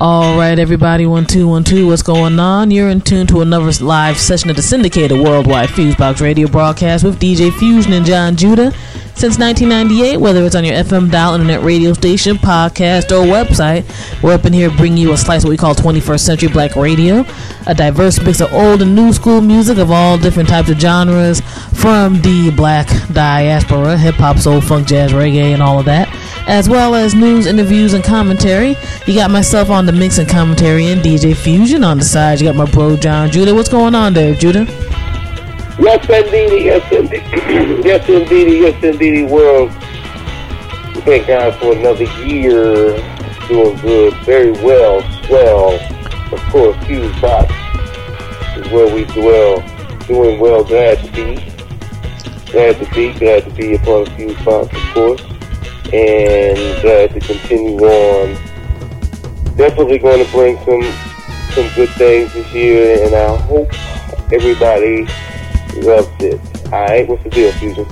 All right, everybody, one two one two. What's going on? You're in tune to another live session of the syndicated worldwide Fusebox radio broadcast with DJ Fusion and Jon Judah. Since 1998, whether it's on your FM dial, internet radio station, podcast, or website, we're up in here bringing you a slice of what we call 21st century black radio, a diverse mix of old and new school music of all different types of genres, from the black diaspora, hip hop, soul, funk, jazz, reggae, and all of that as well as news, interviews, and commentary. You got myself on the mix and commentary and DJ Fusion on the side. You got my bro Jon Judah. What's going on there, Judah? Yes, indeed. Yes, indeed. yes, indeed. Yes, indeed. World. Thank God for another year. Doing good. Very well. Swell. Of course, Fuse Box is where we dwell. Doing well. Glad to be. Glad to be. Glad to be of Fuse Box, of course and glad to continue on. Definitely going to bring some some good things this year, and I hope everybody loves it. All right, what's the deal, Fusion?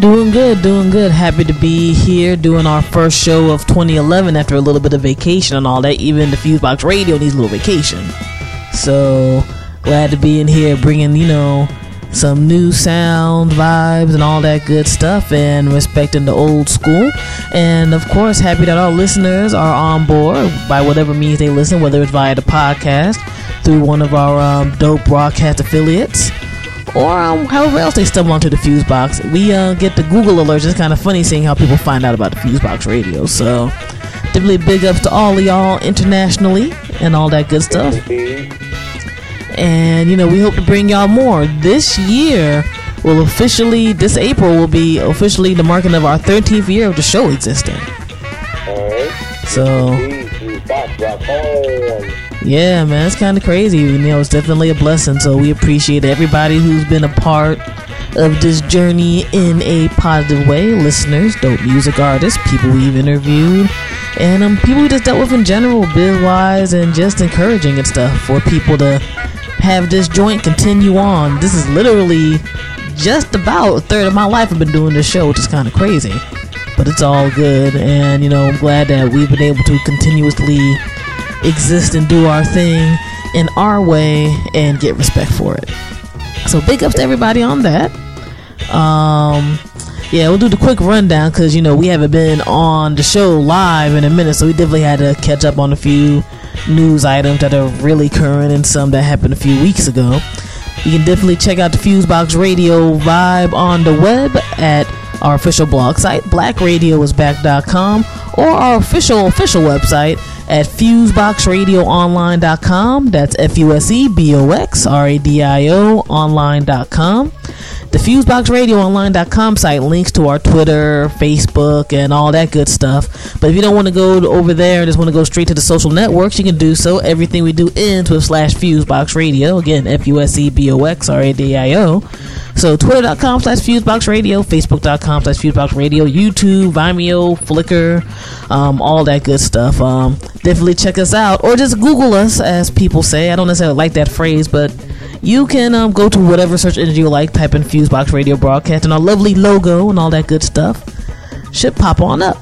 Doing good, doing good. Happy to be here doing our first show of 2011 after a little bit of vacation and all that. Even the Fusebox Radio needs a little vacation. So glad to be in here bringing, you know, some new sound vibes and all that good stuff and respecting the old school. And of course happy that our listeners are on board by whatever means they listen whether it's via the podcast through one of our um, dope broadcast affiliates or um, however else they stumble onto the fuse box. We uh, get the google alerts. It's kind of funny seeing how people find out about the fuse box radio. So definitely big ups to all of y'all internationally and all that good stuff and you know we hope to bring y'all more. This year will officially this april will be officially the marking of our 13th year of the show existing. So yeah man it's kind of crazy. You know it's definitely a blessing. So we appreciate everybody who's been a part of this journey in a positive way. Listeners dope music artists people we've interviewed and um, people we just dealt with in general biz wise and just encouraging and stuff for people to have this joint continue on. This is literally just about a third of my life I've been doing this show, which is kind of crazy. But it's all good, and you know, I'm glad that we've been able to continuously exist and do our thing in our way and get respect for it. So big ups to everybody on that. Um, yeah, we'll do the quick rundown because you know we haven't been on the show live in a minute, so we definitely had to catch up on a few news items that are really current and some that happened a few weeks ago. You can definitely check out the Fusebox Radio vibe on the web at our official blog site, blackradioisback.com, or our official official website at fuseboxradioonline.com. That's F U S E B O X R A D I O online.com. The FuseboxRadioOnline.com site links to our Twitter, Facebook, and all that good stuff. But if you don't want to go over there and just want to go straight to the social networks, you can do so. Everything we do ends with slash Fusebox Radio. Again, F U S E B O X R A D I O. So twitter.com slash Fusebox Radio, Facebook.com slash Fusebox Radio, YouTube, Vimeo, Flickr, um, all that good stuff. Um, definitely check us out or just Google us, as people say. I don't necessarily like that phrase, but you can um, go to whatever search engine you like, type in Fusebox Radio Broadcast, and our lovely logo and all that good stuff should pop on up.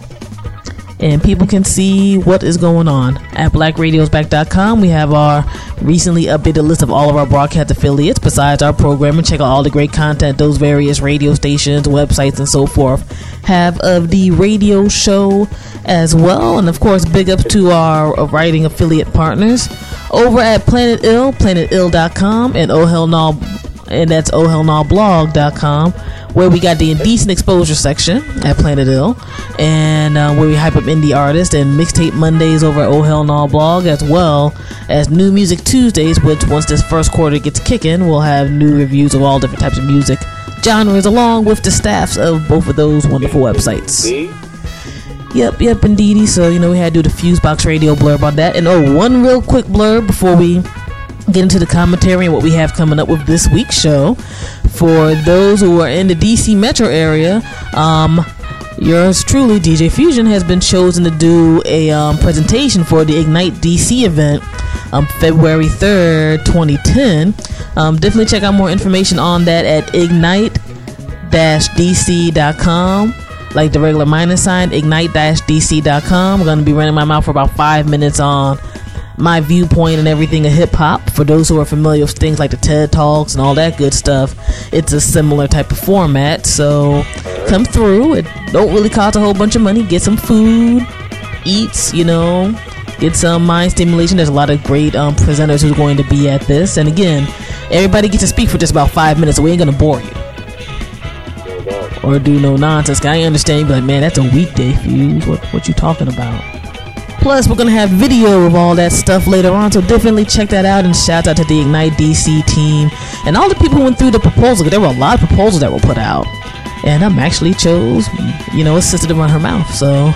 And people can see what is going on. At blackradiosback.com, we have our recently updated list of all of our broadcast affiliates. Besides our programming, check out all the great content those various radio stations, websites, and so forth have of the radio show as well. And of course, big ups to our writing affiliate partners over at Planet Ill, planetill.com, and Oh Hell No, and that's ohellnawblog.com, where we got the indecent exposure section at Planet Ill, and uh, where we hype up indie artists and mixtape Mondays over at Oh as well as New Music Tuesdays, which once this first quarter gets kicking, we'll have new reviews of all different types of music genres, along with the staffs of both of those wonderful websites. Yep, yep, indeedy. So, you know, we had to do the Fusebox Radio blurb on that. And oh, one real quick blurb before we get into the commentary and what we have coming up with this week's show. for those who are in the DC metro area, um, yours truly, DJ Fusion, has been chosen to do a um, presentation for the Ignite DC event um, February 3rd, 2010. Um, definitely check out more information on that at ignite-dc.com. Like the regular minus sign, ignite-dc.com. I'm going to be running my mouth for about five minutes on my viewpoint and everything of hip hop. For those who are familiar with things like the TED Talks and all that good stuff, it's a similar type of format. So come through. It don't really cost a whole bunch of money. Get some food, eats, you know, get some mind stimulation. There's a lot of great um, presenters who's going to be at this. And again, everybody gets to speak for just about five minutes, so we ain't gonna bore you or do no nonsense. I understand. You be like, man, that's a weekday fuse. What what you talking about? Plus, we're gonna have video of all that stuff later on, so definitely check that out. And shout out to the Ignite DC team and all the people who went through the proposal. There were a lot of proposals that were put out, and I'm actually chose, you know, a sister to run her mouth. So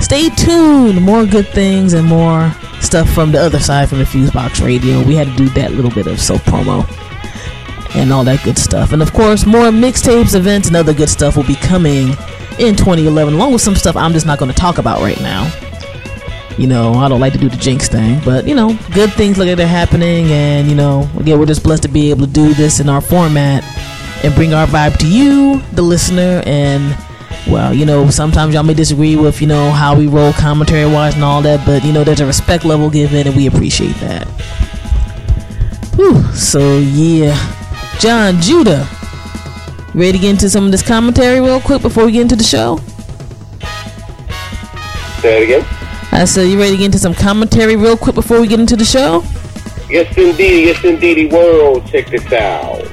stay tuned. More good things and more stuff from the other side from the Fusebox Radio. We had to do that little bit of self promo and all that good stuff. And of course, more mixtapes, events, and other good stuff will be coming in 2011, along with some stuff I'm just not going to talk about right now. You know, I don't like to do the jinx thing, but you know, good things look like they're happening, and you know, again, we're just blessed to be able to do this in our format and bring our vibe to you, the listener, and well, you know, sometimes y'all may disagree with you know how we roll commentary wise and all that, but you know, there's a respect level given, and we appreciate that. Whew, so yeah. Jon Judah. Ready to get into some of this commentary real quick before we get into the show? Say it again. I said, you ready to get into some commentary real quick before we get into the show? Yes, indeed. Yes, indeed. The world, check this out.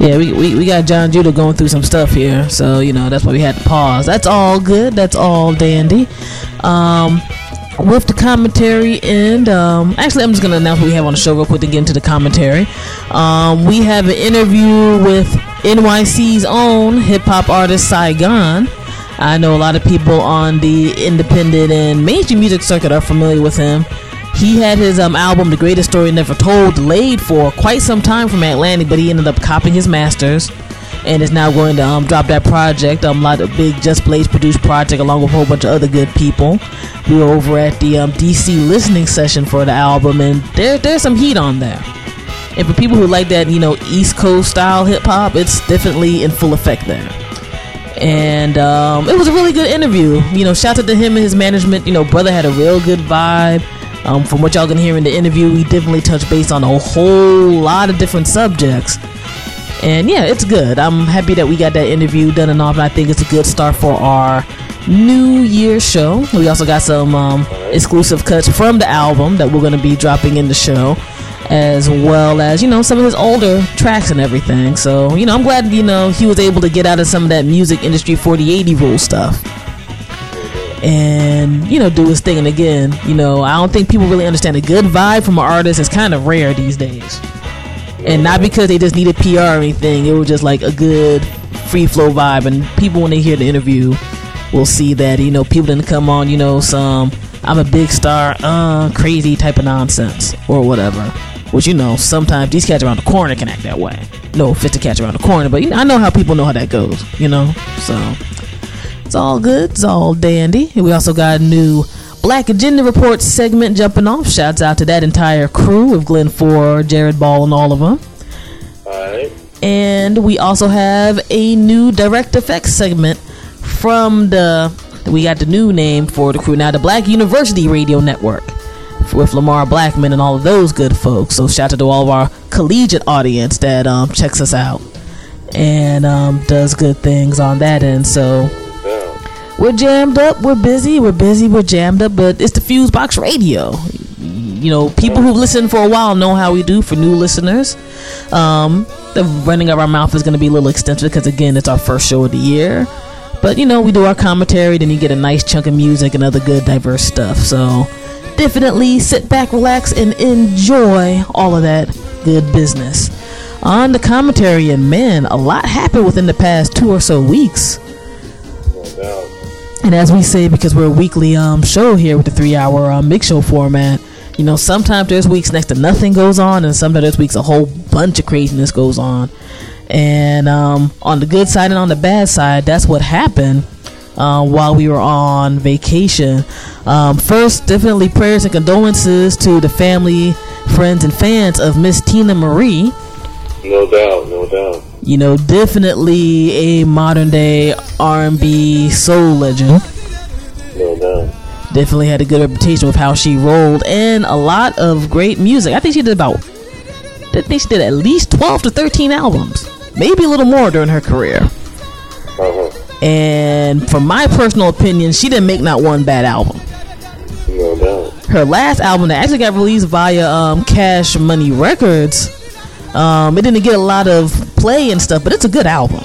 Yeah, we, we, we got Jon Judah going through some stuff here, so you know that's why we had to pause. That's all good. That's all dandy. Um, with the commentary and um, actually, I'm just gonna announce what we have on the show real quick to get into the commentary. Um, we have an interview with NYC's own hip hop artist Saigon. I know a lot of people on the independent and mainstream music circuit are familiar with him. He had his um, album, The Greatest Story Never Told, delayed for quite some time from Atlantic, but he ended up copying his masters and is now going to um, drop that project. Um, a lot of big Just Blaze produced project along with a whole bunch of other good people. We were over at the um, DC listening session for the album, and there there's some heat on there. And for people who like that, you know, East Coast style hip hop, it's definitely in full effect there. And um, it was a really good interview. You know, shout out to him and his management. You know, brother had a real good vibe. Um, from what y'all can hear in the interview, we definitely touched base on a whole lot of different subjects. And yeah, it's good. I'm happy that we got that interview done and off. And I think it's a good start for our New Year show. We also got some um, exclusive cuts from the album that we're going to be dropping in the show, as well as you know some of his older tracks and everything. So you know, I'm glad you know he was able to get out of some of that music industry 4080 rule stuff. And you know do his thing. And again you know i don't think people really understand a good vibe from an artist is kind of rare these days. And not because they just needed pr or anything. It was just like a good free flow vibe. And people when they hear the interview will see that you know people didn't come on you know some i'm a big star uh crazy type of nonsense or whatever which you know sometimes these cats around the corner can act that way no fit to catch around the corner but you know, i know how people know how that goes you know so it's all good. It's all dandy. And we also got a new Black Agenda Report segment jumping off. Shouts out to that entire crew of Glenn Ford, Jared Ball, and all of them. Alright. And we also have a new direct effects segment from the. We got the new name for the crew now, the Black University Radio Network, with Lamar Blackman and all of those good folks. So shout out to all of our collegiate audience that um, checks us out and um, does good things on that end. So we're jammed up, we're busy, we're busy, we're jammed up, but it's the Fuse Box Radio. You know, people who've listened for a while know how we do for new listeners. Um, the running of our mouth is going to be a little extensive because, again, it's our first show of the year. But, you know, we do our commentary, then you get a nice chunk of music and other good, diverse stuff. So, definitely sit back, relax, and enjoy all of that good business. On the commentary, and man, a lot happened within the past two or so weeks. And as we say, because we're a weekly um, show here with the three hour um, mix show format, you know, sometimes there's weeks next to nothing goes on, and sometimes there's weeks a whole bunch of craziness goes on. And um, on the good side and on the bad side, that's what happened uh, while we were on vacation. Um, first, definitely prayers and condolences to the family, friends, and fans of Miss Teena Marie. No doubt, no doubt. You know, definitely a modern day R&B soul legend. No doubt. Definitely had a good reputation with how she rolled, and a lot of great music. I think she did about, I think she did at least twelve to thirteen albums, maybe a little more during her career. Uh-huh. And from my personal opinion, she didn't make not one bad album. No doubt. Her last album that actually got released via um, Cash Money Records, um, it didn't get a lot of play and stuff, but it's a good album.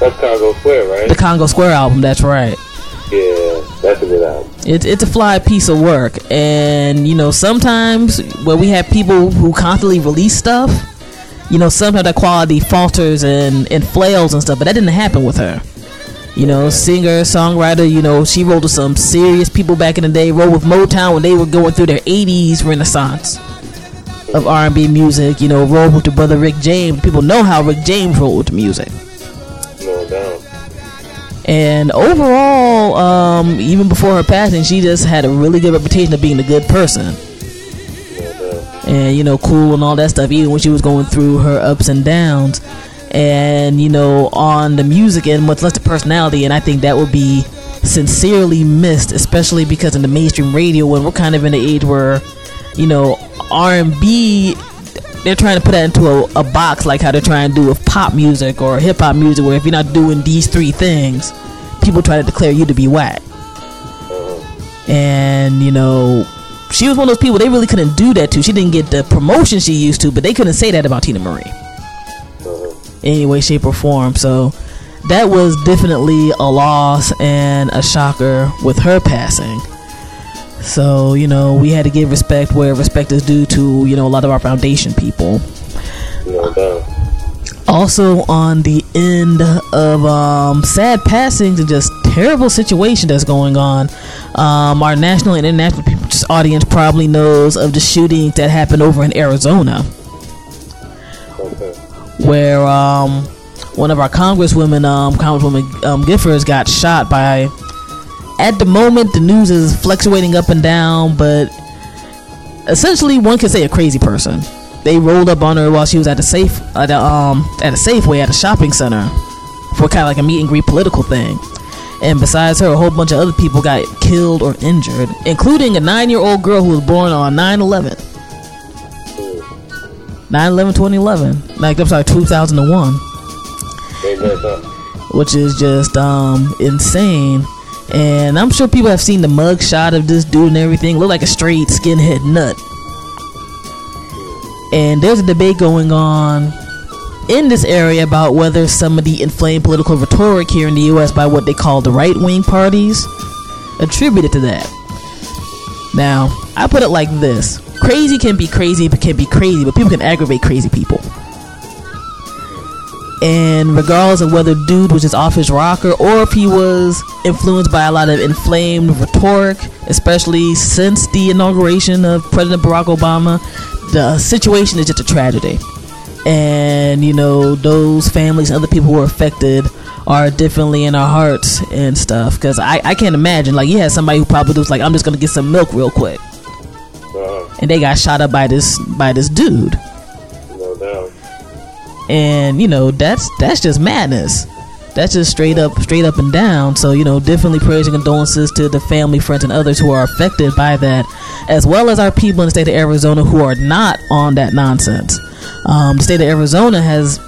That's Congo Square, right? The Congo Square album, that's right. yeah, that's a good album. It's it's a fly piece of work, and you know sometimes where we have people who constantly release stuff, you know sometimes that quality falters and and flails and stuff, but that didn't happen with her. You know, singer, songwriter. You know, she wrote with some serious people back in the day. Wrote with Motown when they were going through their '80s renaissance of R&B music. You know, wrote with the brother Rick James. People know how Rick James wrote with music. No doubt. And overall, um, even before her passing, she just had a really good reputation of being a good person. No. And, you know, cool and all that stuff, even when she was going through her ups and downs. And, you know, on the music and much less the personality. And I think that would be sincerely missed, especially because in the mainstream radio, when we're kind of in the age where, you know, R&B they're trying to put that into a, a box like how they're trying to do with pop music or hip hop music, where if you're not doing these three things, people try to declare you to be whack. And you know, she was one of those people they really couldn't do that to. She didn't get the promotion she used to, but they couldn't say that about Teena Marie. Any way, shape, or form. So that was definitely a loss and a shocker with her passing. So, you know, we had to give respect where respect is due to, you know, a lot of our foundation people. No doubt. Also, on the end of um, sad passings and just terrible situation that's going on, um, our national and international audience probably knows of the shooting that happened over in Arizona. Where um, one of our congresswomen, um, Congresswoman um, Giffords, got shot by. At the moment, the news is fluctuating up and down, but essentially, one could say a crazy person. They rolled up on her while she was at the safe at a, um at a Safeway at a shopping center for kind of like a meet and greet political thing. And besides her, a whole bunch of other people got killed or injured, including a nine-year-old girl who was born on 9/11. 9/11 2011. Like I'm sorry, 2001 Ain't that something? which is just um insane. And I'm sure people have seen the mug shot of this dude and everything. Look like a straight skinhead nut. And there's a debate going on in this area about whether some of the inflamed political rhetoric here in the U.S. by what they call the right wing parties attributed to that. Now, I put it like this: crazy can be crazy, but can be crazy, but people can aggravate crazy people. And regardless of whether dude was just off his rocker or if he was influenced by a lot of inflamed rhetoric especially since the inauguration of president barack obama the situation is just a tragedy. And you know those families and other people who are affected are definitely in our hearts and stuff. Because I, I can't imagine like you had somebody who probably was like i'm just gonna get some milk real quick And they got shot up by this by this dude. No doubt. and you know that's that's just madness. That's just straight up straight up and down. So you know definitely prayers and condolences to the family friends and others who are affected by that as well as our people in the state of arizona who are not on that nonsense. Um, the state of arizona has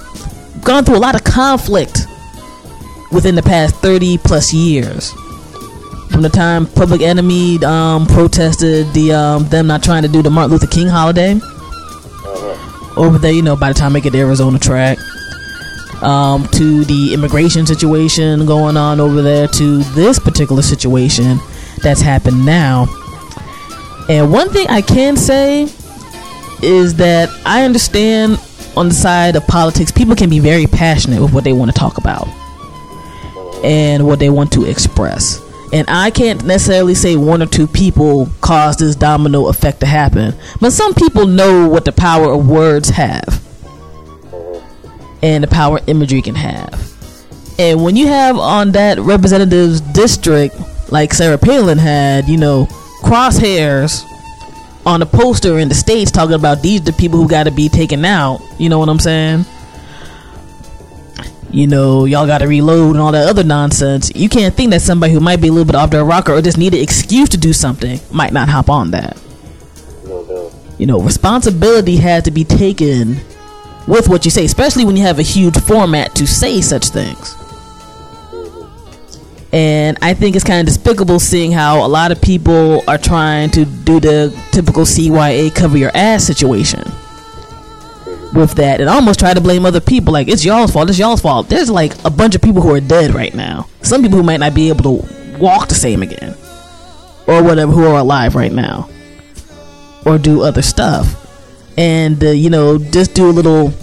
gone through a lot of conflict within the past 30 plus years from the time public enemy um, protested the um, them not trying to do the martin luther king holiday Uh-huh. over there, you know, by the time I get to Arizona track, um, to the immigration situation going on over there, to this particular situation that's happened now. And one thing I can say is that I understand on the side of politics, people can be very passionate with what they want to talk about and what they want to express. And I can't necessarily say one or two people caused this domino effect to happen, but some people know what the power of words have. and the power imagery can have. And when you have on that representative's district, like Sarah Palin had, you know, crosshairs on a poster in the states talking about these the people who got to be taken out. You know what I'm saying? You know, y'all got to reload and all that other nonsense. You can't think that somebody who might be a little bit off their rocker or just need an excuse to do something might not hop on that. No doubt. You know, responsibility has to be taken with what you say, especially when you have a huge format to say such things. Mm-hmm. And I think it's kind of despicable seeing how a lot of people are trying to do the typical CYA cover your ass situation with that and almost try to blame other people like it's y'all's fault, it's y'all's fault. There's like a bunch of people who are dead right now. Some people who might not be able to walk the same again or whatever who are alive right now or do other stuff. And uh, you know, just do a little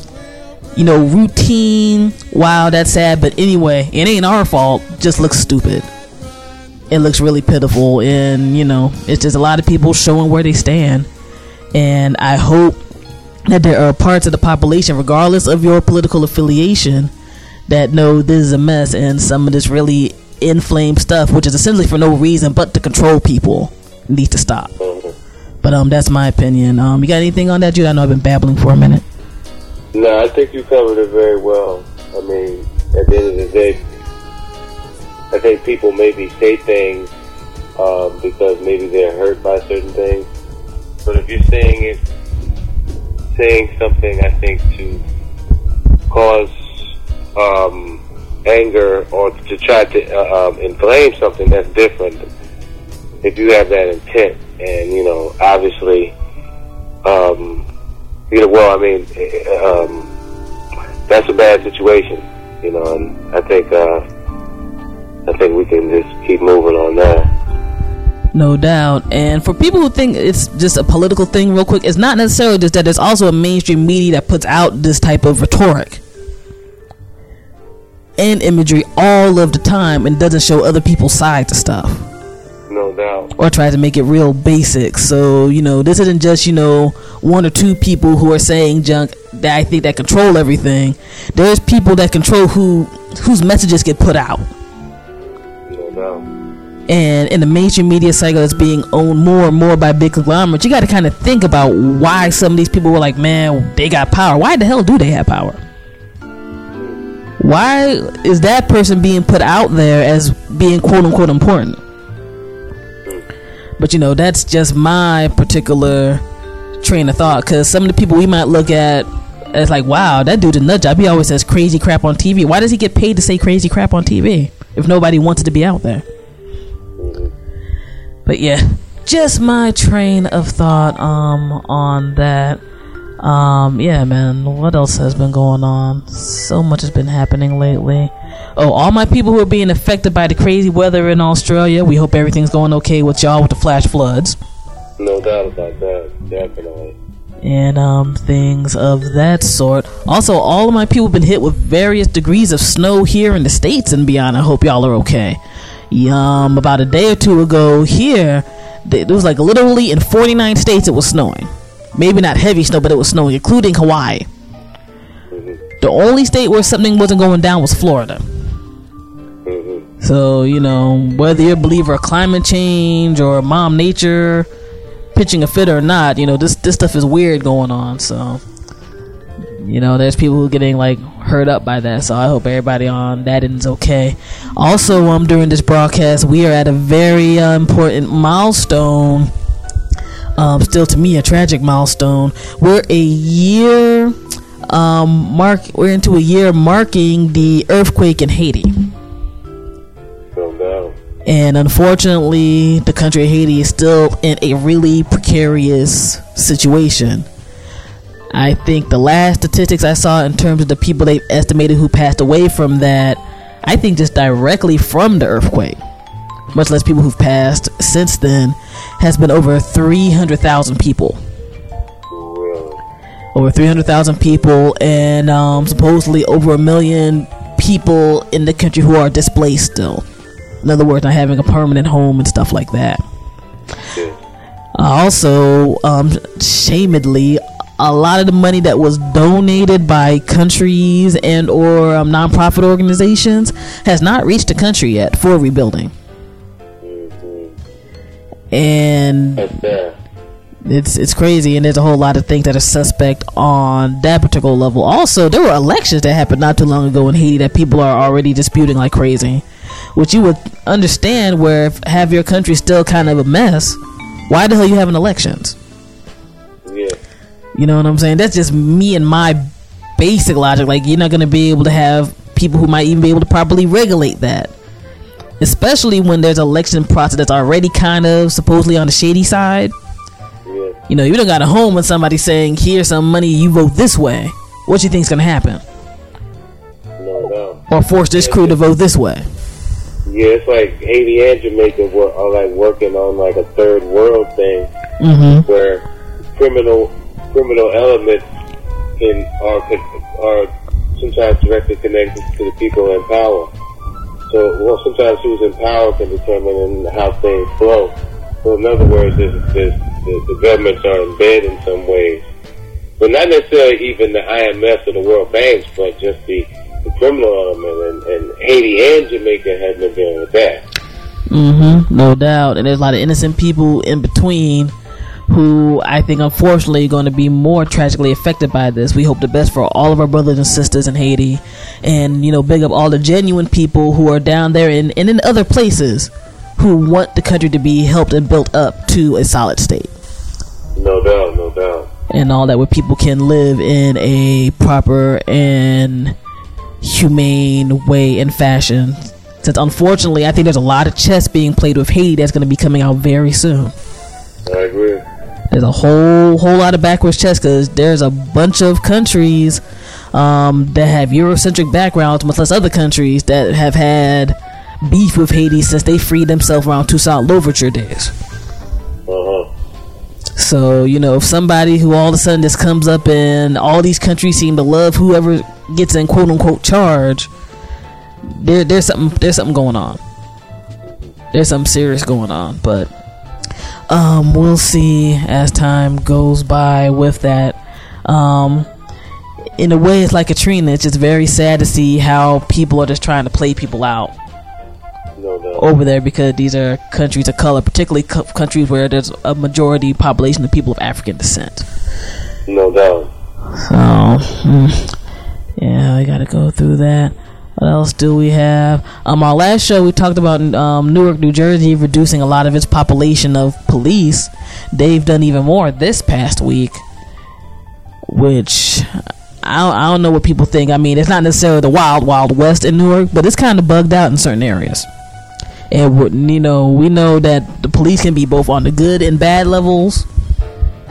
you know, routine. Wow, that's sad. But anyway, it ain't our fault. Just looks stupid. It looks really pitiful. And, you know, it's just a lot of people showing where they stand. And I hope that there are parts of the population, regardless of your political affiliation, that know this is a mess and some of this really inflamed stuff, which is essentially for no reason but to control people, needs to stop. But um, that's my opinion. Um, you got anything on that, Jude? I know I've been babbling for a minute. No, I think you covered it very well. I mean, at the end of the day, I think people maybe say things um, because maybe they're hurt by certain things. But if you're saying it, saying something, I think to cause um, anger or to try to uh, um, inflame something, that's different. If you have that intent, and you know, obviously, um, you know, well, I mean, um, that's a bad situation, you know, and I think, uh, I think we can just keep moving on that. No doubt. And for people who think it's just a political thing, real quick, it's not necessarily just that there's also a mainstream media that puts out this type of rhetoric and imagery all of the time and doesn't show other people's side to stuff. No doubt. Or tries to make it real basic. So, you know, this isn't just, you know, one or two people who are saying junk that I think that control everything. There's people that control who whose messages get put out. No doubt. And in the mainstream media cycle that's being owned more and more by big conglomerates, you got to kind of think about why some of these people were like, man, they got power. Why the hell do they have power? Why is that person being put out there as being quote unquote important? But you know, that's just my particular train of thought. Because some of the people we might look at as like, wow, that dude's a nut job. He always says crazy crap on TV. Why does he get paid to say crazy crap on TV if nobody wants it to be out there? But yeah, just my train of thought um on that. Um yeah, man, what else has been going on? So much has been happening lately. Oh, all my people who are being affected by the crazy weather in Australia, we hope everything's going okay with y'all with the flash floods No doubt about that. Definitely. and um things of that sort. Also, all of my people have been hit with various degrees of snow here in the states and beyond. I hope y'all are okay. Um, about a day or two ago here, it was like literally in 49 states it was snowing. Maybe not heavy snow, but it was snowing, including Hawaii. The only state where something wasn't going down was Florida. So, you know, whether you're a believer of climate change or mom nature pitching a fit or not, you know, this this stuff is weird going on, so you know, there's people who are getting like hurt up by that. So I hope everybody on that end is okay. Also, um during this broadcast, we are at a very uh, important milestone. Um, still to me a tragic milestone. We're a year um mark we're into a year marking the earthquake in Haiti. And unfortunately, the country of Haiti is still in a really precarious situation. I think the last statistics I saw in terms of the people they've estimated who passed away from that, I think just directly from the earthquake, much less people who've passed since then, has been over 300,000 people. Over 300,000 people, and um, supposedly over a million people in the country who are displaced still. In other words, not having a permanent home and stuff like that. Uh, also, um, shamedly, a lot of the money that was donated by countries and or um, nonprofit organizations has not reached the country yet for rebuilding. And That's bad. it's it's crazy, and there's a whole lot of things that are suspect on that particular level. Also, there were elections that happened not too long ago in Haiti that people are already disputing like crazy, which you would understand. Where if have your country still kind of a mess, why the hell you having elections? You know what I'm saying? That's just me and my basic logic. Like you're not gonna be able to have people who might even be able to properly regulate that. Especially when there's an election process that's already kind of supposedly on the shady side. Yeah. You know, you don't got a home with somebody saying, "Here's some money, you vote this way." What do you think's gonna happen? No doubt. Or force this crew to vote this way? Yeah, it's like Haiti and Jamaica were, are like working on like a third world thing Mm-hmm. where criminal criminal elements can are are sometimes directly connected to the people in power. So, well, sometimes who's in power can determine how things flow. So, in other words, there's, there's, the, the governments are in bed in some ways, but not necessarily even the IMF or the World Banks, but just the, the criminal element. And, and Haiti and Jamaica have been dealing with that. Mm-hmm. No doubt. And there's a lot of innocent people in between who I think unfortunately are going to be more tragically affected by this. We hope the best for all of our brothers and sisters in Haiti. And, you know, big up all the genuine people who are down there and, and in other places who want the country to be helped and built up to a solid state. No doubt, no doubt. and all that where people can live in a proper and humane way and fashion. Since unfortunately, I think there's a lot of chess being played with Haiti that's going to be coming out very soon. I agree. There's a whole whole lot of backwards chess because there's a bunch of countries um, that have Eurocentric backgrounds, much less other countries that have had beef with Haiti since they freed themselves around Toussaint Louverture days. Uh huh. So, you know, if somebody who all of a sudden just comes up and all these countries seem to love whoever gets in quote unquote charge, there there's something there's something going on. There's something serious going on, but um we'll see as time goes by with that. Um in a way it's like Katrina, it's just very sad to see how people are just trying to play people out No doubt. over there because these are countries of color, particularly co- countries where there's a majority population of people of African descent. No doubt. So, mm, yeah, we got to go through that. What else do we have? Um, our last show we talked about um, Newark, New Jersey, reducing a lot of its population of police. They've done even more this past week, which I don't, I don't know what people think. I mean, it's not necessarily the wild, wild west in Newark, but it's kind of bugged out in certain areas. And you know, we know that the police can be both on the good and bad levels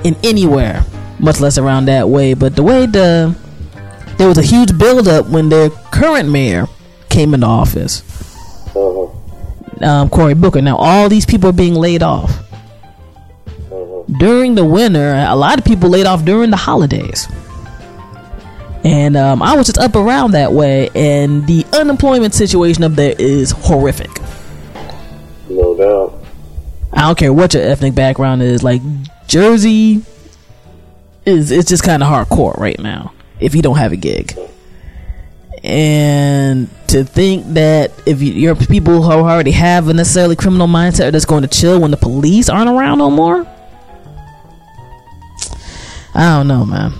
in anywhere, much less around that way. But the way the there was a huge buildup when their current mayor came into office, huh. um, Cory Booker. Now all these people are being laid off Uh-huh. during the winter. A lot of people laid off during the holidays. And um, I was just up around that way, and the unemployment situation up there is horrific. No doubt. I don't care what your ethnic background is. Like Jersey is it's just kind of hardcore right now if you don't have a gig. And to think that if you, you're people who already have a necessarily criminal mindset are just going to chill when the police aren't around no more. I don't know, man.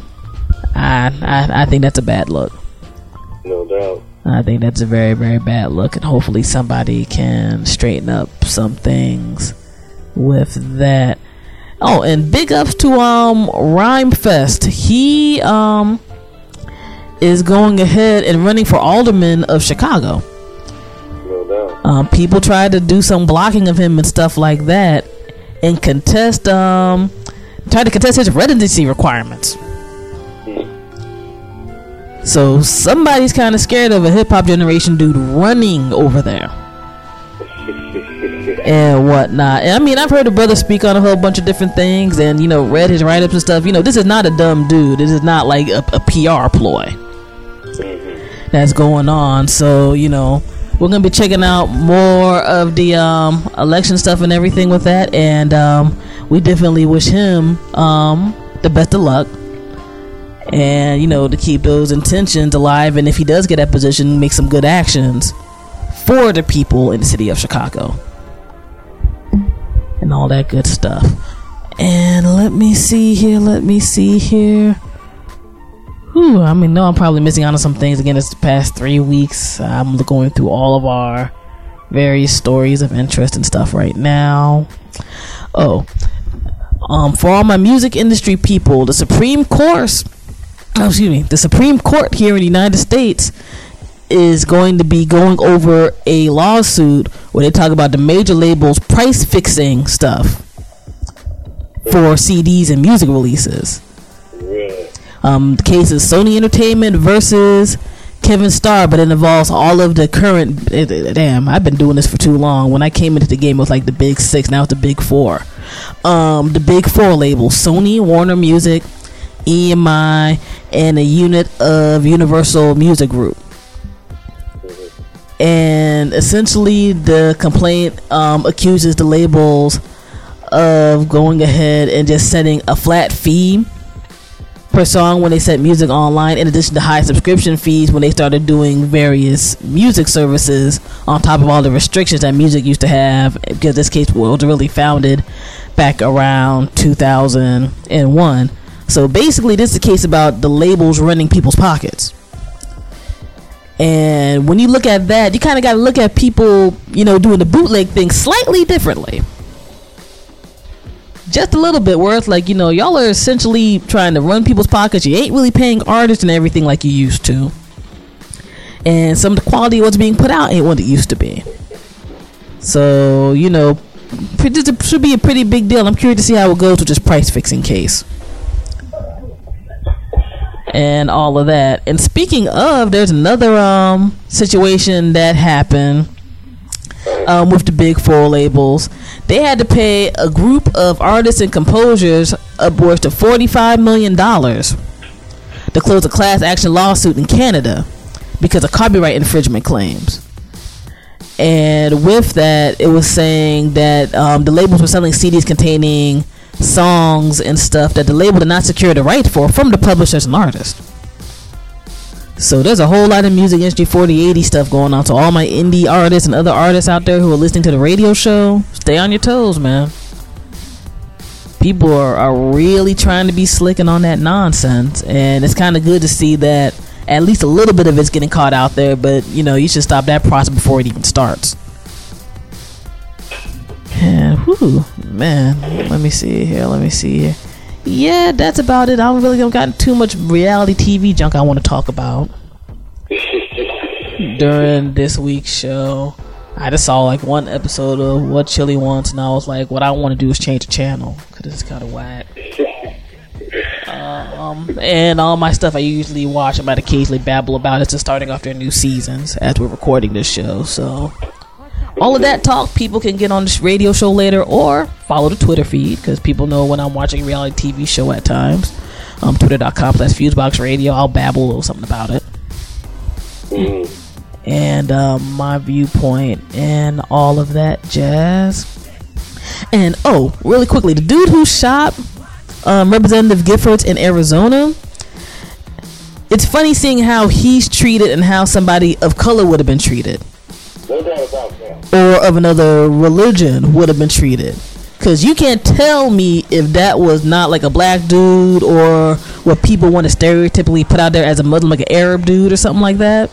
I I, I think that's a bad look. No doubt. I think that's a very, very bad look, and hopefully somebody can straighten up some things with that. Oh, and big ups to um Rhymefest. He um is going ahead and running for alderman of Chicago. No doubt. Um, people tried to do some blocking of him and stuff like that, and contest um tried to contest his residency requirements. So somebody's kind of scared of a hip hop generation dude running over there and whatnot. And I mean, I've heard the brother speak on a whole bunch of different things, and you know, read his write ups and stuff. You know, this is not a dumb dude. This is not like a, a PR ploy that's going on. So you know, we're gonna be checking out more of the um, election stuff and everything with that, and um, we definitely wish him um, the best of luck. and you know to keep those intentions alive. And if he does get that position make some good actions for the people in the city of chicago. And all that good stuff. And let me see here let me see here Whew, I mean, no, I'm probably missing out on some things again. This past three weeks, I'm going through all of our various stories of interest and stuff right now. Oh, um, for all my music industry people, the Supreme Court, oh, excuse me, the Supreme Court here in the United States is going to be going over a lawsuit where they talk about the major labels price fixing stuff for CDs and music releases. Um, the case is Sony Entertainment versus Kevin Starr, but it involves all of the current. eh, Damn, I've been doing this for too long. When I came into the game, it was like the big six. Now it's the big four. Um, the big four labels: Sony, Warner Music, EMI, and a unit of Universal Music Group. And essentially, the complaint um, accuses the labels of going ahead and just setting a flat fee per song when they set music online, in addition to high subscription fees when they started doing various music services on top of all the restrictions that music used to have. Because this case was really founded back around 2001. So basically, this is a case about the labels running people's pockets. And when you look at that, you kind of got to look at people, you know, doing the bootleg thing slightly differently just a little bit where it's like you know y'all are essentially trying to run people's pockets. You ain't really paying artists and everything like you used to. And some of the quality of what's being put out ain't what it used to be. So you know this should be a pretty big deal. I'm curious to see how it goes with this price fixing case. And all of that. And speaking of there's another um situation that happened um, with the big four labels. They had to pay a group of artists and composers upwards to $45 million to close a class action lawsuit in Canada because of copyright infringement claims. And with that, it was saying that um, the labels were selling CDs containing songs and stuff that the label did not secure the right for from the publishers and artists. So there's a whole lot of music industry 4080 stuff going on. So all my indie artists and other artists out there who are listening to the radio show, stay on your toes, man. People are, are really trying to be slicking on that nonsense, and it's kind of good to see that at least a little bit of it's getting caught out there. But you know, you should stop that process before it even starts. And whew, man, let me see here. Let me see here. Yeah, that's about it. I don't really don't got too much reality TV junk I want to talk about during this week's show. I just saw like one episode of What Chili Wants, and I was like, what I want to do is change the channel because it's kind of whack. Um, and all my stuff I usually watch, I might occasionally babble about. It's just starting off their new seasons as we're recording this show. So, all of that talk, people can get on this radio show later or follow the Twitter feed because people know when I'm watching a reality TV show at times. Um, Twitter.com slash Fusebox Radio. I'll babble a little something about it. And um, my viewpoint and all of that jazz. And oh, really quickly, the dude who shot um, Representative Giffords in Arizona. It's funny seeing how he's treated and how somebody of color would have been treated or of another religion would have been treated. Cause you can't tell me if that was not like a black dude or what people want to stereotypically put out there as a Muslim, like an Arab dude or something like that.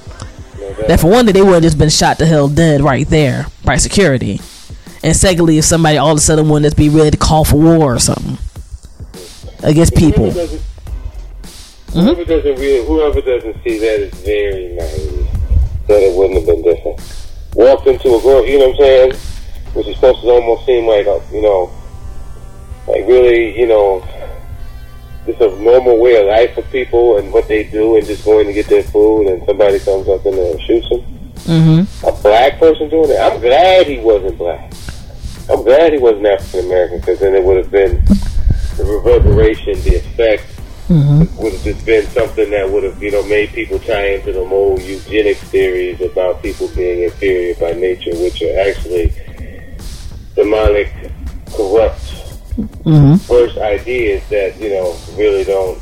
That for one, that they would have just been shot to hell dead right there by security. And secondly, if somebody all of a sudden wanted to be ready to call for war or something against people. Mm-hmm. Whoever doesn't, whoever doesn't really, whoever doesn't see that is very naive. That it wouldn't have been different. Walked into a girl, you know what I'm saying? Which is supposed to almost seem like a, you know, like really, you know, just a normal way of life for people and what they do and just going to get their food and somebody comes up in there and shoots them. Mm-hmm. A black person doing it. I'm glad he wasn't black. I'm glad he wasn't African American because then it would have been the reverberation, the effect Mm-hmm. would have just been something that would have, you know, made people tie into the old eugenics theories about people being inferior by nature, which are actually demonic, corrupt Mm-hmm. first ideas that, you know, really don't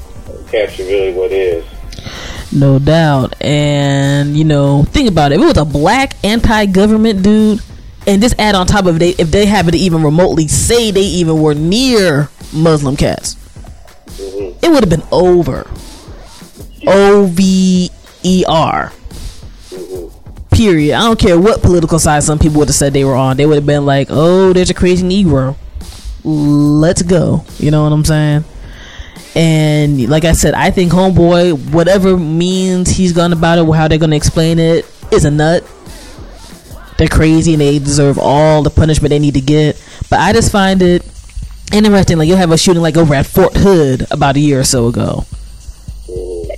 capture really what is. No doubt. And, you know, think about it. If it was a black anti government dude, and just add on top of it, if they happen to even remotely say they even were near Muslim cats, mm-hmm. it would have been over. O V E R. Mm-hmm. Period. I don't care what political side some people would have said they were on. They would have been like, oh, there's a crazy Negro. Let's go. You know what I'm saying? And like I said, I think Homeboy, whatever means he's gone about it, how they're gonna explain it, is a nut. They're crazy and they deserve all the punishment they need to get. But I just find it interesting. Like you'll have a shooting like over at Fort Hood about a year or so ago,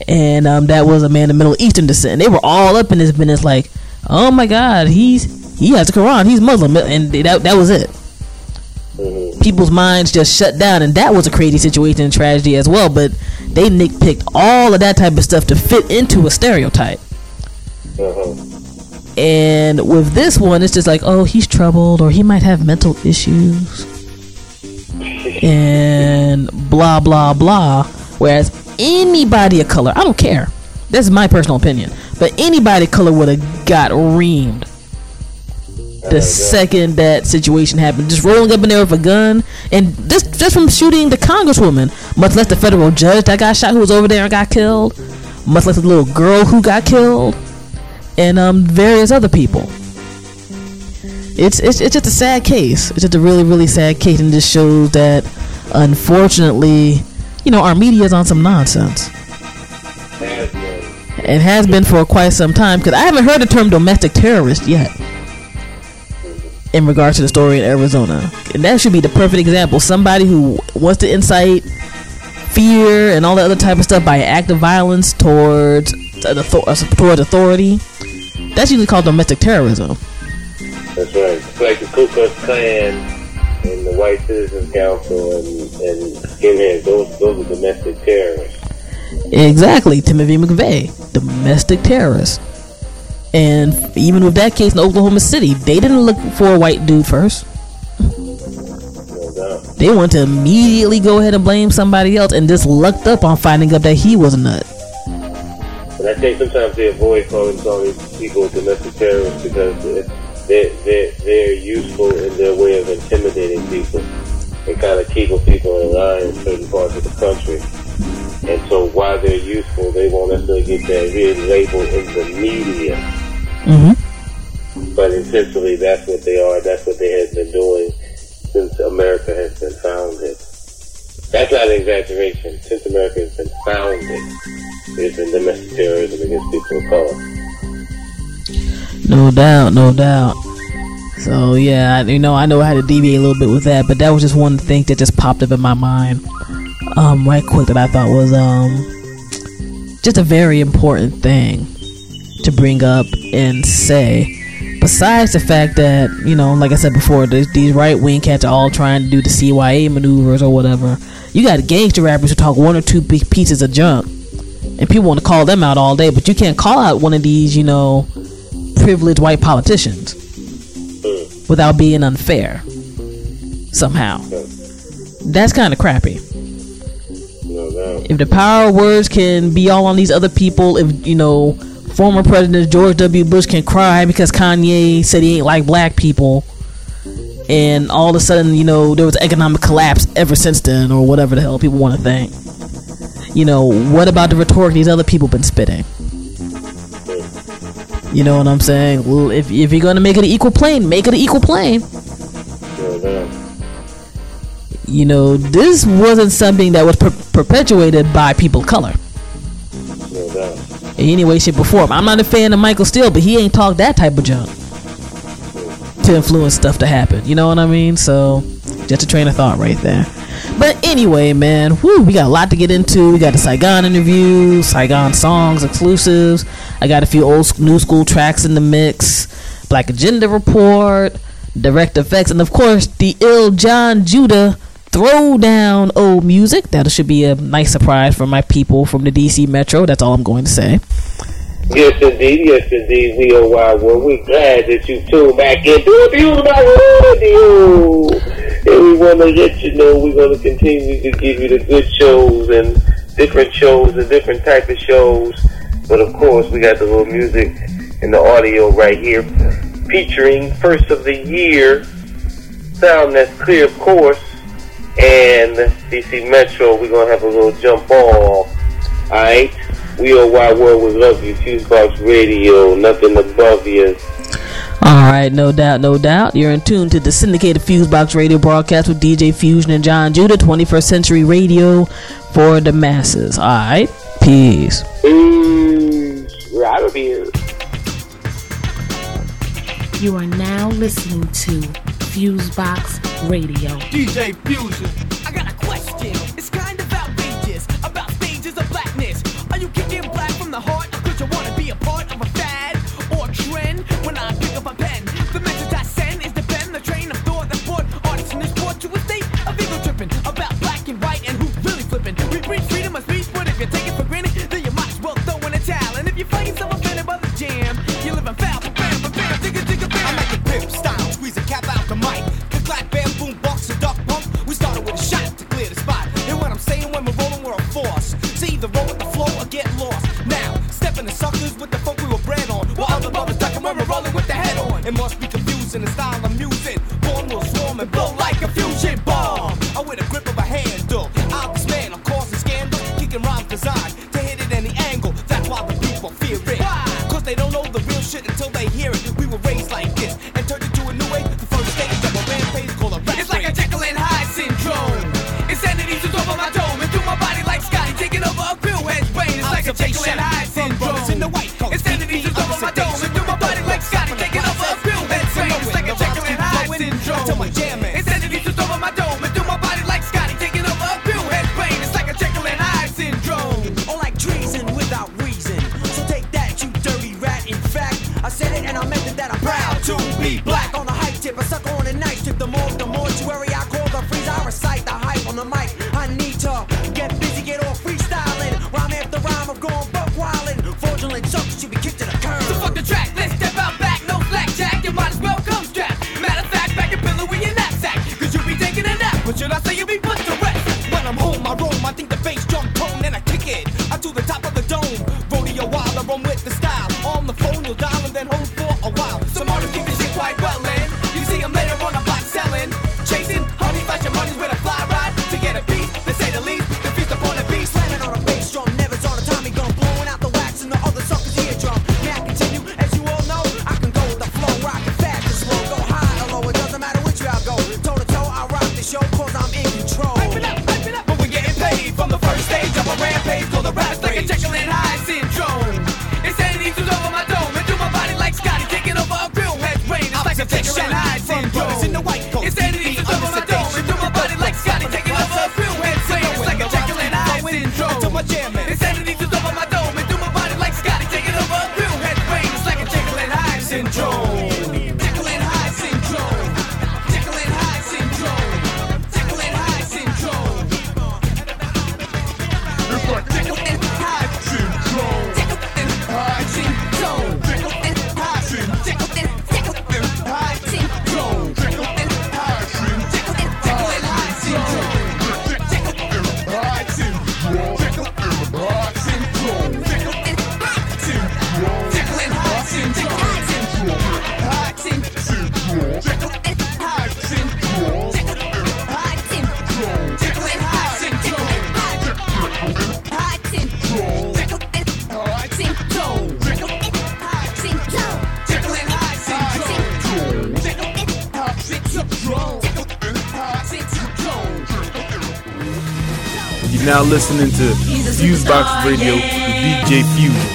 and um, that was a man of Middle Eastern descent. They were all up in this business, like, oh my God, he's he has the Quran, he's Muslim, and that that was it. Mm-hmm. People's minds just shut down, and that was a crazy situation and tragedy as well. But they nitpicked all of that type of stuff to fit into a stereotype. Mm-hmm. And with this one, it's just like, oh, he's troubled, or he might have mental issues, and blah blah blah. Whereas anybody of color, I don't care. That's my personal opinion. But anybody of color would have got reamed the second that situation happened. Just rolling up in there with a gun, and just just from shooting the congresswoman, much less the federal judge that got shot who was over there and got killed, much less the little girl who got killed, and um various other people. It's it's it's just a sad case. It's just a really really sad case, and just shows that unfortunately, you know, our media is on some nonsense. It has been for quite some time because I haven't heard the term domestic terrorist yet in regards to the story in Arizona. And that should be the perfect example. Somebody who wants to incite fear and all that other type of stuff by act of violence towards towards authority. That's usually called domestic terrorism. That's right. Like the Ku Klux Klan and the White Citizens Council and, and skinheads. Those those are domestic terrorists. Exactly, Timothy McVeigh, domestic terrorist. And even with that case in Oklahoma City, they didn't look for a white dude first. They want to immediately go ahead and blame somebody else and just lucked up on finding out that he was a nut. And I think sometimes they avoid calling some these people domestic terrorists because they're, they're, they're useful in their way of intimidating people and kind of keeping people in line in certain parts of the country. And so while they're useful, they won't necessarily get that real label in the media. Mm-hmm. But essentially, that's what they are. That's what they have been doing since America has been founded. That's not an exaggeration. Since America has been founded, there's been domestic terrorism against people of color. No doubt, no doubt. So yeah, you know, I know I had to deviate a little bit with that, but that was just one thing that just popped up in my mind um, right quick that I thought was um, just a very important thing to bring up and say. Besides the fact that, you know, like I said before, these right wing cats are all trying to do the CYA maneuvers or whatever. You got gangster rappers who talk one or two big pieces of junk, and people want to call them out all day, but you can't call out one of these, you know, privileged white politicians mm. without being unfair somehow. That's kind of crappy if the power of words can be all on these other people, if you know former President George W. Bush can cry because Kanye said he ain't like black people, and all of a sudden you know there was economic collapse ever since then, or whatever the hell people want to think. You know, what about the rhetoric these other people been spitting? You know what I'm saying? Well, if if you're gonna make it an equal plane, make it an equal plane you know, this wasn't something that was per- perpetuated by people of color. In any way, shape, or form. I'm not a fan of Michael Steele, but he ain't talked that type of junk to influence stuff to happen. You know what I mean? So, just a train of thought right there. But anyway, man, whoo, we got a lot to get into. We got the Saigon interview, Saigon songs exclusives. I got a few old new school tracks in the mix. Black Agenda report, direct effects, and of course the ill Jon Judah throw down old music. That should be a nice surprise for my people from the DC Metro. That's all I'm going to say. Yes, indeed. Yes, indeed. We are wild world. We're glad that you tuned back into beautiful radio. And we want to let you know we're going to continue to give you the good shows and different shows, and different type of shows. But of course, we got the little music and the audio right here, featuring first of the year, sound that's clear, of course, and DC Metro. We're gonna have a little jump off. All right, we are Wide World. We love you. Fusebox Radio, nothing above you. All right, no doubt, no doubt. You're in tune to the syndicated Fusebox Radio broadcast with DJ Fusion and Jon Judah, 21st Century Radio for the masses. All right, peace. Peace. We're out of here. You are now listening to Fusebox Radio. DJ Fusion. I got towel. And if you find yourself offended by the jam, you're living foul. Bam, bam, bam, digga, digga, bam. I make it pimp style, squeeze a cap out the mic. The clap, bam, boom, box, and duck pump. We started with a shot to clear the spot. And what I'm saying when we're rolling, we're a force. So either roll with the flow or get lost. Now, stepping the suckers with the funk we were bred on. While other brothers ducking when we're rolling with the head on. It must be now listening to Fusebox Radio with DJ Fusion.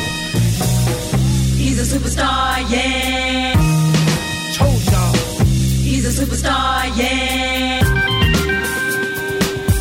He's a superstar, yeah. Told y'all. He's a superstar, yeah.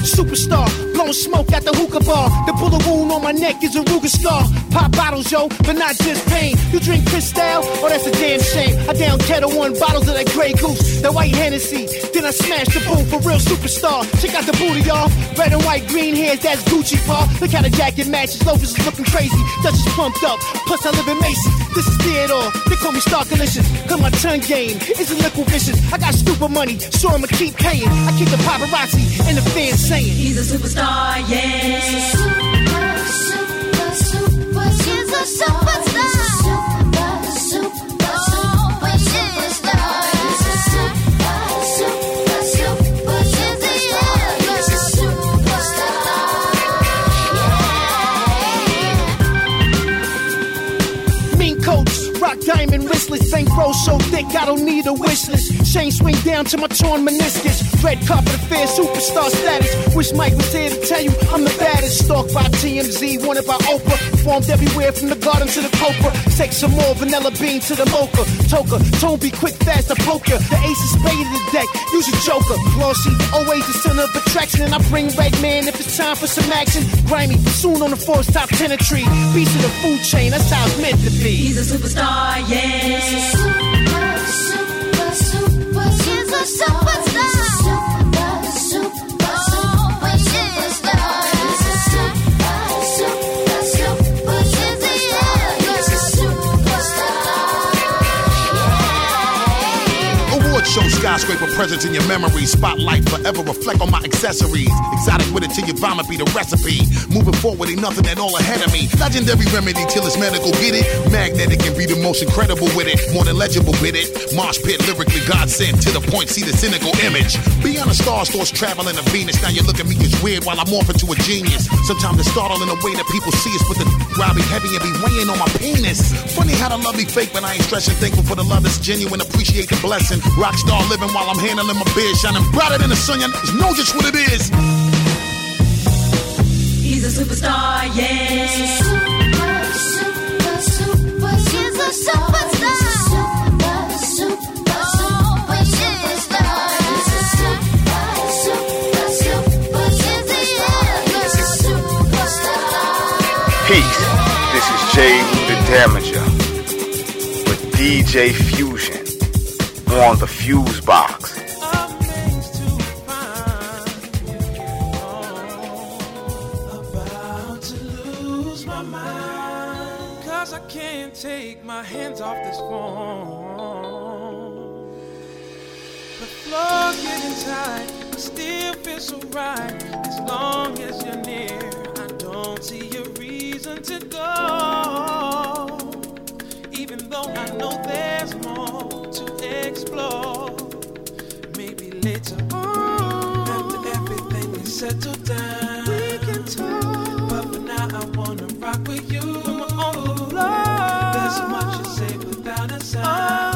Superstar, blowing smoke at the hookah bar. The bullet wound on my neck is a Ruger scar. Pop bottles, yo, but not just pain. You drink Cristal? Oh, that's a damn shame. I down Ketel One bottles of that Grey Goose, that white Hennessy. Then I smash the boom for real superstar. Check out the booty, y'all. Red and white, green hairs, that's Gucci, paw. Look how the jacket matches. Loafers is looking crazy. Dutch is pumped up. Plus, I live in Macy. This is Theodore. They call me Star Delicious. Cause my tongue game isn't liquid vicious. I got stupid money, so I'ma keep paying. I keep the paparazzi and the fans saying. He's a superstar, yeah. Ain't grow so thick, I don't need a wish list. Chain swing down to my torn meniscus. Red carpet affair, superstar status. Wish Mike was here to tell you I'm the baddest. Stalked by TMZ, wanted by Oprah. Formed everywhere from the garden to the copra. Take some more vanilla bean to the mocha. Toka, tone be quick, fast, a poker. The ace is spade in the deck, use a joker. Glossy, always the center of attraction. And I bring red man if it's time for some action. Grimy, soon on the force, top tenantry. Beast of the food chain, that's how it's meant to be. He's a superstar, yeah. Super, super, super. She's a superstar. Super, show skyscraper presence in your memory. Spotlight forever reflect on my accessories. Exotic with it till you vomit be the recipe. Moving forward ain't nothing at all ahead of me. Legendary remedy till it's medical. Get it? Magnetic and be the most incredible with it. More than legible with it. Mosh pit lyrically God sent to the point. See the cynical image. Beyond the star thoughts traveling to Venus. Now you look at me as weird while I morph into a genius. Sometimes it's startling the way that people see us, but the I'll heavy and be weighing on my penis. Funny how the love be fake, but I ain't stressing. Thankful for the love that's genuine. Appreciate the blessing. Rockstar living while I'm handling my biz, shining brighter than the sun. You know just what it is. He's a superstar, yeah. Super, super, super. She's a superstar. Damager with DJ Fusion on the Fuse Box. take my hands off this phone. The getting tight, but still feels so right. Settled down, we can talk. But for now, I wanna rock with you. When we're on the floor, there's so much to say without a sound. Oh.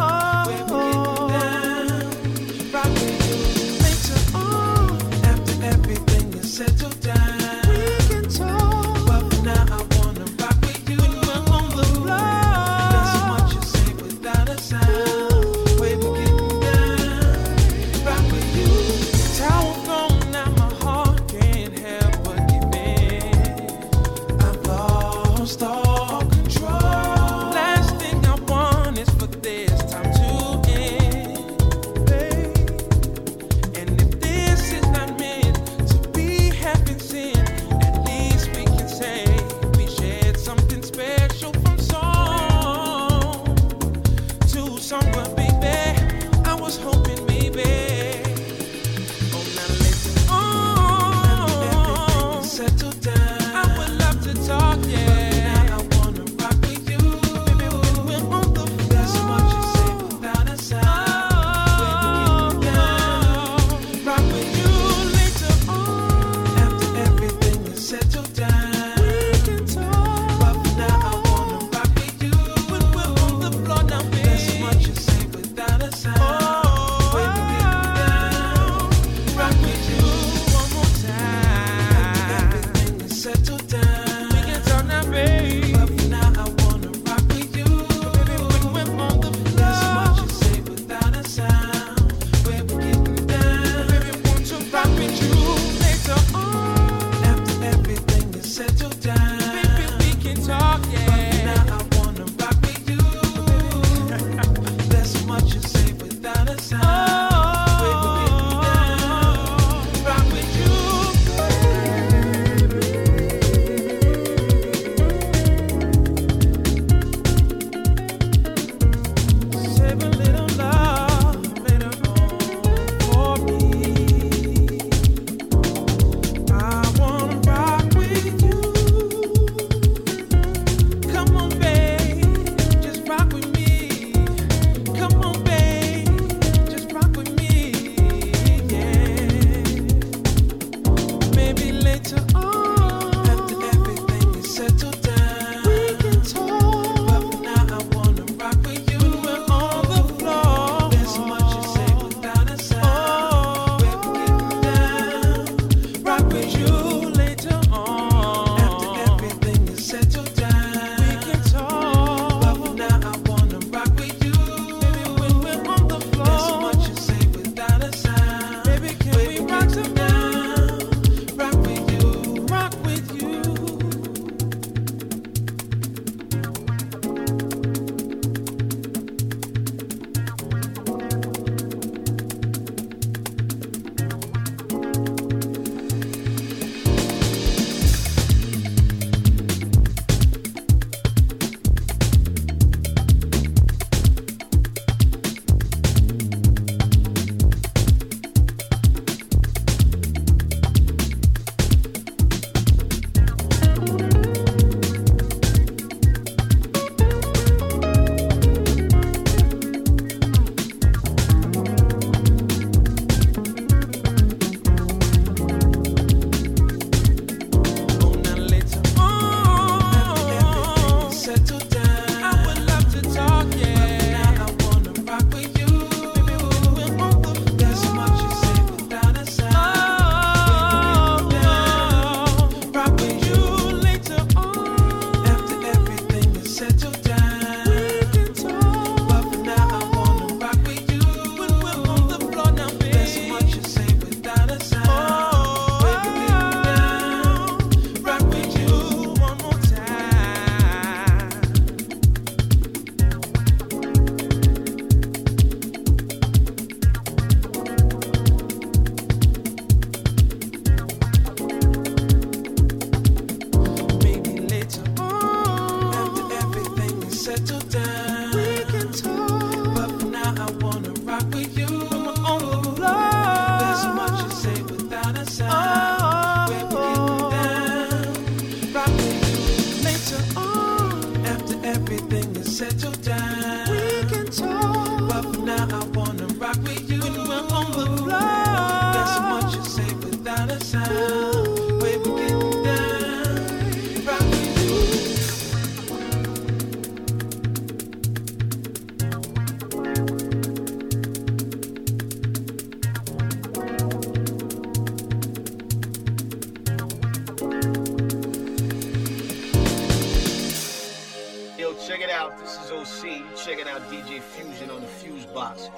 Checking out DJ Fusion on the Fuse Box.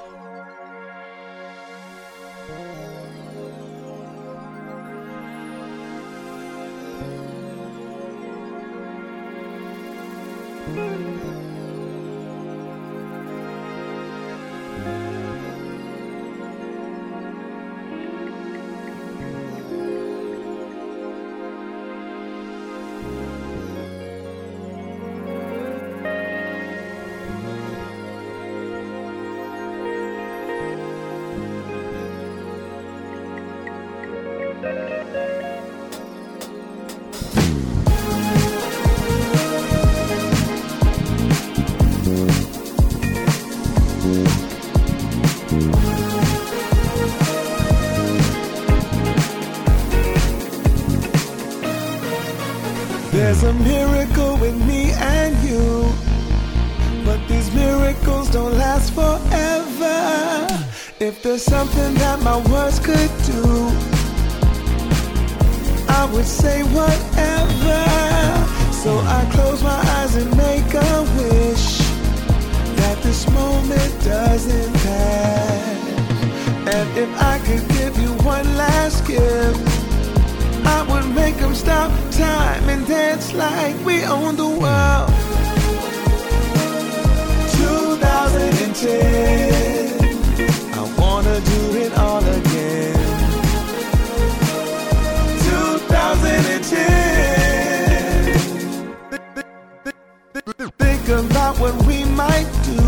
There's a miracle with me and you. But these miracles don't last forever. If there's something that my words could do, I would say whatever. So I close my eyes and make a wish that this moment doesn't pass. And if I could give you one last gift, I would make them stop time and dance like we own the world. 2010, I wanna do it all again. 2010, think about what we might do,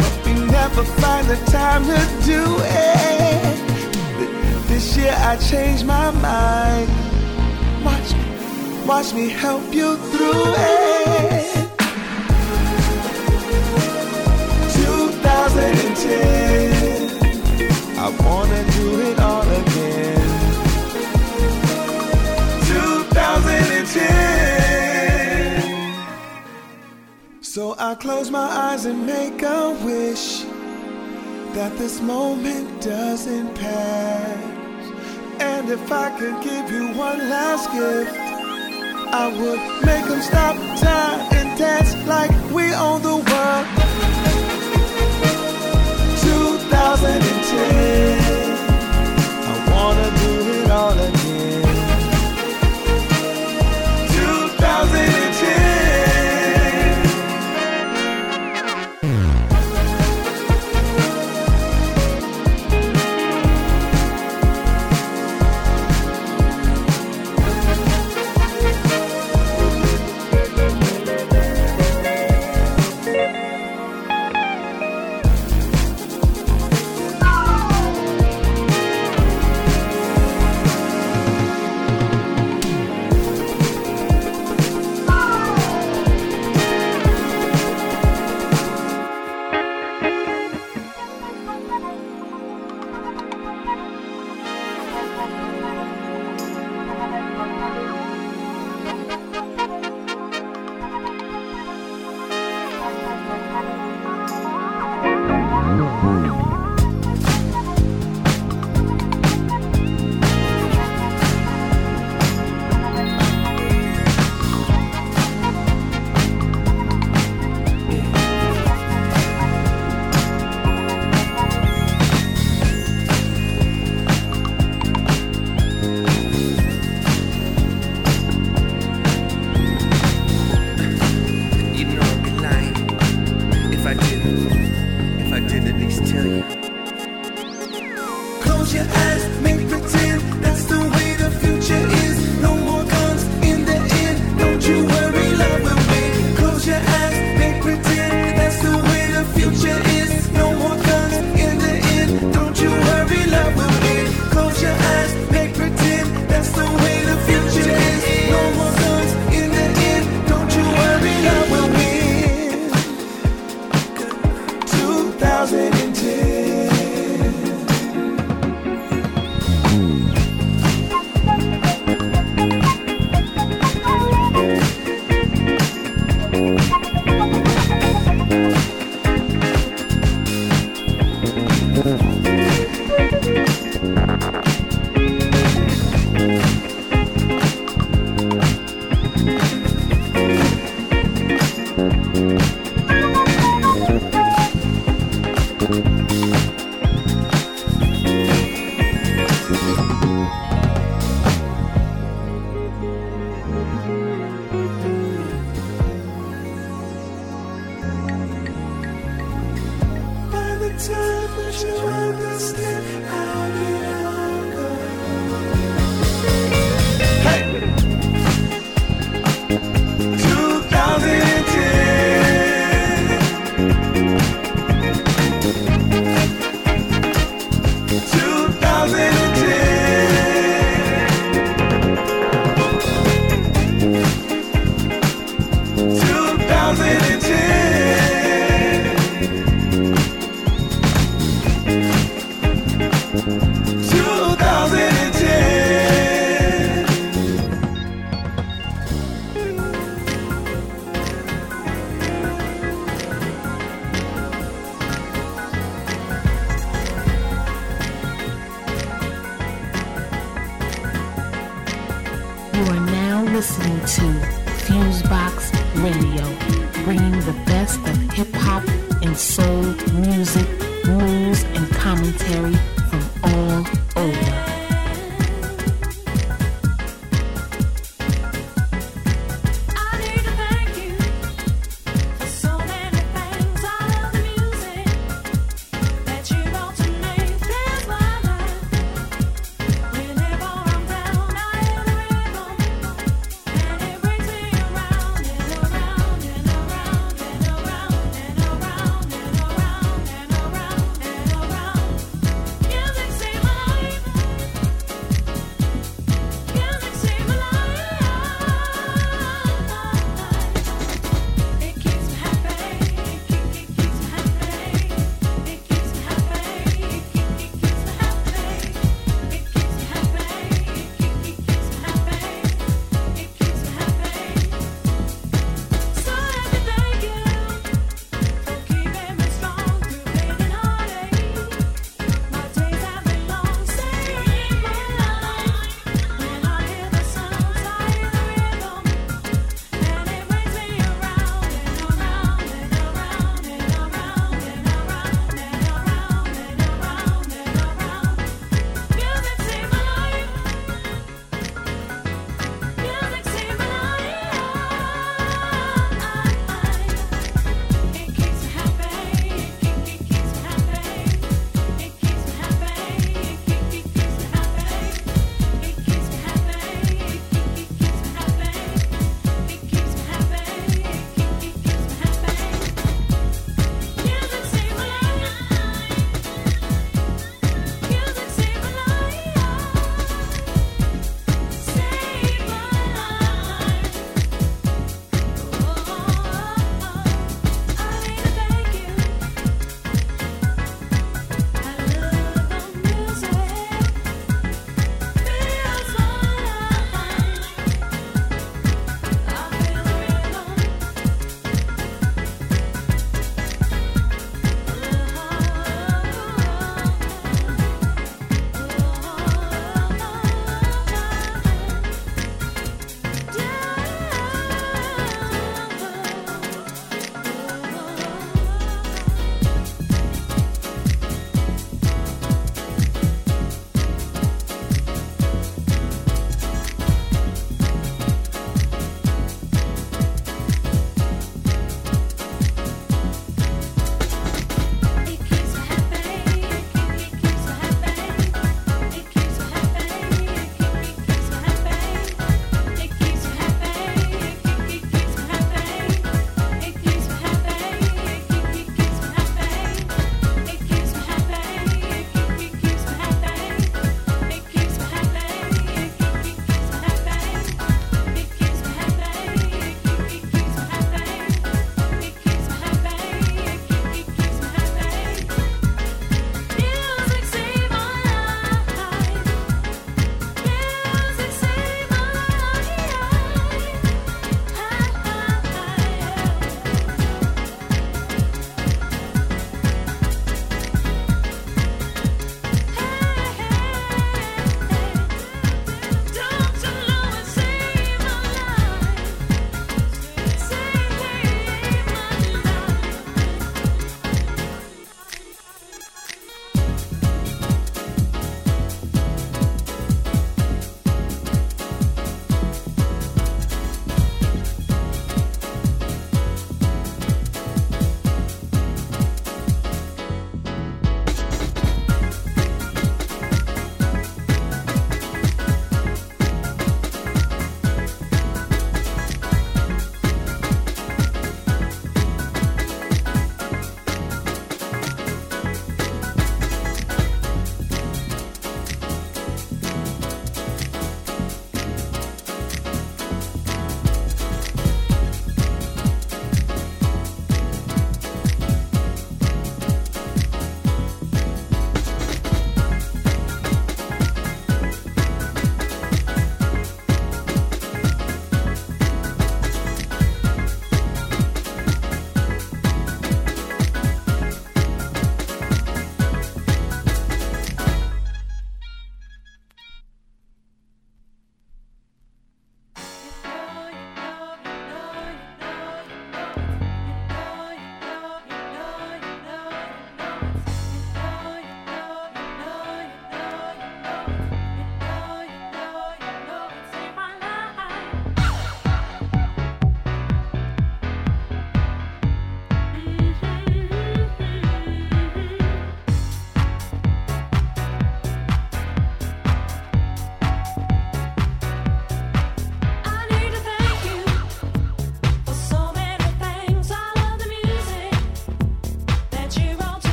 but we never find the time to do it. This year I changed my mind. Watch me, help you through it. 2010, I wanna do it all again. 2010. So I close my eyes and make a wish that this moment doesn't pass. And if I could give you one last gift, I would make them stop time and dance like we own the world. 2010,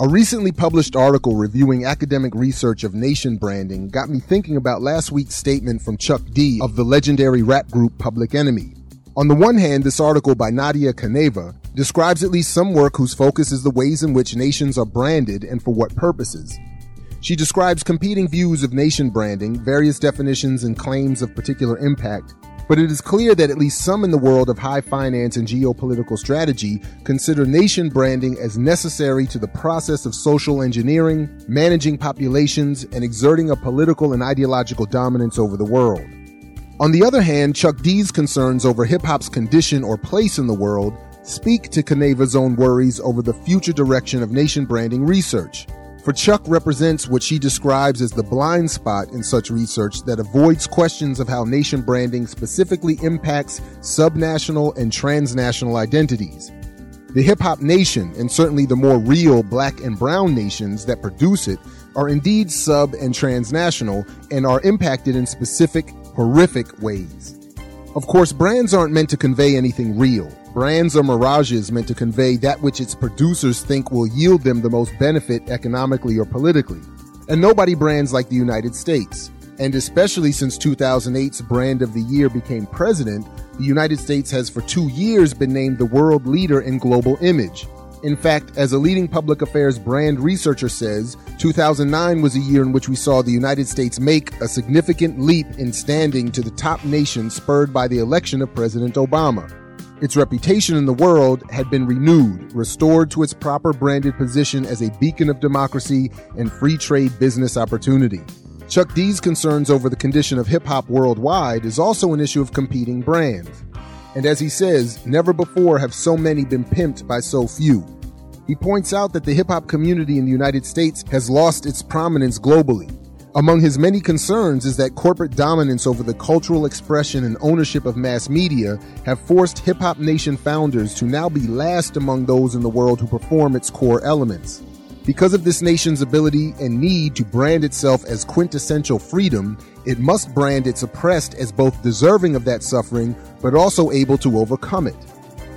A recently published article reviewing academic research of nation branding got me thinking about last week's statement from Chuck D of the legendary rap group Public Enemy. On the one hand, this article by Nadia Kaneva describes at least some work whose focus is the ways in which nations are branded and for what purposes. She describes competing views of nation branding, various definitions and claims of particular impact, but it is clear that at least some in the world of high finance and geopolitical strategy consider nation branding as necessary to the process of social engineering, managing populations, and exerting a political and ideological dominance over the world. On the other hand, Chuck D's concerns over hip hop's condition or place in the world speak to Kaneva's own worries over the future direction of nation branding research. For Chuck represents what she describes as the blind spot in such research that avoids questions of how nation branding specifically impacts subnational and transnational identities. The hip hop nation, and certainly the more real black and brown nations that produce it, are indeed sub and transnational and are impacted in specific, horrific ways. Of course, brands aren't meant to convey anything real. Brands are mirages meant to convey that which its producers think will yield them the most benefit economically or politically. And nobody brands like the United States. And especially since 2008's Brand of the Year became president, the United States has for two years been named the world leader in global image. In fact, as a leading public affairs brand researcher says, 2009 was a year in which we saw the United States make a significant leap in standing to the top nation spurred by the election of President Obama. Its reputation in the world had been renewed, restored to its proper branded position as a beacon of democracy and free trade business opportunity. Chuck D's concerns over the condition of hip hop worldwide is also an issue of competing brands. And as he says, never before have so many been pimped by so few. He points out that the hip hop community in the United States has lost its prominence globally. Among his many concerns is that corporate dominance over the cultural expression and ownership of mass media have forced Hip Hop Nation founders to now be last among those in the world who perform its core elements. Because of this nation's ability and need to brand itself as quintessential freedom, it must brand its oppressed as both deserving of that suffering, but also able to overcome it.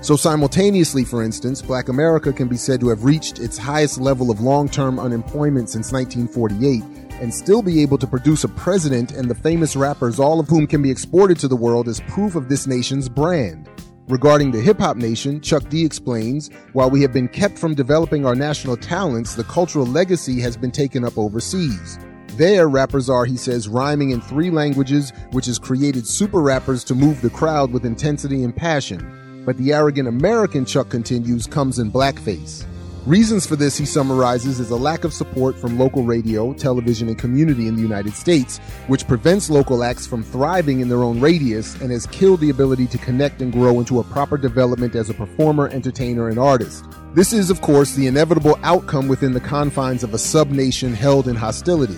So, simultaneously, for instance, Black America can be said to have reached its highest level of long term unemployment since 1948 and still be able to produce a president and the famous rappers, all of whom can be exported to the world as proof of this nation's brand. Regarding the hip hop nation, Chuck D explains while we have been kept from developing our national talents, the cultural legacy has been taken up overseas. There, rappers are, he says, rhyming in three languages, which has created super rappers to move the crowd with intensity and passion. But the arrogant American, Chuck continues, comes in blackface. Reasons for this, he summarizes, is a lack of support from local radio, television, and community in the United States, which prevents local acts from thriving in their own radius and has killed the ability to connect and grow into a proper development as a performer, entertainer, and artist. This is, of course, the inevitable outcome within the confines of a sub-nation held in hostility.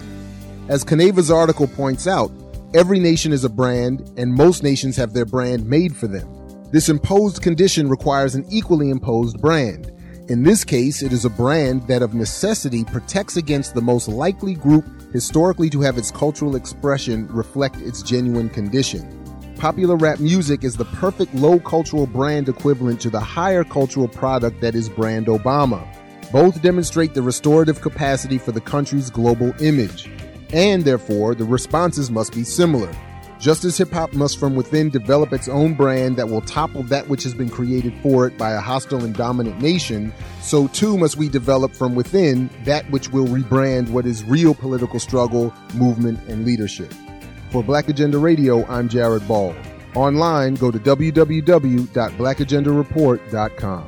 As Kaneva's article points out, every nation is a brand, and most nations have their brand made for them. This imposed condition requires an equally imposed brand. In this case, it is a brand that of necessity protects against the most likely group historically to have its cultural expression reflect its genuine condition. Popular rap music is the perfect low cultural brand equivalent to the higher cultural product that is brand Obama. Both demonstrate the restorative capacity for the country's global image. And therefore, the responses must be similar. Just as hip hop must from within develop its own brand that will topple that which has been created for it by a hostile and dominant nation, so too must we develop from within that which will rebrand what is real political struggle, movement, and leadership. For Black Agenda Radio, I'm Jared Ball. Online, go to www.blackagendareport.com.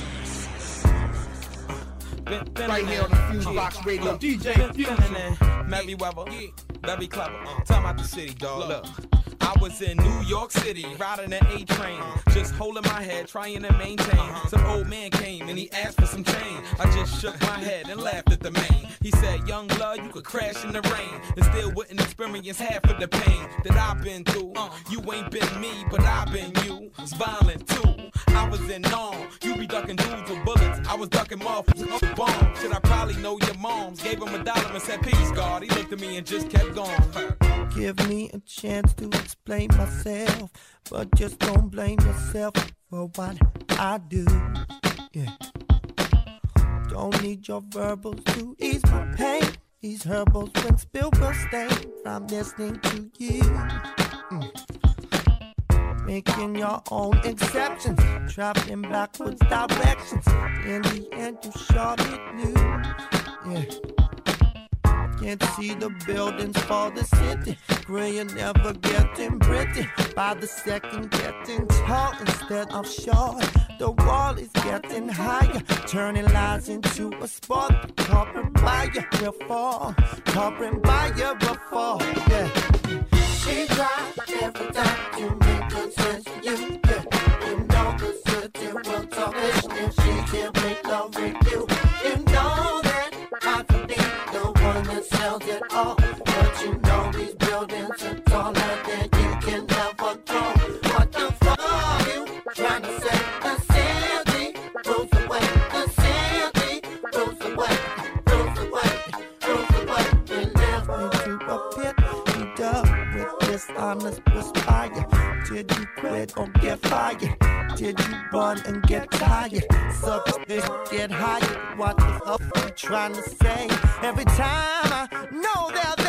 Right here on the Fusebox Radio, DJ Fusion. Mary Weather, very clever. Time out the city, dog. Look. I was in New York City, riding an A train, just holding my head, trying to maintain. Some old man came and he asked for some change. I just shook my head and laughed at the man. He said, Young love, you could crash in the rain and still wouldn't experience half of the pain that I've been through. Uh, you ain't been me, but I've been you. It's violent too. I was in on. You be ducking dudes with bullets. I was ducking motherfuckers with bombs. Should I probably know your moms? Gave him a dollar and said, Peace, God. He looked at me and just kept going. Give me a chance to explain myself, but just don't blame yourself for what I do. Yeah. Don't need your verbals to ease my pain. These herbals when spilled will stain from listening to you. Making your own exceptions, traveling backwards directions. In the end, you surely knew. Yeah. Can't see the buildings for the city. Gray and never getting pretty. By the second, getting tall instead of short. The wall is getting higher, turning lies into a sport. Corporate buyer will fall. Corporate buyer will fall. Yeah. She tries every time make you. Talk this if she can't make love you quit get fired? Did you run and get tired? Substance get higher. What the fuck you trying to say? Every time I know that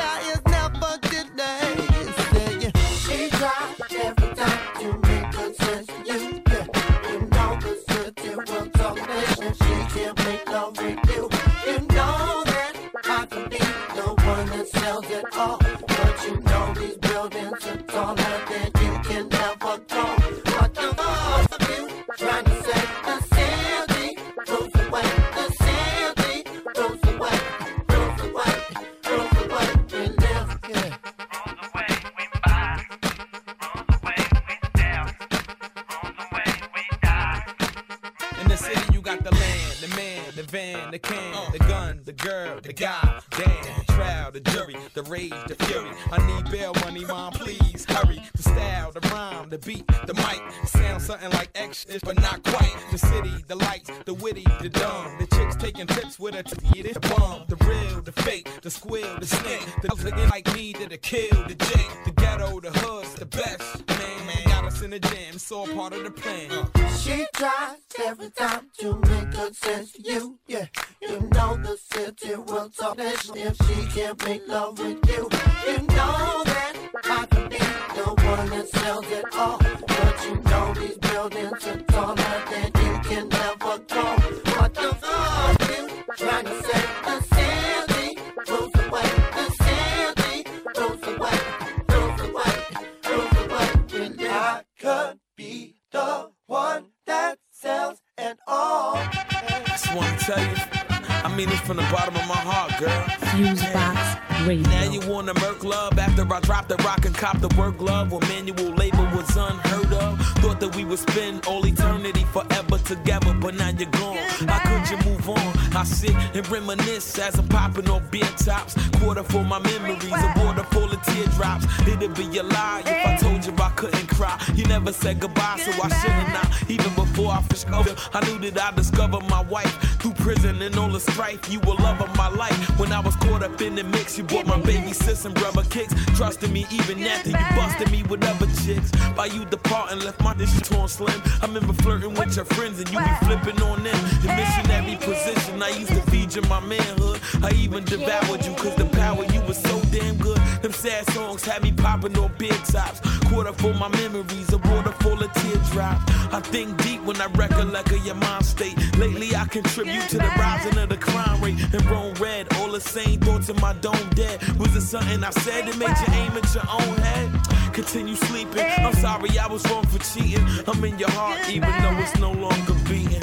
By you departing, left my dish torn slim. I remember flirting with your friends and you be flipping on them. In missionary position, I used to feed you my manhood. I even devoured you cause the power you was so damn good. Them sad songs had me popping on big tops. Quarter full my memories, a water full of teardrops. I think deep when I recollect of your mind state. Lately I contribute to the rising of the crime rate and grown red. All the same thoughts in my dome dead. Was it something I said that made you aim at your own head? Continue sleeping. I'm sorry I was wrong for cheating. I'm in your heart even though it's no longer beating.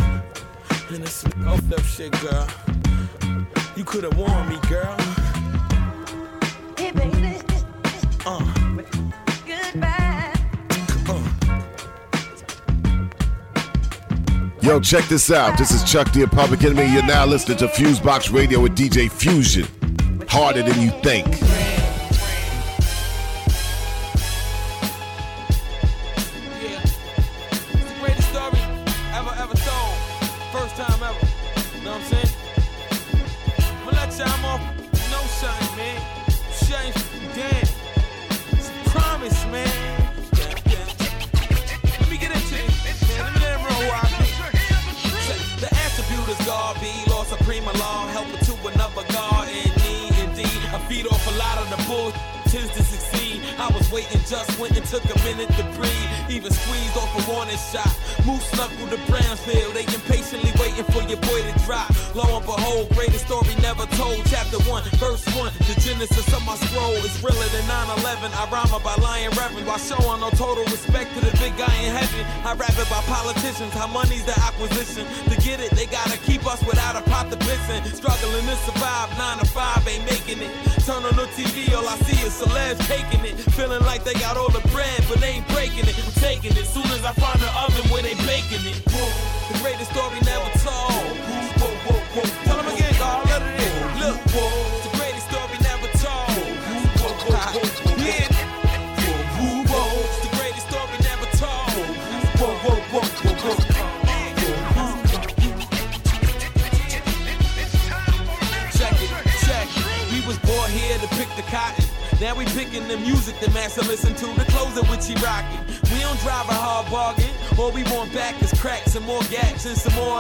And it's some off up shit, girl. You could've warned me, girl. Uh. Yo, check this out. This is Chuck the Public Enemy. You're now listening to Fusebox Radio with DJ Fusion. Harder than you think.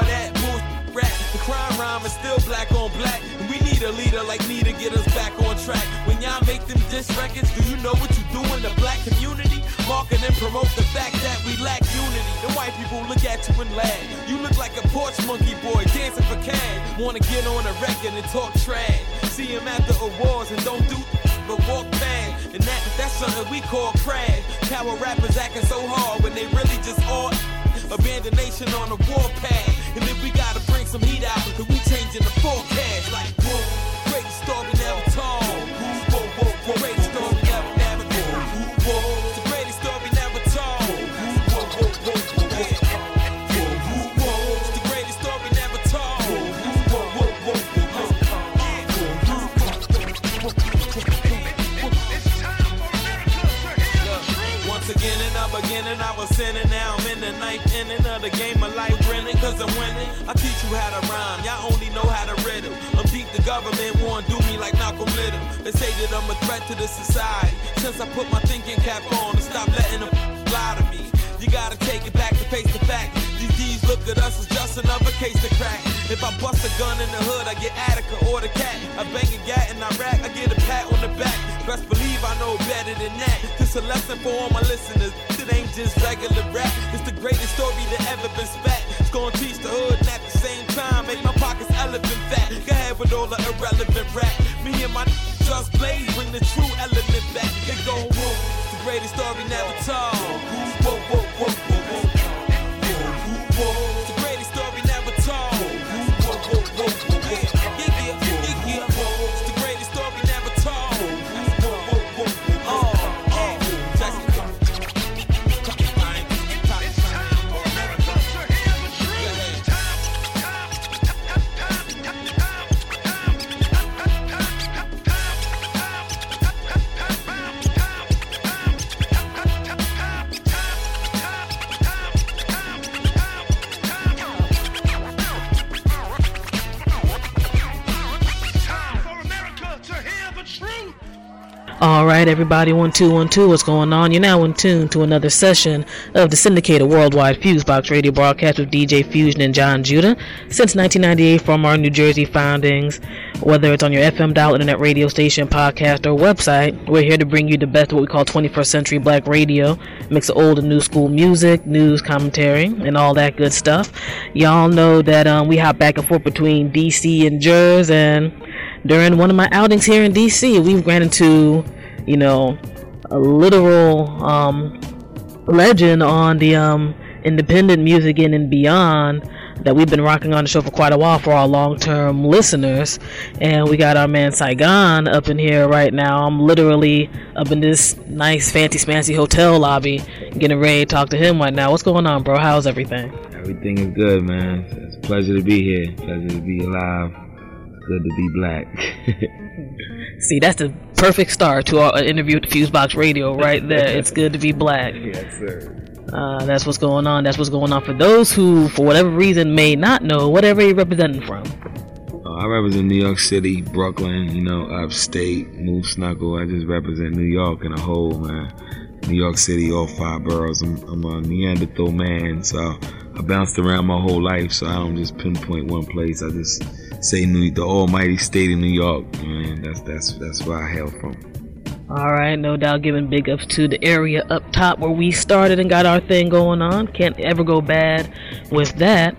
That bullshit rap. The crime rhyme is still black on black. And we need a leader like me to get us back on track. When y'all make them diss records, do you know what you do in the black community? Market and promote the fact that we lack unity. The white people look at you and laugh. You look like a porch monkey boy dancing for cash. Wanna get on a record and talk trash. See him at the awards and don't do but walk past. And that that's something we call crash. Power rappers acting so hard when they really just all abandon nation on the warpath. And if we gotta bring some heat out, then we changing the forecast. Like whoa, great story never told. Whoa, whoa, whoa, great story never, never told. Whoa, the greatest story never told. Whoa, whoa, whoa, whoa, whoa. Whoa, it's the greatest story never told. Whoa, whoa, whoa, Once again beginning, I was sinning. Now I'm in the ninth inning of the game of life, cause I'm winning. I teach you how to rhyme, y'all only know how to riddle. I'm deep, the government won't do me like Malcolm Little. They say that I'm a threat to the society. Since I put my thinking cap on and stop letting them lie to me. You gotta take it back to face the fact. These D's look at us as just another case to crack. If I bust a gun in the hood, I get Attica or the cat. I bang a gat and I rack, I get a pat on the back. Best believe I know better than that. This a lesson for all my listeners. It ain't just regular rap. It's the greatest story that ever been spat. Gonna teach the hood and at the same time make my pockets elephant fat. Go ahead with all the irrelevant rap. Me and my just blaze bring the true element back. It go whoa. The greatest story never told. Whoa, whoa, whoa, whoa, whoa. Whoa, it's the greatest story never told. Whoa, whoa, whoa, whoa, right, everybody, one two one two. What's going on? You're now in tune to another session of the syndicated worldwide Fusebox radio broadcast with DJ Fusion and Jon Judah since 1998 from our New Jersey foundings. Whether it's on your FM dial, internet radio station, podcast, or website, we're here to bring you the best of what we call 21st century black radio. Mix of old and new school music, news, commentary, and all that good stuff. Y'all know that um, we hop back and forth between DC and Jersey, and during one of my outings here in DC, we've ran into, you know, a literal um, legend on the um, independent music in and beyond that we've been rocking on the show for quite a while for our long-term listeners. And we got our man Saigon up in here right now. I'm literally up in this nice fancy smancy hotel lobby getting ready to talk to him right now. What's going on, bro? How's everything? Everything is good, man. It's a pleasure to be here. Pleasure to be alive. It's good to be black. See, that's the perfect start to our interview the Fusebox Radio right there. it's good to be black. yes, sir. Uh, that's what's going on. That's what's going on for those who, for whatever reason, may not know whatever you're representing from. Uh, I represent New York City, Brooklyn, you know, upstate, Move Snuckle. I just represent New York in a whole, man. New York City, all five boroughs. I'm, I'm a Neanderthal man, so I bounced around my whole life, so I don't just pinpoint one place. I just say New, the almighty state of New York, man. That's that's that's where I hail from. All right, no doubt giving big ups to the area up top where we started and got our thing going on. Can't ever go bad with that.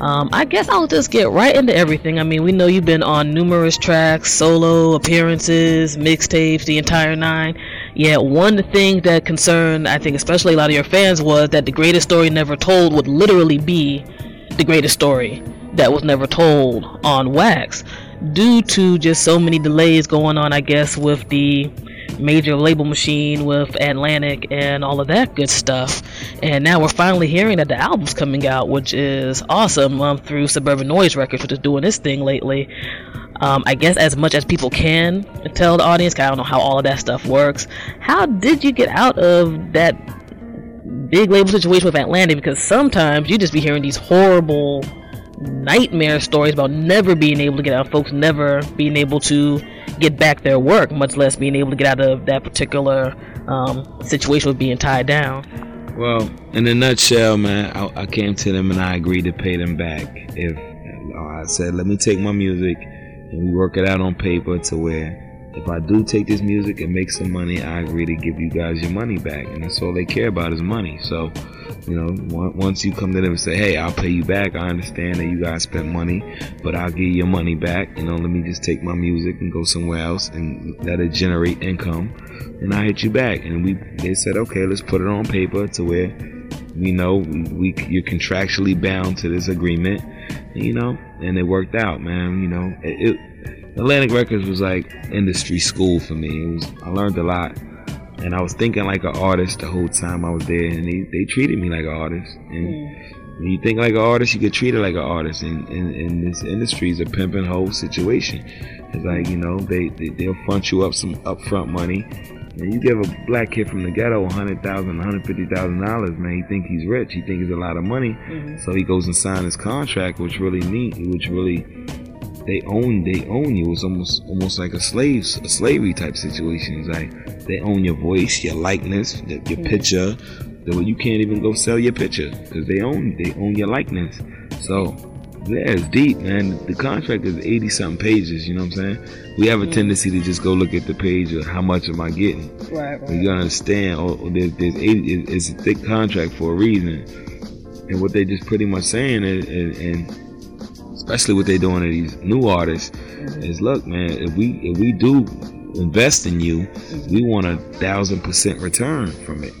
Um, I guess I'll just get right into everything. I mean, we know you've been on numerous tracks, solo appearances, mixtapes, the entire nine. Yet one thing that concerned, I think, especially a lot of your fans was that the greatest story never told would literally be the greatest story that was never told on wax due to just so many delays going on, I guess, with the major label machine with Atlantic and all of that good stuff. And now we're finally hearing that the album's coming out, which is awesome um, through Suburban Noize Records, which is doing this thing lately. Um, I guess as much as people can tell the audience, I don't know how all of that stuff works. How did you get out of that big label situation with Atlantic? Because sometimes you just be hearing these horrible nightmare stories about never being able to get out, folks never being able to get back their work, much less being able to get out of that particular um, situation with being tied down. Well, in a nutshell, man, I, I came to them and I agreed to pay them back. If I said, let me take my music and we work it out on paper to where if I do take this music and make some money, I agree to give you guys your money back, and that's all they care about is money. So, you know, once you come to them and say, "Hey, I'll pay you back," I understand that you guys spent money, but I'll give you your money back. You know, let me just take my music and go somewhere else and let it generate income, and I hit you back. And we, they said, "Okay, let's put it on paper to where." We know we, we you're contractually bound to this agreement, you know, and it worked out, man. You know, it, it Atlantic Records was like industry school for me. It was I learned a lot, and I was thinking like an artist the whole time I was there, and they, they treated me like an artist. And when you think like an artist, you get treated like an artist. And, and, and this industry is a pimping hoe situation. It's like you know they, they they'll front you up some upfront money. And you give a black kid from the ghetto a hundred thousand, one hundred fifty thousand dollars, man. He think he's rich. He think it's a lot of money. Mhm. So he goes and signs his contract, which really neat, which really they own they own you. It's almost almost like a slave a slavery type situation. It's like they own your voice, your likeness, your, your mm. picture. The, you can't even go sell your picture because they own they own your likeness. So yeah, it's deep, man. The contract is eighty something pages. You know what I'm saying? We have a mm. tendency to just go look at the page of how much am I getting. Right, But you gotta understand, oh, oh, there's, there's 80, it's a thick contract for a reason. And what they just pretty much saying is, and, and especially what they're doing to these new artists, is look, man, if we if we do invest in you, we want a thousand percent return from it.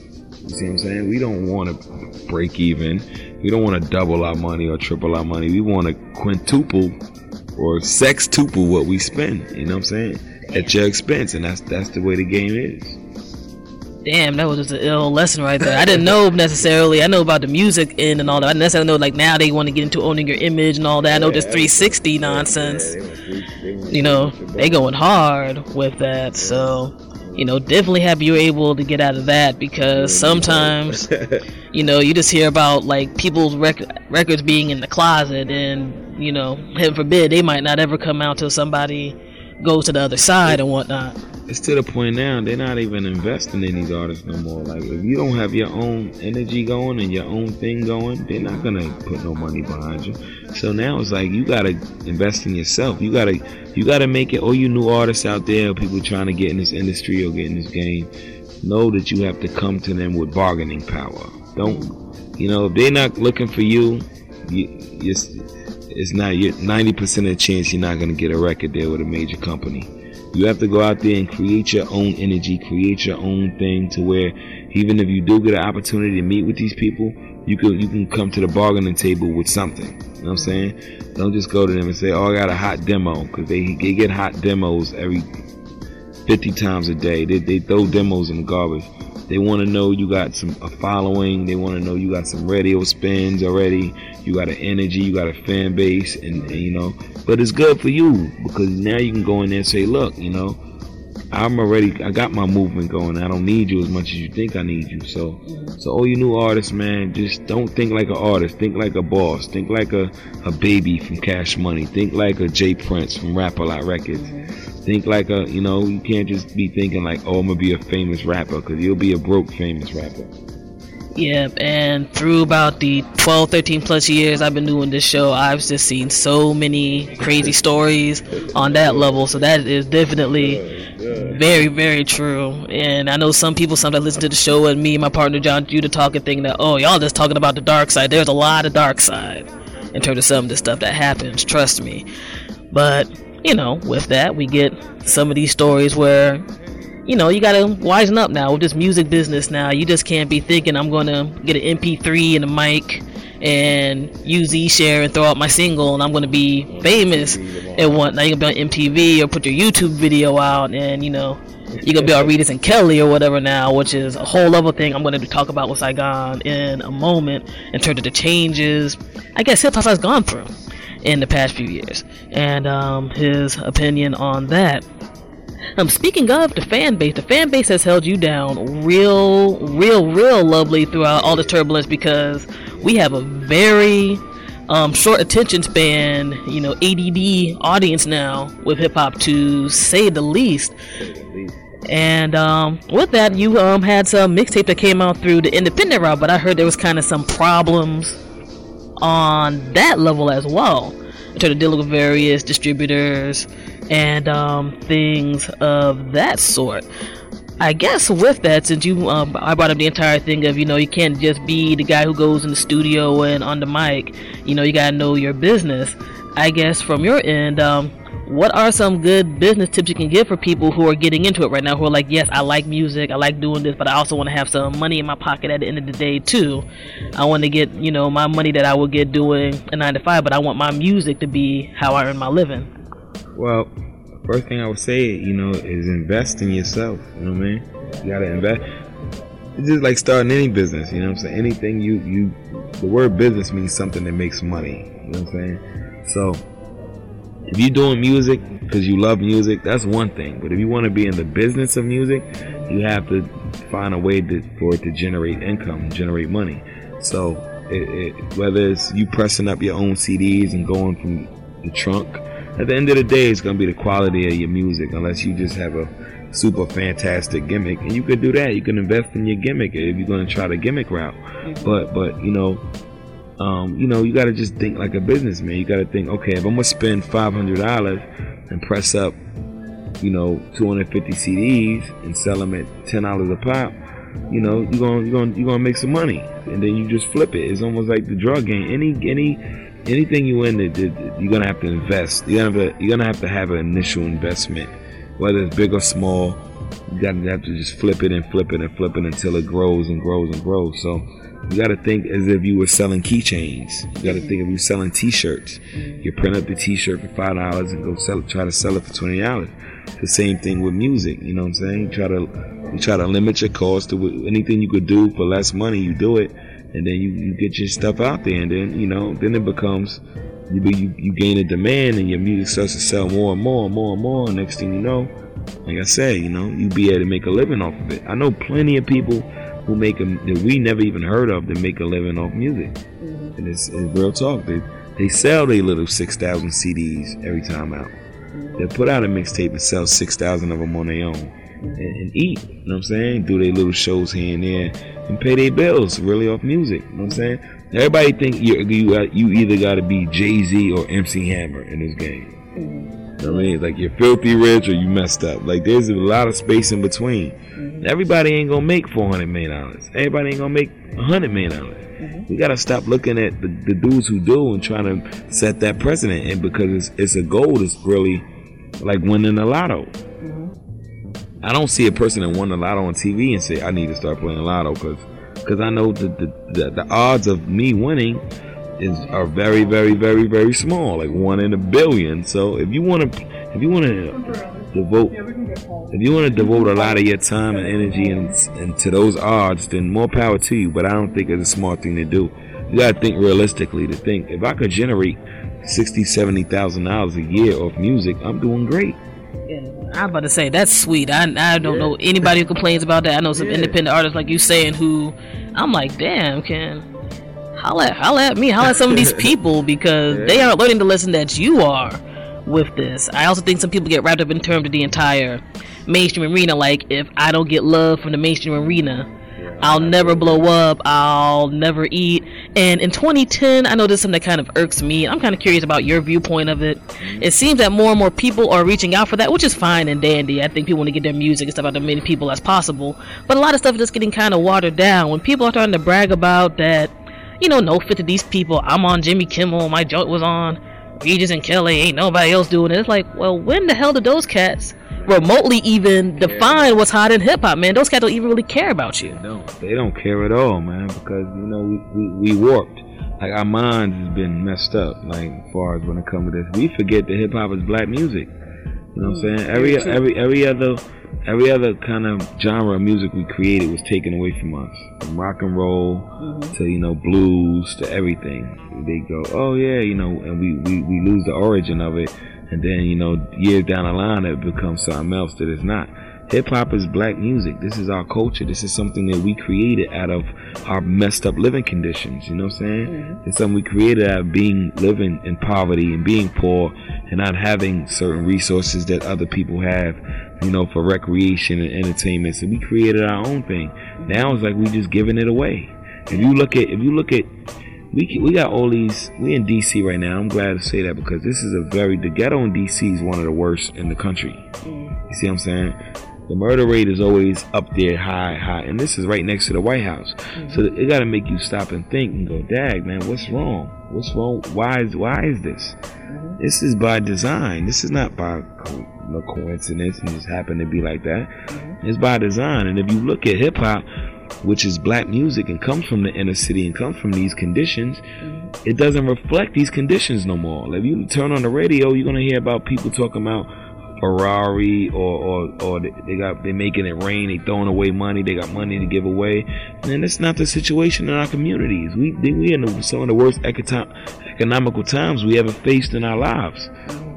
You see what I'm saying? We don't want to break even. We don't want to double our money or triple our money. We want to quintuple or sextuple what we spend. You know what I'm saying? At your expense, and that's that's the way the game is. Damn, that was just an ill lesson right there. I didn't know necessarily. I know about the music end and all that. I didn't necessarily know like now they want to get into owning your image and all that. I know this 360 nonsense. You know, they going hard with that. So, you know, definitely happy you're able to get out of that because sometimes, you know, you just hear about like people's rec- records being in the closet and, you know, heaven forbid, they might not ever come out till somebody goes to the other side and whatnot. It's to the point now they're not even investing in these artists no more. Like if you don't have your own energy going and your own thing going, they're not gonna put no money behind you. So now it's like you gotta invest in yourself. You gotta you gotta make it. All you new artists out there, people trying to get in this industry or get in this game, know that you have to come to them with bargaining power. Don't you know if they're not looking for you, you it's, it's not your ninety percent of the chance you're not gonna get a record deal with a major company. You have to go out there and create your own energy, create your own thing to where even if you do get an opportunity to meet with these people, you can you can come to the bargaining table with something. You know what I'm saying? Don't just go to them and say, "Oh, I got a hot demo," because they they get hot demos every 50 times a day. They they throw demos in the garbage. They want to know you got some a following. They want to know you got some radio spins already. You got an energy. You got a fan base, and, and you know. But it's good for you because now you can go in there and say, look, you know, I'm already I got my movement going. I don't need you as much as you think I need you. So so all you new artists, man, just don't think like an artist. Think like a boss. Think like a, a baby from Cash Money. Think like a J. Prince from Rap A Lot Records. Think like a you know, you can't just be thinking like, oh I'm gonna be a famous rapper, cause you'll be a broke famous rapper. Yep, and through about the 12, 13 plus years I've been doing this show, I've just seen so many crazy stories on that level. So that is definitely very, very true. And I know some people sometimes listen to the show and me and my partner Jon Judah talking, thinking that, oh, y'all just talking about the dark side. There's a lot of dark side in terms of some of the stuff that happens, trust me. But, you know, with that, we get some of these stories where you know, you gotta wisen up now with this music business now. You just can't be thinking I'm gonna get an MP3 and a mic and use eShare and throw out my single and I'm gonna be famous and what now you're gonna be on MTV or put your YouTube video out and you know you're gonna be on Regis and Kelly or whatever now, which is a whole other thing I'm gonna talk about with Saigon in a moment in terms of the changes I guess hip hop has gone through in the past few years and um, his opinion on that. Um, speaking of the fan base, the fan base has held you down real, real, real lovely throughout all this turbulence because we have a very um, short attention span, you know, ADD audience now with hip hop to say the least. And um, with that, you um, had some mixtape that came out through the independent route, but I heard there was kind of some problems on that level as well in terms of dealing with various distributors and um, things of that sort. I guess with that, since you, um, I brought up the entire thing of you know you can't just be the guy who goes in the studio and on the mic. You know you gotta know your business. I guess from your end, um, what are some good business tips you can give for people who are getting into it right now? Who are like, yes, I like music, I like doing this, but I also want to have some money in my pocket at the end of the day too. I want to get you know my money that I would get doing a nine to five, but I want my music to be how I earn my living. Well, first thing I would say, you know, is invest in yourself. You know what I mean? You gotta invest. It's just like starting any business. You know what I'm saying? Anything you you, the word business means something that makes money. You know what I'm saying? So if you're doing music because you love music, that's one thing. But if you want to be in the business of music, you have to find a way to, for it to generate income, generate money. So it, it, whether it's you pressing up your own CDs and going from the trunk, at the end of the day, it's gonna be the quality of your music. Unless you just have a super fantastic gimmick, and you could do that. You can invest in your gimmick if you're gonna try the gimmick route. But but you know um, you know, you got to just think like a businessman. You got to think, okay, if I'm gonna spend five hundred dollars and press up, you know, 250 CDs and sell them at ten dollars a pop, you know, you're gonna you're gonna you're gonna make some money, and then you just flip it. It's almost like the drug game. Any any anything you in, you're gonna have to invest. You're gonna you're gonna have to have an initial investment, whether it's big or small. You gotta have to just flip it and flip it and flip it until it grows and grows and grows. So you got to think as if you were selling keychains. You got to think of you selling T-shirts. You print up the T-shirt for five dollars and go sell it. Try to sell it for twenty dollars. The same thing with music. You know what I'm saying? You try to you try to limit your cost to anything you could do for less money. You do it, and then you, you get your stuff out there, and then you know then it becomes you you, you gain a demand, and your music starts to sell more and more and more and more. And next thing you know, like I said, you know you be able to make a living off of it. I know plenty of people who make a that we never even heard of that make a living off music. Mm-hmm. And it's, it's real talk. They they sell their little six thousand CDs every time out. They put out a mixtape and sell six thousand of them on their own and, and eat. You know what I'm saying? Do their little shows here and there and pay their bills really off music. You know what I'm saying? Everybody think you you uh, you either got to be Jay Z or MC Hammer in this game. You know what I mean? Like you're filthy rich or you messed up. Like there's a lot of space in between. Everybody ain't gonna make four hundred million dollars. Everybody ain't gonna make a hundred million dollars. Mm-hmm. We gotta stop looking at the, the dudes who do and trying to set that precedent. And because it's, it's a goal, it's really like winning the lotto. Mm-hmm. I don't see a person that won the lotto on TV and say I need to start playing lotto because because I know the the, the the odds of me winning is are very very very very small, like one in a billion. So if you want to if you want to devote, if you want to devote a lot of your time and energy and, and to those odds, then more power to you. But I don't think it's a smart thing to do. You gotta think realistically. To think if I could generate sixty, seventy thousand dollars a year of music, I'm doing great. I'm about to say that's sweet. I I don't know anybody who complains about that. I know some independent artists like you saying who I'm like, damn, can holla holla at me, holla at some of these people because they aren't learning the lesson that you are with this. I also think some people get wrapped up in terms of the entire mainstream arena. Like if I don't get love from the mainstream arena, I'll never blow up. I'll never eat. And in 2010, I know this is something that kind of irks me. I'm kind of curious about your viewpoint of it. It seems that more and more people are reaching out for that, which is fine and dandy. I think people want to get their music and stuff out to as many people as possible. But a lot of stuff is just getting kind of watered down. When people are starting to brag about that, you know, no fit to these people. I'm on Jimmy Kimmel. My joint was on Regis and Kelly. Ain't nobody else doing it. It's like, well, when the hell did those cats remotely even define what's hot in hip hop, man? Those cats don't even really care about you. No, they don't care at all, man, because you know we, we, we warped. Like our minds has been messed up. Like as far as when it comes to this, we forget that hip hop is black music. You know what I'm mm. saying? Every every every other every other kind of genre of music we created was taken away from us. From rock and roll mm-hmm. to you know blues to everything. They go, oh yeah, you know, and we, we, we lose the origin of it, and then you know years down the line it becomes something else that is not. Hip hop is black music. This is our culture. This is something that we created out of our messed up living conditions. You know what I'm saying? Mm-hmm. It's something we created out of being living in poverty and being poor and not having certain resources that other people have, you know, for recreation and entertainment. So we created our own thing. Now it's like we just giving it away. If you look at if you look at we we got all these. We in DC right now. I'm glad to say that because this is a very the ghetto in DC is one of the worst in the country. Mm-hmm. You see what I'm saying? The murder rate is always up there, high, high, and this is right next to the White House. So mm-hmm. it got to make you stop and think and go, "Dag, man, what's wrong? What's wrong? Why is why is this? Mm-hmm. This is by design. This is not by co- no coincidence. It just happened to be like that. Mm-hmm. It's by design. And if you look at hip hop, which is black music and comes from the inner city and comes from these conditions, it doesn't reflect these conditions no more. Like if you turn on the radio, you're gonna hear about people talking about Ferrari or or, or they got they making it rain, they throwing away money, they got money to give away, and that's not the situation in our communities. We we in some of the worst econo- economical times we ever faced in our lives.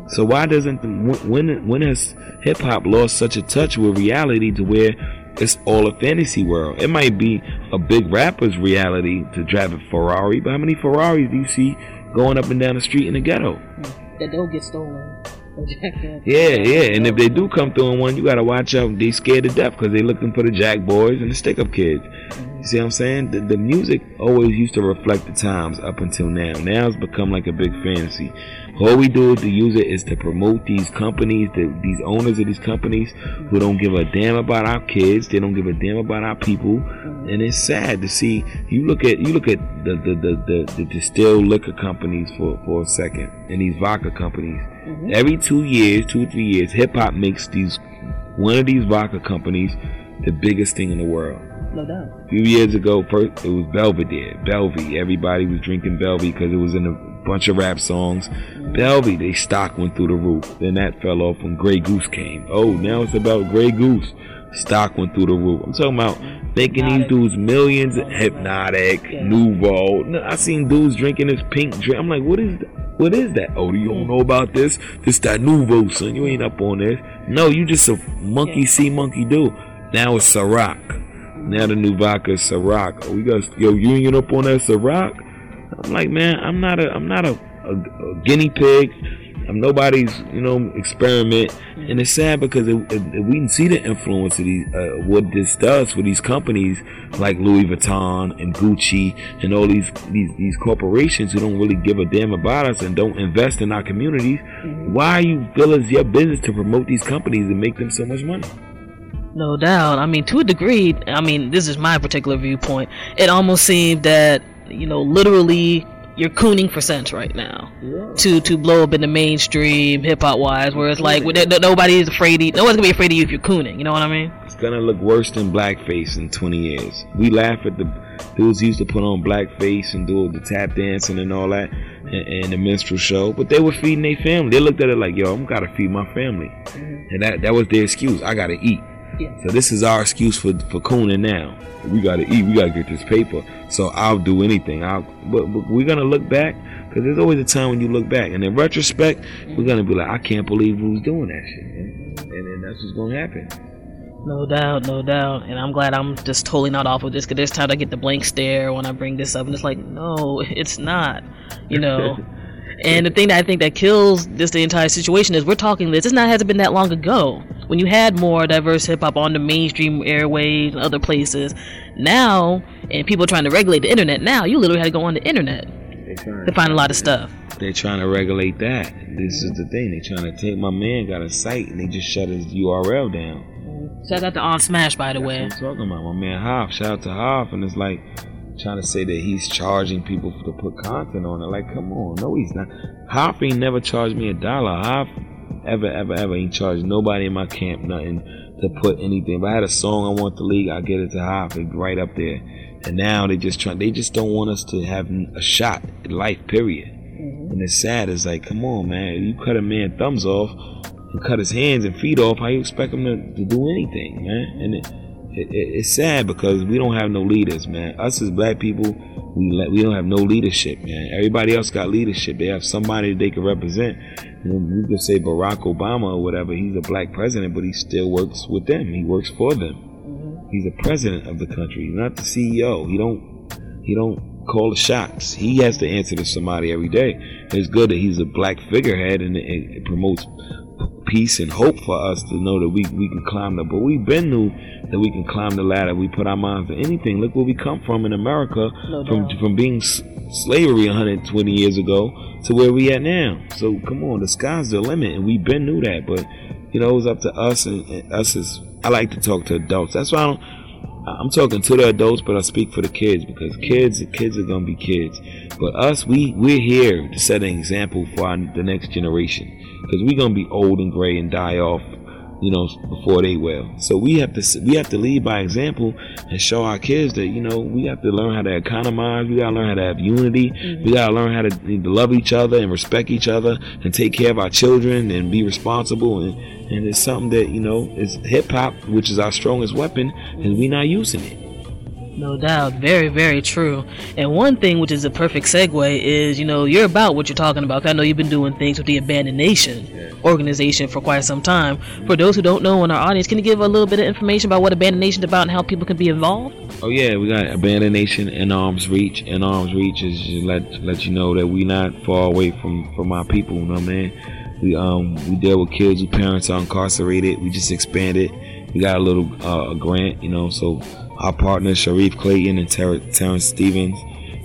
So why doesn't when when has hip hop lost such a touch with reality to where it's all a fantasy world? It might be a big rapper's reality to drive a Ferrari, but how many Ferraris do you see going up and down the street in the ghetto? That don't get stolen. Or jacked up. Yeah, yeah, and if they do come through in one, you gotta watch out. They scared to death because they looking for the jack boys and the stick up kids. Mm-hmm. You see what I'm saying? The, the music always used to reflect the times up until now. Now it's become like a big fantasy. All we do to use it is to promote these companies, the, these owners of these companies who don't give a damn about our kids. They don't give a damn about our people, and it's sad to see. You look at you look at the the the, the, the distilled liquor companies for for a second, and these vodka companies. Mm-hmm. Every two years, two or three years, hip hop makes these one of these vodka companies the biggest thing in the world. No doubt. A few years ago, first it was Belvedere, Belvy. Everybody was drinking Belvy because it was in a bunch of rap songs. Belvy, they stock went through the roof. Then that fell off when Grey Goose came. Oh, now it's about Grey Goose. Stock went through the roof. I'm talking about making these dudes millions. Hpnotiq, Nuvo. No, I seen dudes drinking this pink drink. I'm like, what is that? What is that? Oh, you don't know about this? This that Nuvo, son. You ain't up on this. No, you just a monkey see, monkey do. Now it's Ciroc. Now the new vodka is Ciroc. Oh, we got yo, you ain't up on that Ciroc? I'm like, man, I'm not a, I'm not a, a, a guinea pig. I'm nobody's, you know, experiment. And it's sad because we can see the influence of these, uh, what this does for these companies like Louis Vuitton and Gucci and all these, these, these corporations who don't really give a damn about us and don't invest in our communities. Why are you feel it's your business to promote these companies and make them so much money? No doubt. I mean, to a degree, I mean, this is my particular viewpoint. It almost seemed that, you know, literally you're cooning for cents right now to to blow up in the mainstream hip hop wise, where it's like well, no- nobody is afraid. Of, no one's gonna be afraid of you if you're cooning. You know what I mean? It's gonna look worse than blackface in 20 years. We laugh at the dudes used to put on blackface and do the tap dancing and all that. and, and the minstrel show, but they were feeding their family. They looked at it like, yo, I'm gotta feed my family, and that that was their excuse. I gotta eat. So this is our excuse for for cooning now. We gotta eat. We gotta get this paper. So I'll do anything. I'll. But, but we're gonna look back because there's always a time when you look back, and in retrospect, we're gonna be like, I can't believe who's doing that shit, man. and, and that's what's gonna happen. No doubt, no doubt. And I'm glad I'm just totally not off of this because there's times I get the blank stare when I bring this up, and it's like, no, it's not. You know. and the thing that I think that kills this the entire situation is we're talking this. This not hasn't been that long ago when you had more diverse hip hop on the mainstream airwaves and other places. Now, and people trying to regulate the internet. Now, you literally had to go on the internet to find a lot of stuff. They're trying to regulate that. This is the thing. They're trying to take my man got a site and they just shut his URL down. Shout out to OnSmash, by the way. That's what I'm talking about. My man Hoff. Shout out to Hoff. And it's like trying to say that he's charging people to put content on it. Like, come on. No, he's not. Hoff ain't never charged me a dollar. Hoff ever, ever, ever ain't charged nobody in my camp nothing to put anything. If I had a song I want the league, I get it to Hoff. Right up there. And now they just try. They just don't want us to have a shot at life. Period. Mm-hmm. And it's sad. It's like, come on, man. You cut a man thumbs off and cut his hands and feet off. How you expect him to, to do anything, man? And it, it, it, it's sad because we don't have no leaders, man. Us as black people, we we don't have no leadership, man. Everybody else got leadership. They have somebody they can represent. You know, we could say Barack Obama or whatever. He's a black president, but he still works with them. He works for them. Mm-hmm. He's the president of the country, not the CEO. He don't he don't call the shots. He has to answer to somebody every day. It's good that he's a black figurehead and it, it promotes peace and hope for us to know that we, we can climb the but we've been knew that we can climb the ladder. We put our minds to anything. Look where we come from in America No from doubt. from being s- slavery 120 years ago to where we at now. So come on, the sky's the limit, and we've been knew that. But you know, it's up to us and, and us as I like to talk to adults. That's why I don't. I'm talking to the adults, but I speak for the kids because kids, the kids are gonna be kids. But us, we we're here to set an example for our, the next generation because we're gonna be old and gray and die off, you know, before they will. So we have to we have to lead by example and show our kids that you know we have to learn how to economize. We gotta learn how to have unity. We mm-hmm. gotta learn how to, to love each other and respect each other and take care of our children and be responsible. And and it's something that you know is hip hop, which is our strongest weapon, and we not using it. No doubt. Very, very true. And one thing which is a perfect segue is, you know, you're about what you're talking about. I know you've been doing things with the Abandoned Nation organization for quite some time. For those who don't know in our audience, can you give a little bit of information about what Abandoned Nation is about and how people can be involved? Oh yeah, we got Abandoned Nation in arms reach. In arms reach is just let let you know that we not far away from from our people. You know what I mean? We um we deal with kids whose parents are incarcerated. We just expanded. We got a little uh, a grant, you know. So our partners Sharif Clayton and Ter- Terrence Stevens.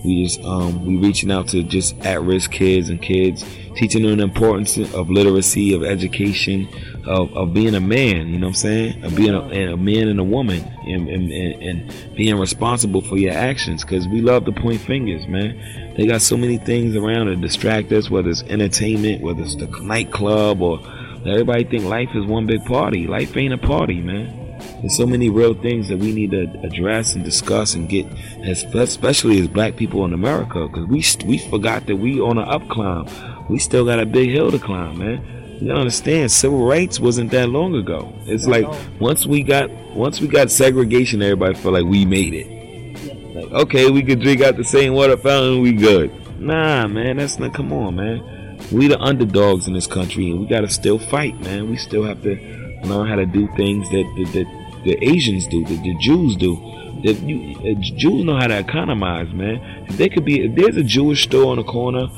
We just um we reaching out to just at risk kids and kids, teaching them the importance of literacy, of education, of, of being a man. You know what I'm saying? Of being a, a man and a woman, and and, and, and being responsible for your actions. Because we love to point fingers, man. They got so many things around to distract us, whether it's entertainment, whether it's the nightclub, or everybody think life is one big party. Life ain't a party, man. There's so many real things that we need to address and discuss and get, as- especially as black people in America, because we we forgot that we on an up climb. We still got a big hill to climb, man. You understand? Civil rights wasn't that long ago. It's like once we got once we got segregation, everybody felt like we made it. Like okay, we could drink out the same water fountain, we good. Nah, man, that's not. Come on, man. We the underdogs in this country, and we gotta still fight, man. We still have to learn how to do things that that, that the Asians do, the Jews do. That you, uh, Jews know how to economize, man. If they could be, if there's a Jewish store on the corner,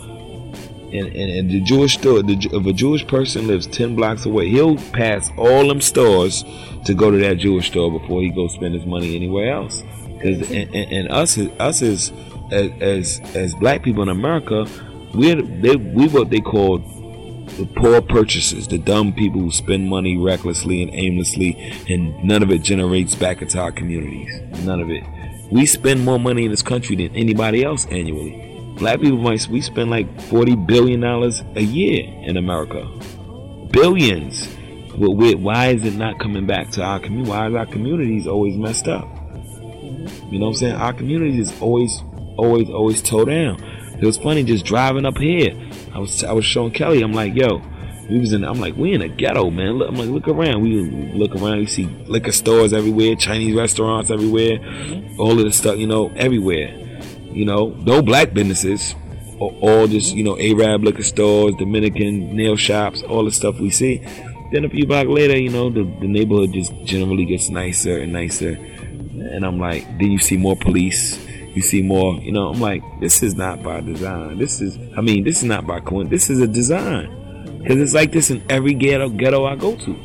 and, and, and the Jewish store, the, if a Jewish person lives 10 blocks away, he'll pass all them stores to go to that Jewish store before he goes spend his money anywhere else. Cause, and, and, and us, us as, as, as black people in America, we're, they, we what they call the poor purchasers, the dumb people who spend money recklessly and aimlessly, and none of it generates back into our communities. None of it. We spend more money in this country than anybody else annually. Black people might we spend like forty billion dollars a year in America, billions. We- why is it not coming back to our community? Why is our communities always messed up? You know what I'm saying? Our communities is always, always, always toe down. It was funny just driving up here. I was I was showing Kelly. I'm like, yo, we was in. I'm like, we in a ghetto, man. Look, I'm like, look around. We look around. You see liquor stores everywhere, Chinese restaurants everywhere, mm-hmm. all of the stuff, you know, everywhere. You know, no black businesses. All, all just mm-hmm. you know, Arab liquor stores, Dominican nail shops, all the stuff we see. Then a few blocks later, you know, the, the neighborhood just generally gets nicer and nicer. And I'm like, then you see more police. You see more, you know, I'm like, this is not by design. This is, I mean, this is not by coincidence. This is a design. Because it's like this in every ghetto, ghetto I go to.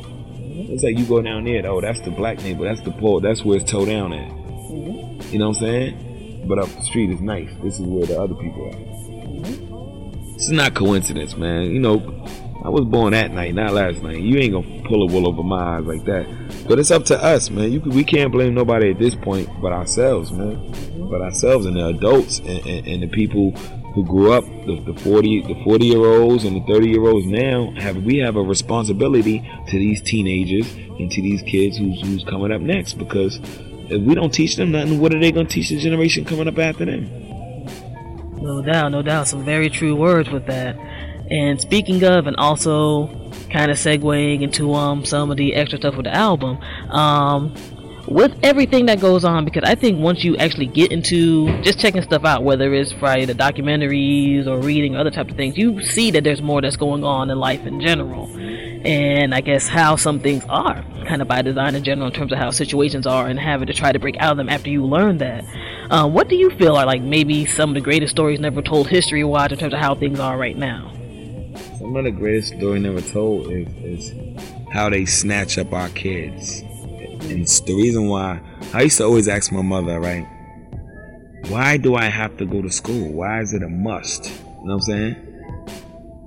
It's like you go down there, oh, that's the black neighbor, that's the poor, that's where it's towed down at. Mm-hmm. You know what I'm saying? But up the street is nice. This is where the other people are. Mm-hmm. This is not coincidence, man. You know, I was born that night, not last night. You ain't gonna pull a wool over my eyes like that. But it's up to us, man. You, we can't blame nobody at this point but ourselves, man. But ourselves and the adults and, and, and the people who grew up, the, the forty, the forty year olds and the thirty year olds now have we have a responsibility to these teenagers and to these kids who's who's coming up next because if we don't teach them nothing, what are they gonna teach the generation coming up after them? No doubt, no doubt. Some very true words with that. And speaking of, and also kind of segueing into um some of the extra stuff with the album, um, with everything that goes on, because I think once you actually get into just checking stuff out, whether it's Friday the documentaries or reading other types of things, you see that there's more that's going on in life in general. And I guess how some things are kind of by design in general in terms of how situations are and having to try to break out of them after you learn that. Um, what do you feel are like maybe some of the greatest stories never told history wise in terms of how things are right now? Some of the greatest story never told is, is how they snatch up our kids. And it's the reason why I used to always ask my mother, right? Why do I have to go to school? Why is it a must? You know what I'm saying?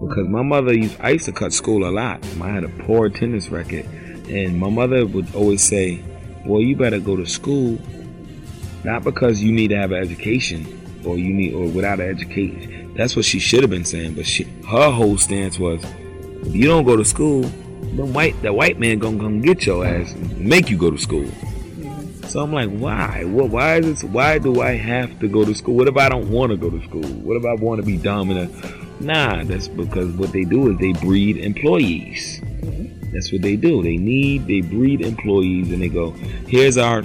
Because my mother used I used to cut school a lot. I had a poor attendance record. And my mother would always say, Well, you better go to school not because you need to have an education or you need or without an education. That's what she should have been saying. But she her whole stance was if you don't go to school, the white the white man gonna come get your ass and make you go to school. So I'm like, why? What? Why is this? Why do I have to go to school? What if I don't want to go to school? What if I want to be dominant? Nah, that's because what they do is they breed employees. That's what they do. They need, they breed employees, and they go, here's our,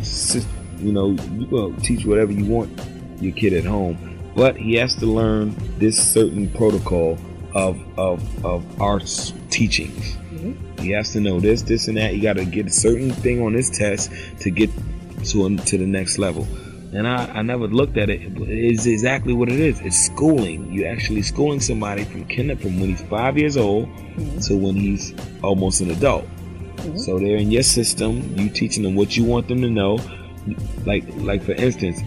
you know, you go teach whatever you want your kid at home, but he has to learn this certain protocol of of of our teachings. He has to know this, this, and that. You got to get a certain thing on this test to get to a, to the next level. And I, I never looked at it. but It's exactly what it is. It's schooling. You're actually schooling somebody from kinder from when he's five years old mm-hmm. to when he's almost an adult. Mm-hmm. So they're in your system. You teaching them what you want them to know. Like like for instance,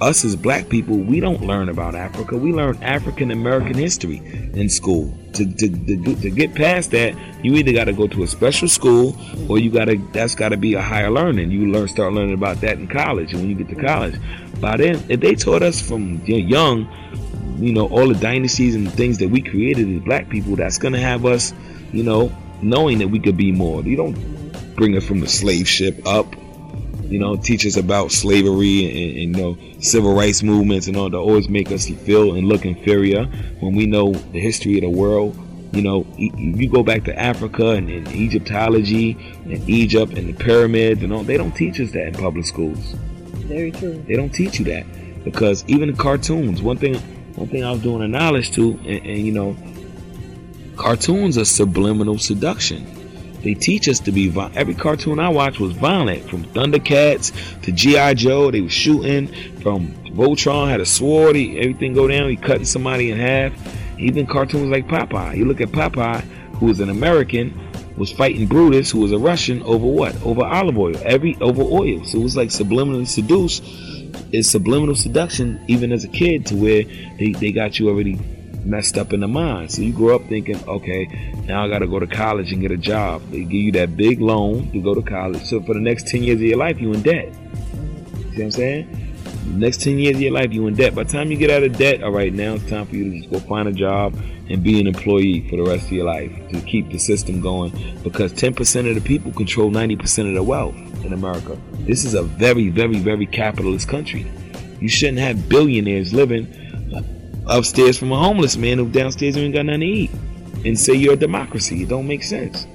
us as black people, we don't learn about Africa. We learn African American history in school. To, to, to, to get past that, you either got to go to a special school or you got to, that's got to be a higher learning. You learn, start learning about that in college. And when you get to college, by then, if they taught us from young, you know, all the dynasties and things that we created as black people, that's going to have us, you know, knowing that we could be more. You don't bring us from the slave ship up you know, teach us about slavery and, and, you know civil rights movements and all to always make us feel and look inferior when we know the history of the world. You know, you go back to Africa and, and Egyptology and Egypt and the pyramids and all. They don't teach us that in public schools. Very true. They don't teach you that because even in cartoons, one thing, one thing I was doing a knowledge to, and, and you know, cartoons are subliminal seduction. They teach us to be violent. every cartoon I watched was violent, from Thundercats to GI Joe. They were shooting. From Voltron had a sword. He, everything go down. He cutting somebody in half. Even cartoons like Popeye. You look at Popeye, who was an American, was fighting Brutus, who was a Russian, over what? Over olive oil. Every over oil. So it was like subliminally seduced. It's subliminal seduction, even as a kid, to where they, they got you already messed up in the mind. So you grow up thinking, okay, now I got to go to college and get a job. They give you that big loan to go to college. So for the next 10 years of your life, you in debt. See what I'm saying? Next 10 years of your life, you in debt. By the time you get out of debt, all right, now it's time for you to just go find a job and be an employee for the rest of your life to keep the system going. Because 10% of the people control 90% of the wealth in America. This is a very, very, very capitalist country. You shouldn't have billionaires living upstairs from a homeless man who downstairs ain't got nothing to eat, and say you're a democracy. It don't make sense.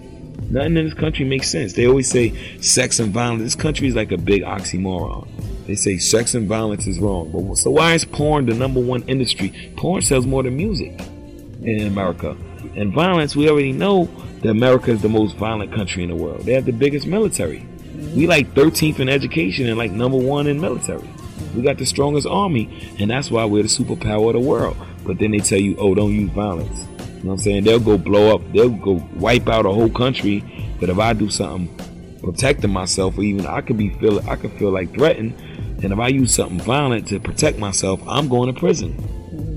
Nothing in this country makes sense. They always say sex and violence. This country is like a big oxymoron. They say sex and violence is wrong, but so why is porn the number one industry? Porn sells more than music in America. And violence, we already know that America is the most violent country in the world. They have the biggest military. We like 13th in education and like number one in military. We got the strongest army, and that's why we're the superpower of the world. But then they tell you, oh, don't use violence. You know what I'm saying? They'll go blow up, they'll go wipe out a whole country. But if I do something protecting myself, or even I could be feel I could feel like threatened, and if I use something violent to protect myself, I'm going to prison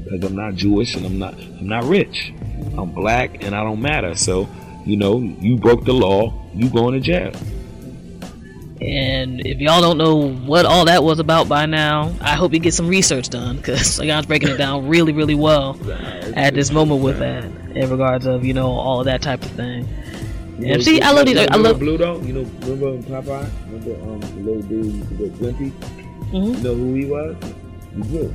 because I'm not Jewish and I'm not I'm not rich. I'm black and I don't matter. So, you know, you broke the law, you going to jail. And if y'all don't know what all that was about by now, I hope you get some research done because y'all's breaking it down really, really well at this moment with that in regards of you know all of that type of thing. You And see, I love these. I love. Bluto. You know, remember Popeye? Remember um, the little dude with Wimpy? Mm-hmm. You know who he was? He Jew.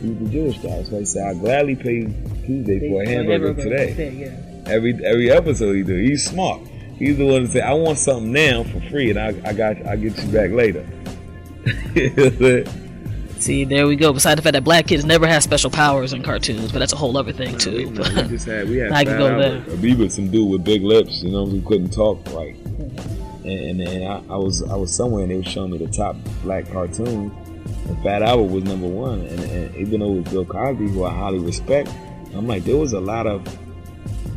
He was the Jewish guy. So he said, "I'd gladly pay Tuesday for a hamburger today." Every every episode he do. He's smart. He's the one to say, "I want something now for free, and I I got I get you back later." See, there we go. Besides the fact that black kids never have special powers in cartoons, but that's a whole other thing too. we just had we had I can go there. We some dude with big lips, you know, who couldn't talk right. And, and, and I, I was I was somewhere and they were showing me the top black cartoons, and Fat Albert was number one. And, and even though it was Bill Cosby, who I highly respect, I'm like there was a lot of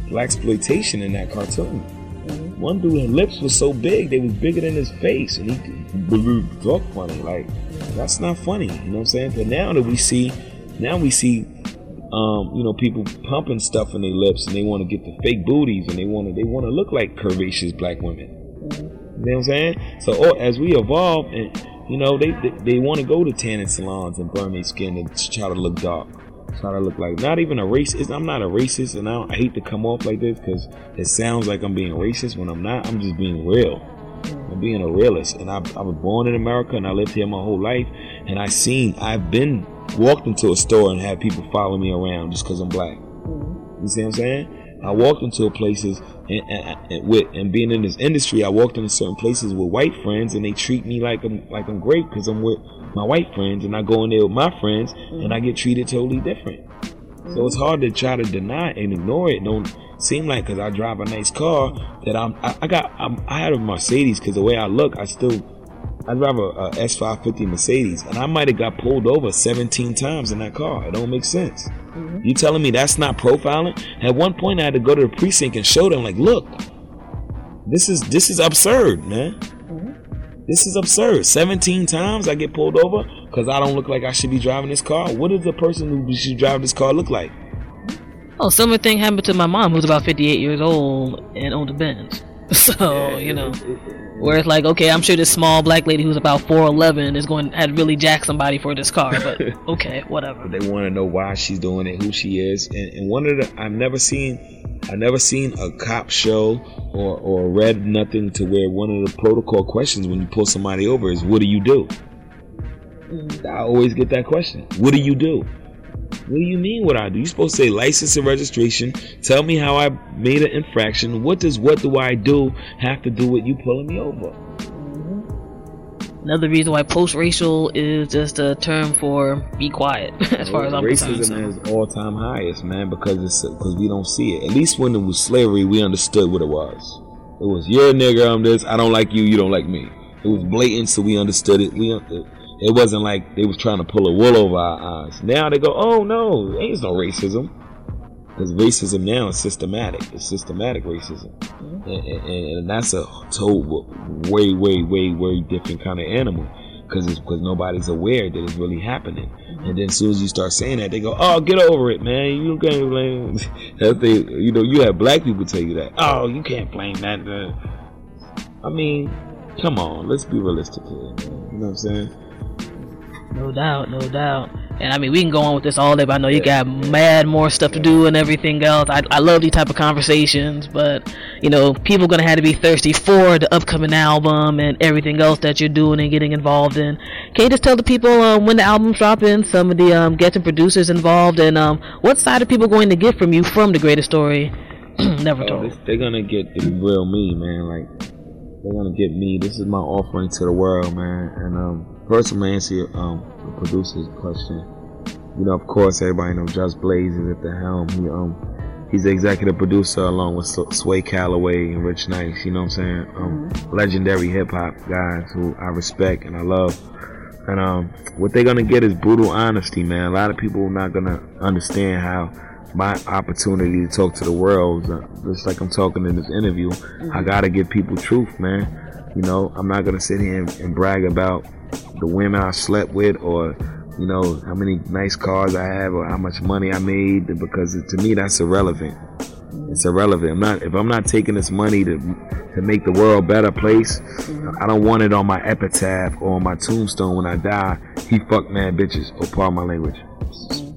black exploitation in that cartoon. One dude's lips was so big they was bigger than his face, and he talk funny. Like that's not funny, you know what I'm saying? But now that we see, now we see um, you know, people pumping stuff in their lips and they want to get the fake booties and they want to they want to look like curvaceous black women. You know what I'm saying? So or, as we evolve and you know they they, they want to go to tanning salons and burn their skin and try to look dark, try to look like not even a racist. I'm not a racist, and I, don't, I hate to come off like this because it sounds like I'm being racist when I'm not. I'm just being real. I'm being a realist, and I, I was born in America and I lived here my whole life, and I seen I've been walked into a store and had people follow me around just because I'm black. Mm-hmm. You see what I'm saying? I walked into places and, and, and with and being in this industry, I walked into certain places with white friends and they treat me like I'm like I'm great because I'm with my white friends, and I go in there with my friends and I mm. get treated totally different. So it's mm. hard to try to deny and ignore it. Don't seem like because I drive a nice car that I'm. I, I got. I'm, I had a Mercedes because the way I look, I still. I drive a, a S550 Mercedes, and I might have got pulled over 17 times in that car. It don't make sense. Mm-hmm. You telling me that's not profiling? At one point, I had to go to the precinct and show them, like, look, this is this is absurd, man. This is absurd. 17 times I get pulled over because I don't look like I should be driving this car. What does the person who should drive this car look like? Oh, similar thing happened to my mom, who's about 58 years old and owned a Benz. So you know, where it's like, okay, I'm sure this small black lady who's about 4'11 is going had really jacked somebody for this car, but okay, whatever. They want to know why she's doing it, who she is, and, and one of the I've never seen, I've never seen a cop show or or read nothing to where one of the protocol questions when you pull somebody over is, "What do you do?" Mm, I always get that question. What do you do? What do you mean what I do? You're supposed to say license and registration. Tell me how I made an infraction. What does what do I do have to do with you pulling me over? Another reason why post-racial is just a term for be quiet, as far as I'm concerned. Racism is all time highest, man, because it's because we don't see it. At least when it was slavery, we understood what it was. It was you're a nigger, I'm this. I don't like you, you don't like me. It was blatant, so we understood it. We it, it wasn't like they was trying to pull a wool over our eyes. Now they go, oh no, ain't no racism. Because racism now is systematic. It's systematic racism, and, and, and that's a total way, way, way, way different kind of animal. Because it's because nobody's aware that it's really happening. And then as soon as you start saying that, they go, "Oh, get over it, man. You can't blame." That they, you know, you have black people tell you that. Oh, you can't blame that. uh." I mean, come on, let's be realistic here. Man. You know what I'm saying? No doubt, no doubt. And I mean, we can go on with this all day, but I know you got mad more stuff to do and everything else. I, I love these type of conversations, but you know, people gonna have to be thirsty for the upcoming album and everything else that you're doing and getting involved in. can you just tell the people um, when the album's dropping, some of the um, guests and producers involved, and um, what side are people going to get from you from the greatest story never Oh, told? they- they're gonna get the real me, man. Like they're gonna get me. This is my offering to the world, man. And um, first, I'm gonna answer um the producer's question. You know, of course, everybody know Just Blaze is at the helm. He um he's the executive producer along with Sway Calloway and Rich Nice. You know what I'm saying? Um, legendary hip hop guys who I respect and I love. And um, what they're gonna get is brutal honesty, man. A lot of people are not gonna understand how my opportunity to talk to the world, uh, just like I'm talking in this interview, I gotta give people truth, man. You know, I'm not gonna sit here and, and brag about the women I slept with or you know how many nice cars I have or how much money I made because to me that's irrelevant. It's irrelevant. I'm not if I'm not taking this money to to make the world a better place. Mm-hmm. I don't want it on my epitaph or on my tombstone when I die. He fucked mad bitches. Or pardon my language.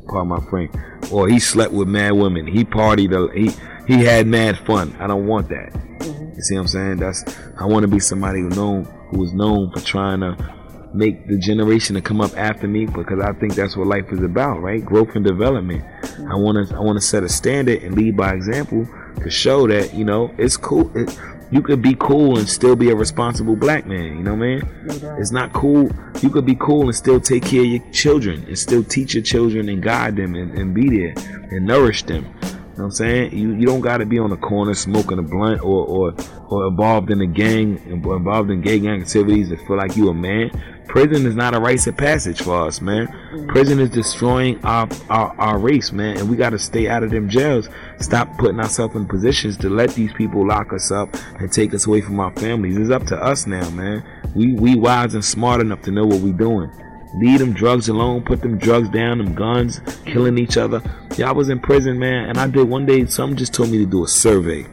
Pardon my friend. Or he slept with mad women. He partied. He he had mad fun. I don't want that. Mm-hmm. You see what I'm saying? That's I want to be somebody who known who is known for trying to make the generation to come up after me because I think that's what life is about, right? Growth and development. I want to I want to set a standard and lead by example to show that you know it's cool. It, you could be cool and still be a responsible black man. You know man. It's not cool. You could be cool and still take care of your children and still teach your children and guide them and, and be there and nourish them. You know what I'm saying? You you don't gotta be on the corner smoking a blunt or or, or involved in a gang involved in gay gang activities to feel like you a man. Prison is not a rites of passage for us, man. Mm. Prison is destroying our, our our race, man, and we gotta stay out of them jails. Stop putting ourselves in positions to let these people lock us up and take us away from our families. It's up to us now, man. We we wise and smart enough to know what we doing. Leave them drugs alone. Put them drugs down. Them guns, killing each other. Yeah, I was in prison, man, and I did one day. Some just told me to do a survey.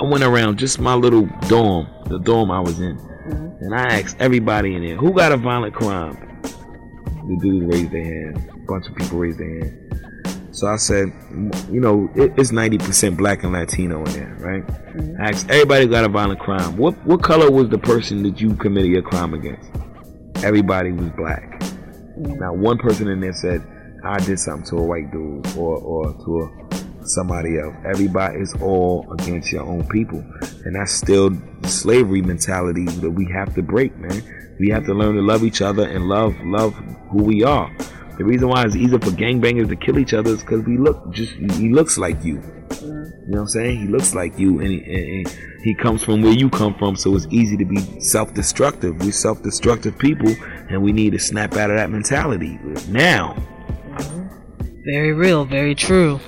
I went around just my little dorm, the dorm I was in, mm-hmm. and I asked everybody in there who got a violent crime. The dude raised their hand. A bunch of people raised their hand. So I said, you know, it, it's ninety percent black and Latino in there, right? Mm-hmm. I asked everybody who got a violent crime. What what color was the person that you committed your crime against? Everybody was black. Mm. Now one person in there said, I did something to a white dude or, or to a, somebody else. Everybody is all against your own people. And that's still slavery mentality that we have to break, man. We have to learn to love each other and love love who we are. The reason why it's easier for gangbangers to kill each other is because we look just he looks like you. Mm. You know what I'm saying? He looks like you, and he, and and he comes from where you come from, so it's easy to be self-destructive. We're self-destructive people, and we need to snap out of that mentality now. Mm-hmm. Very real, very true.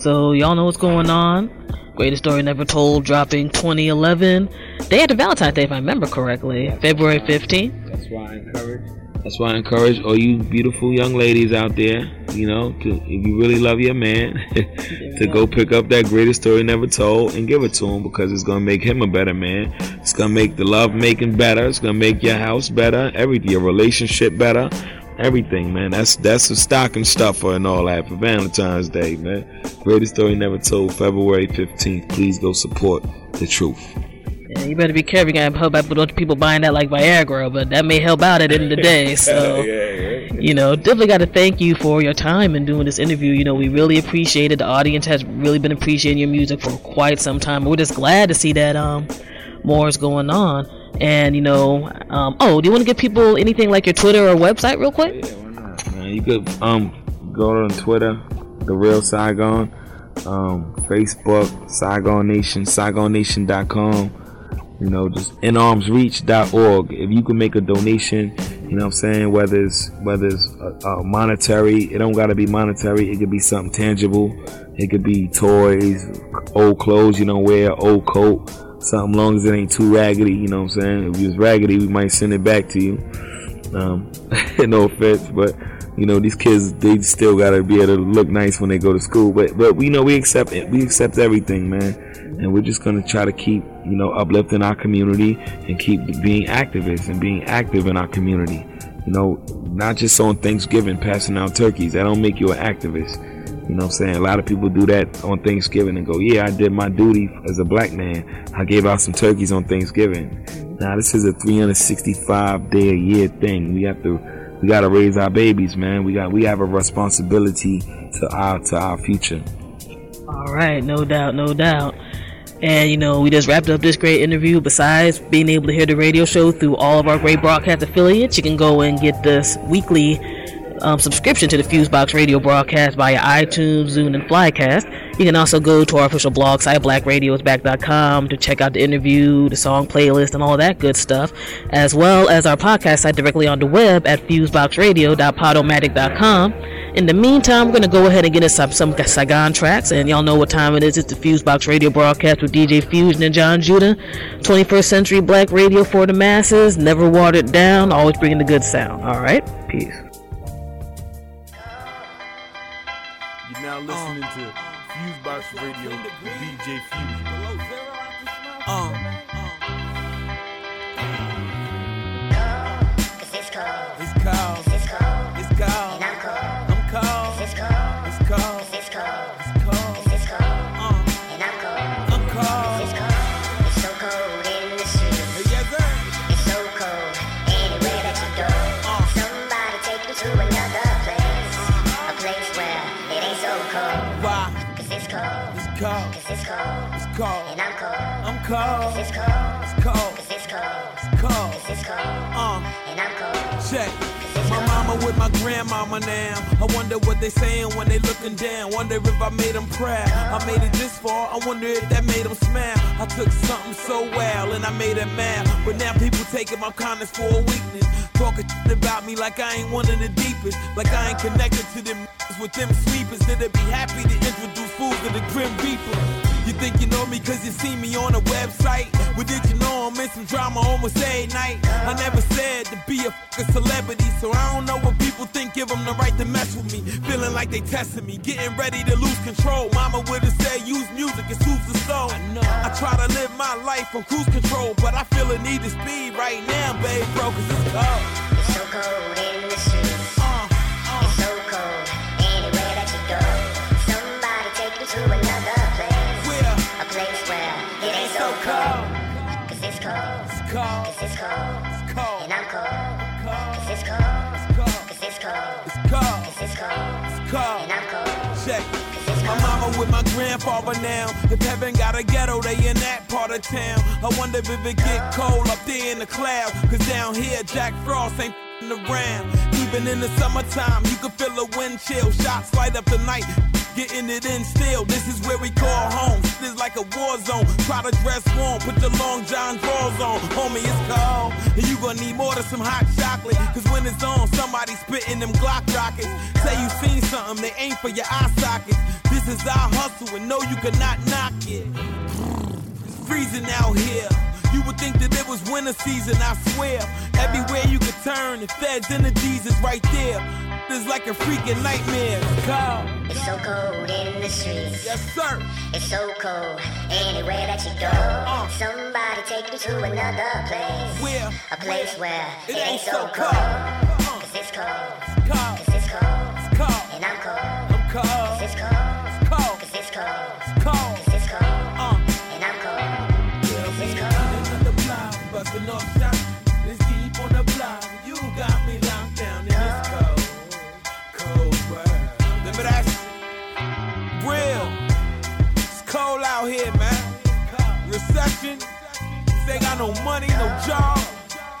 So y'all know what's going on. Greatest Story Never Told dropping 2011. They had after Valentine's Day, if I remember correctly, February 15th. That's why I encourage. That's why I encourage all you beautiful young ladies out there, you know, to if you really love your man, to go pick up that greatest story never told and give it to him because it's gonna make him a better man. It's gonna make the love making better. It's gonna make your house better. Everything, your relationship better. Everything, man. That's that's a stocking stuffer and all that for Valentine's Day, man. Greatest story never told, February fifteenth. Please go support the truth. Yeah, you better be careful. You gotta help out with people buying that like Viagra, but that may help out at the end of the day. So, you know, definitely got to thank you for your time and doing this interview. You know, we really appreciate it. The audience has really been appreciating your music for quite some time. We're just glad to see that um more is going on. And you know, um, oh, do you want to give people anything like your Twitter or website real quick? Yeah, why not? Man, you could um go on Twitter, the real Saigon, um, Facebook, Saigon Nation, SaigonNation.com. You know, just inarmsreach.org. If you can make a donation, you know what I'm saying, whether it's whether it's uh, uh, monetary, it don't gotta be monetary. It could be something tangible. It could be toys, old clothes you don't wear, old coat, something long as it ain't too raggedy. You know what I'm saying? If it was raggedy, we might send it back to you. Um, no offense, but you know these kids they still gotta be able to look nice when they go to school. But but we know we accept it. We accept everything, man, and we're just gonna try to keep you know uplifting our community and keep being activists and being active in our community. You know, not just on Thanksgiving passing out turkeys. That don't make you an activist. You know I'm saying? A lot of people do that on Thanksgiving and go, yeah, I did my duty as a black man. I gave out some turkeys on Thanksgiving. Now this is a 365 day a year thing. We have to we got to raise our babies, man. We got we have a responsibility to our to our future. All right, no doubt, no doubt. And you know, we just wrapped up this great interview. Besides being able to hear the radio show through all of our great broadcast affiliates, you can go and get this weekly um, subscription to the Fusebox radio broadcast via iTunes, Zune, and Flycast. You can also go to our official blog site, blackradiosback.com, to check out the interview, the song playlist, and all that good stuff, as well as our podcast site directly on the web at fuseboxradio.podomatic.com. In the meantime, we're going to go ahead and get us some, some Saigon tracks, and y'all know what time it is. It's the Fusebox radio broadcast with DJ Fusion and Jon Judah. 21st century black radio for the masses, never watered down, always bringing the good sound. All right, peace. Listening to Fusebox Radio with DJ. Uh. Cold. Cause it's cold. It's cold. Cause it's cold. It's cold. Cause it's cold. Uh. And I'm cold. Check. My mama with my grandmama now. I wonder what they saying when they looking down. Wonder if I made them proud. I made it this far. I wonder if that made them smile. I took something so well and I made it mad. But now people taking my kindness for a weakness. Talking about me like I ain't one of the deepest. Like I ain't connected to them with them sweepers. That'd be happy to introduce fools to the Grim Reaper. You think you know me cause you see me on a website? Well, did you know I'm in some drama almost every night? I never said to be a fucking celebrity, so I don't know what people think give them the right to mess with me. Feeling like they testing me, getting ready to lose control. Mama would've said use music, it soothes the soul. I know. I try to live my life on cruise control, but I feel a need to speed right now, babe, bro, cause it's cold. It's so cold in the streets. Cold. Cause it's cold. It's cold. And I'm cold. Cold. Cause it's cold. It's cold. Cause it's cold. It's cold. Cause it's cold. It's cold. And I'm cold. Check. My mama with my grandfather now. If heaven got a ghetto, they in that part of town. I wonder if it get cold up there in the cloud. Cause down here, Jack Frost ain't around. Even in the summertime, you can feel a wind chill. Shots light up the night. Getting it in still, this is where we call home. This is like a war zone. Try to dress warm, put the long john drawers on. Homie, it's cold. And you gonna need more than some hot chocolate. Cause when it's on, somebody spitting them Glock rockets. Say you seen something, they ain't for your eye sockets. This is our hustle, and no, you cannot knock it. It's freezing out here. You would think that it was winter season, I swear. Everywhere you could turn, the feds energies is right there. It's like a freaking nightmare. It's. It's so cold in the streets. Yes, sir. It's so cold anywhere that you go. Uh. Somebody take me to another place. Where? A place where It it ain't so cold. cold. Uh. Cause it's cold. Cold. Cause it's cold. It's cold. And I'm cold. I'm it's cold. Out here, man. Recession. They got no money, no job.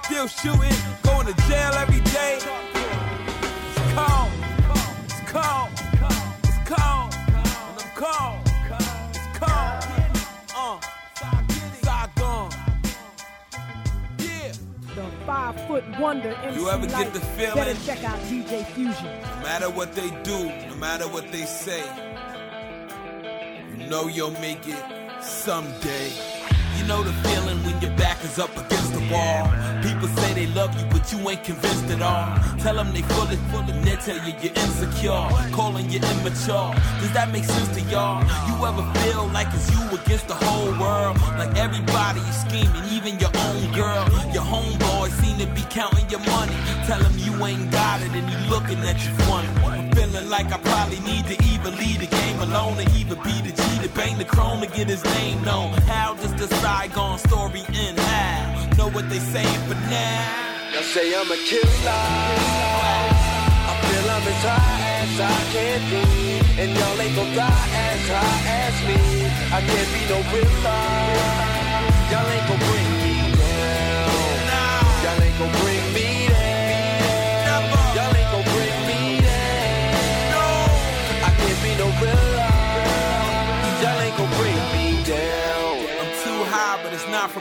Still shooting, going to jail every day. It's cold. It's cold. It's cold. And I'm cold. It's cold. Uh. Saigon. Yeah. The five foot wonder MC You ever get the feeling? Better check out DJ Fusion. No matter what they do, no matter what they say, know you'll make it someday. You know the feeling when your back is up against the wall. They love you, but you ain't convinced at all. Tell them they full it, full they tell you you're insecure, calling you immature. Does that make sense to y'all? You ever feel like it's you against the whole world? Like everybody is scheming, even your own girl. Your homeboy seem to be counting your money. Tell him you ain't got it and he looking at you funny. I'm feeling like I probably need to either leave the game alone or either be the G to bang the chrome to get his name known. How does the Saigon story end? How? Know what they saying but now. Y'all say I'm a killer. I feel I'm as high as I can be. And y'all ain't gon' fly as high as me. I can't be no thriller. Y'all ain't gon'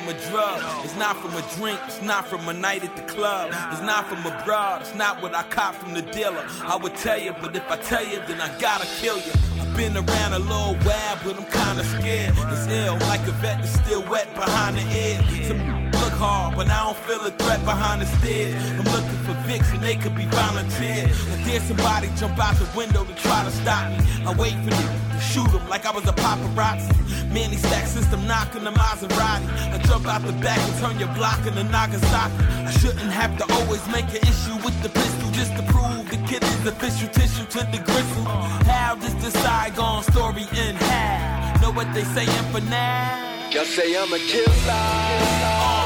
a drug. It's not from a drink. It's not from a night at the club. It's not from a broad. It's not what I cop from the dealer. I would tell you, but if I tell you, then I gotta kill you. I've been around a little while, but I'm kinda scared. It's ill, like a vet that's still wet behind the ear. Hard, but I don't feel a threat behind the stairs. I'm looking for Vicks and they could be volunteers. If there's somebody jump out the window to try to stop me, I wait for them shoot them like I was a paparazzi. Manny stack system knocking the Maserati. I jump out the back and turn your block into Nagasaki. I shouldn't have to always make an issue with the pistol just to prove the kid is official tissue to the gristle. How does this Saigon story end? How? Know what they saying for now? Y'all say I'm a killer. Feel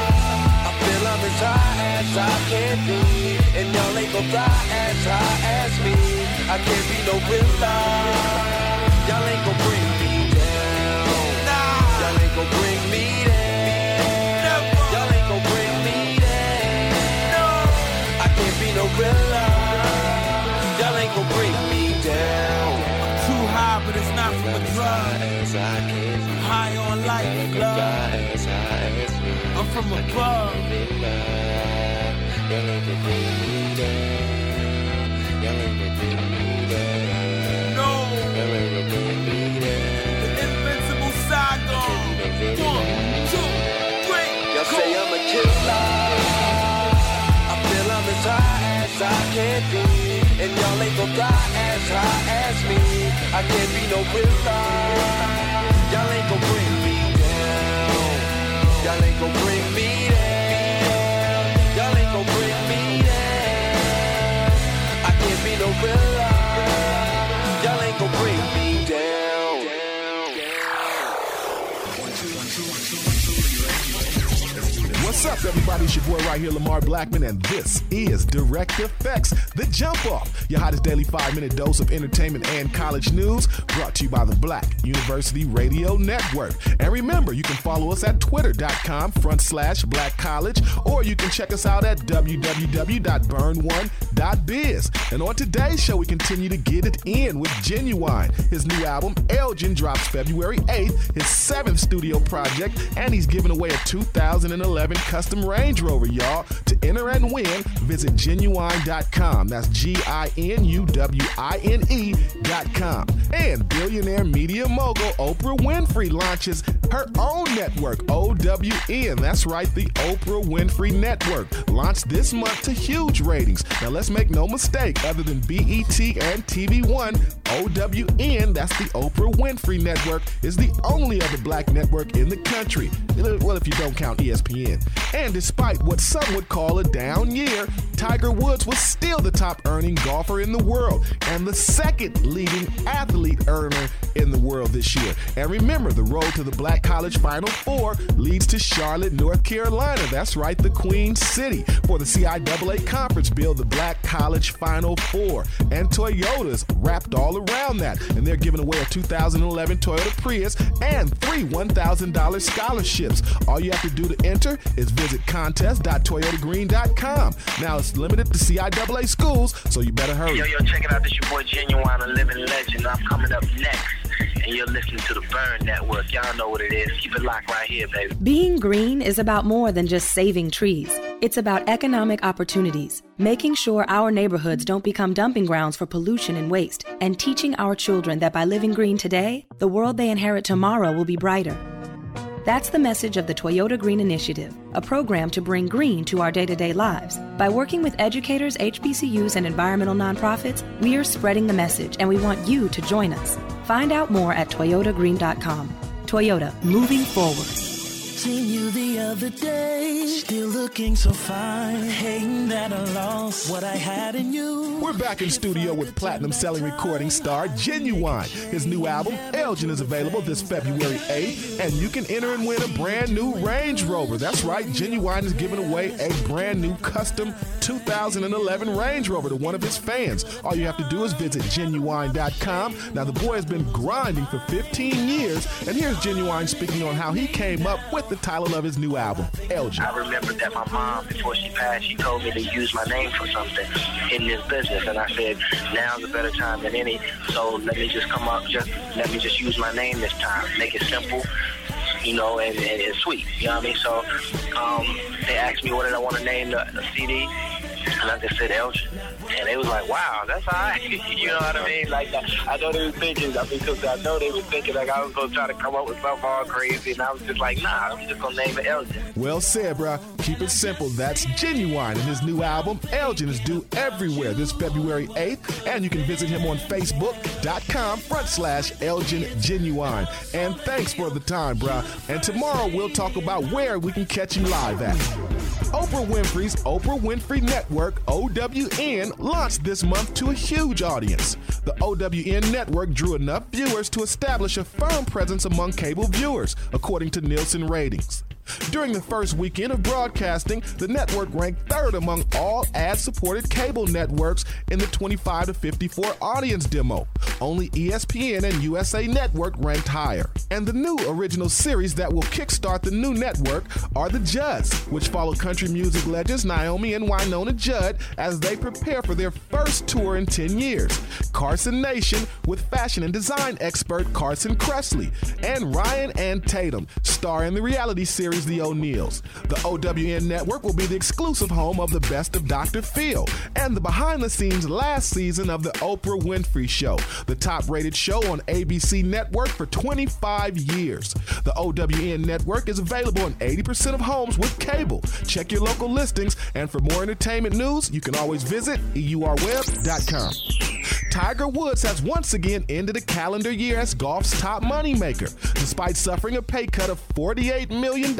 I'm as high as I can be. And y'all ain't gon' fly as high as me. I can't be no thriller. Y'all ain't gon' bring me down. Nah. Y'all ain't gon' bring me down. Y'all ain't gon' bring me down. I can't be no thriller. Y'all ain't gon' bring me down. I'm too high, but it's not from a drug. I'm high on life, love. I'm from above. Y'all ain't gon' bring me down. Y'all ain't gon' bring What's up, everybody? It's your boy right here, Lamar Blackman, and this is Direct Effects, the jump off, your hottest daily five minute dose of entertainment and college news, brought to you by the Black University Radio Network. And remember, you can follow us at twitter.com front slash black college, or you can check us out at www.burn1.biz. And on today's show, we continue to get it in with Ginuwine. His new album, Elgin, drops February 8th, his seventh studio project, and he's giving away a 2011 custom Range Rover, y'all. To enter and win, visit ginuwine.com. That's G I N U W I N E.com. And billionaire media mogul Oprah Winfrey launches her own network, OWN. That's right, the Oprah Winfrey Network. Launched this month to huge ratings. Now, let's make no mistake, other than BET and TV One, OWN, that's the Oprah Winfrey Network, is the only other black network in the country. Well, if you don't count ESPN. And despite what some would call a down year, Tiger Woods was still the top earning golfer in the world and the second leading athlete earner in the world this year. And remember, the road to the Black College Final Four leads to Charlotte, North Carolina. That's right, the Queen City. For the CIAA Conference Bill, the Black College Final Four. And Toyota's wrapped all around that. And they're giving away a 2011 Toyota Prius and three $1,000 scholarships. All you have to do to enter is visit contest.toyotagreen.com. Now, it's limited to CIAA schools, so you better hurry. Yo, yo, check it out. This your boy Ginuwine, a living legend. I'm coming up next. And you're listening to the Burn Network. Y'all know what it is. Keep it locked right here, baby. Being green is about more than just saving trees. It's about economic opportunities, making sure our neighborhoods don't become dumping grounds for pollution and waste, and teaching our children that by living green today, the world they inherit tomorrow will be brighter. That's the message of the Toyota Green Initiative, a program to bring green to our day to day lives. By working with educators, HBCUs, and environmental nonprofits, we are spreading the message and we want you to join us. Find out more at toyotagreen.com. Toyota, moving forward. Seen you the other day, still looking so fine. Hating that I lost what I had in you. We're back in studio with platinum selling recording star Ginuwine. His new album, Elgin, is available this February 8th, and you can enter and win a brand new Range Rover. That's right, Ginuwine is giving away a brand new custom 2011 Range Rover to one of his fans. All you have to do is visit ginuwine.com. Now, the boy has been grinding for 15 years, and here's Ginuwine speaking on how he came up with the title of his new album, Elgin. I remember that my mom, before she passed, she told me to use my name for something in this business, and I said, now's a better time than any. So let me just come up, just let me just use my name this time, make it simple, you know, and, and, and sweet. You know what I mean? So um, they asked me what did I want to name the, the CD, and I just said Elgin. And they was like, wow, that's all right. you know what I mean? Like, I know they was thinking, I mean, because I know they was thinking like I was going to try to come up with something all crazy, and I was just like, nah, I'm just going to name it Elgin. Well said, bruh. Keep it simple. That's Ginuwine. And his new album, Elgin, is due everywhere this February 8th. And you can visit him on Facebook.com front slash Elgin Ginuwine. And thanks for the time, bruh. And tomorrow we'll talk about where we can catch you live at. Oprah Winfrey's Oprah Winfrey Network, OWN, launched this month to a huge audience. The OWN network drew enough viewers to establish a firm presence among cable viewers, according to Nielsen ratings. During the first weekend of broadcasting, the network ranked third among all ad supported cable networks in the 25 to 54 audience demo. Only ESPN and USA Network ranked higher. And the new original series that will kickstart the new network are The Judds, which follow country music legends Naomi and Wynonna Judd as they prepare for their first tour in 10 years. Carson Nation with fashion and design expert Carson Kressley, and Ryan and Tatum star in the reality series The O'Neals. The OWN network will be the exclusive home of the best of Dr. Phil and the behind the scenes last season of The Oprah Winfrey Show, the top rated show on ABC Network for 25 years. The OWN network is available in 80% of homes with cable. Check your local listings, and for more entertainment news, you can always visit eurweb.com. Tiger Woods has once again ended a calendar year as golf's top moneymaker, despite suffering a pay cut of $48 million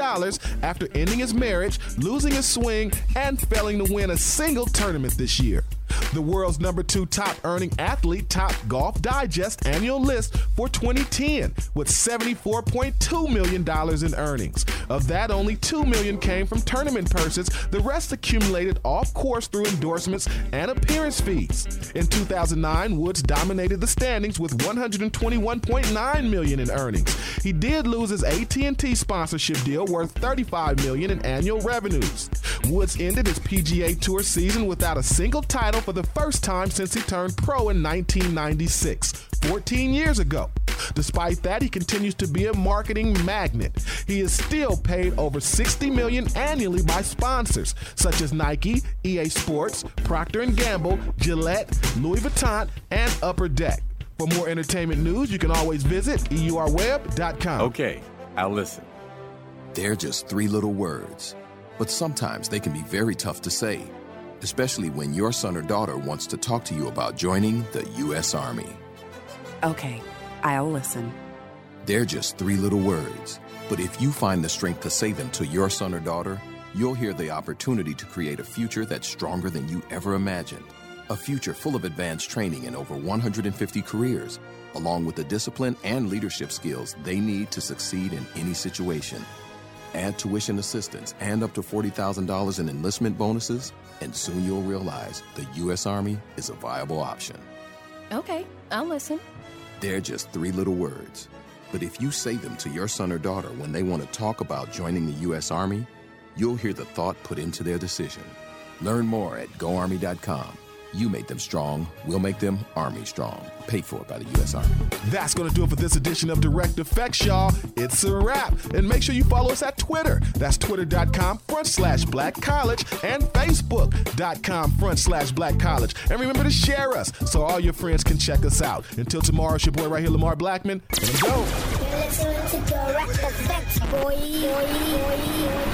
after ending his marriage, losing his swing, and failing to win a single tournament this year. The world's number two top earning athlete top Golf Digest annual list for 2010 with $74.2 million in earnings. Of that, only 2 million came from tournament purses, the rest accumulated off course through endorsements and appearance fees. In 2009, Woods dominated the standings with 121.9 million in earnings. He did lose his AT&T sponsorship deal worth 35 million in annual revenues. Woods ended his PGA Tour season without a single title for the first time since he turned pro in 1996, 14 years ago. Despite that, he continues to be a marketing magnet. He is still paid over 60 million annually by sponsors such as Nike, EA Sports, Procter & Gamble, Gillette, Louis Vuitton, and Upper Deck. For more entertainment news, you can always visit eurweb.com. Okay, I'll listen. They're just three little words, but sometimes they can be very tough to say, especially when your son or daughter wants to talk to you about joining the U.S. Army. Okay, I'll listen. They're just three little words, but if you find the strength to say them to your son or daughter, you'll hear the opportunity to create a future that's stronger than you ever imagined. A future full of advanced training in over 150 careers, along with the discipline and leadership skills they need to succeed in any situation. Add tuition assistance and up to $40,000 in enlistment bonuses, and soon you'll realize the U.S. Army is a viable option. Okay, I'll listen. They're just three little words. But if you say them to your son or daughter when they want to talk about joining the U.S. Army, you'll hear the thought put into their decision. Learn more at goarmy.com. You made them strong, we'll make them Army strong. Paid for by the U.S. Army. That's going to do it for this edition of Direct Effects, y'all. It's a wrap. And make sure you follow us at Twitter. That's twitter.com front slash black college and facebook.com front slash black college. And remember to share us so all your friends can check us out. Until tomorrow, it's your boy right here, Lamar Blackman. And I'm go. You're listening to Direct Effects, boy. boy.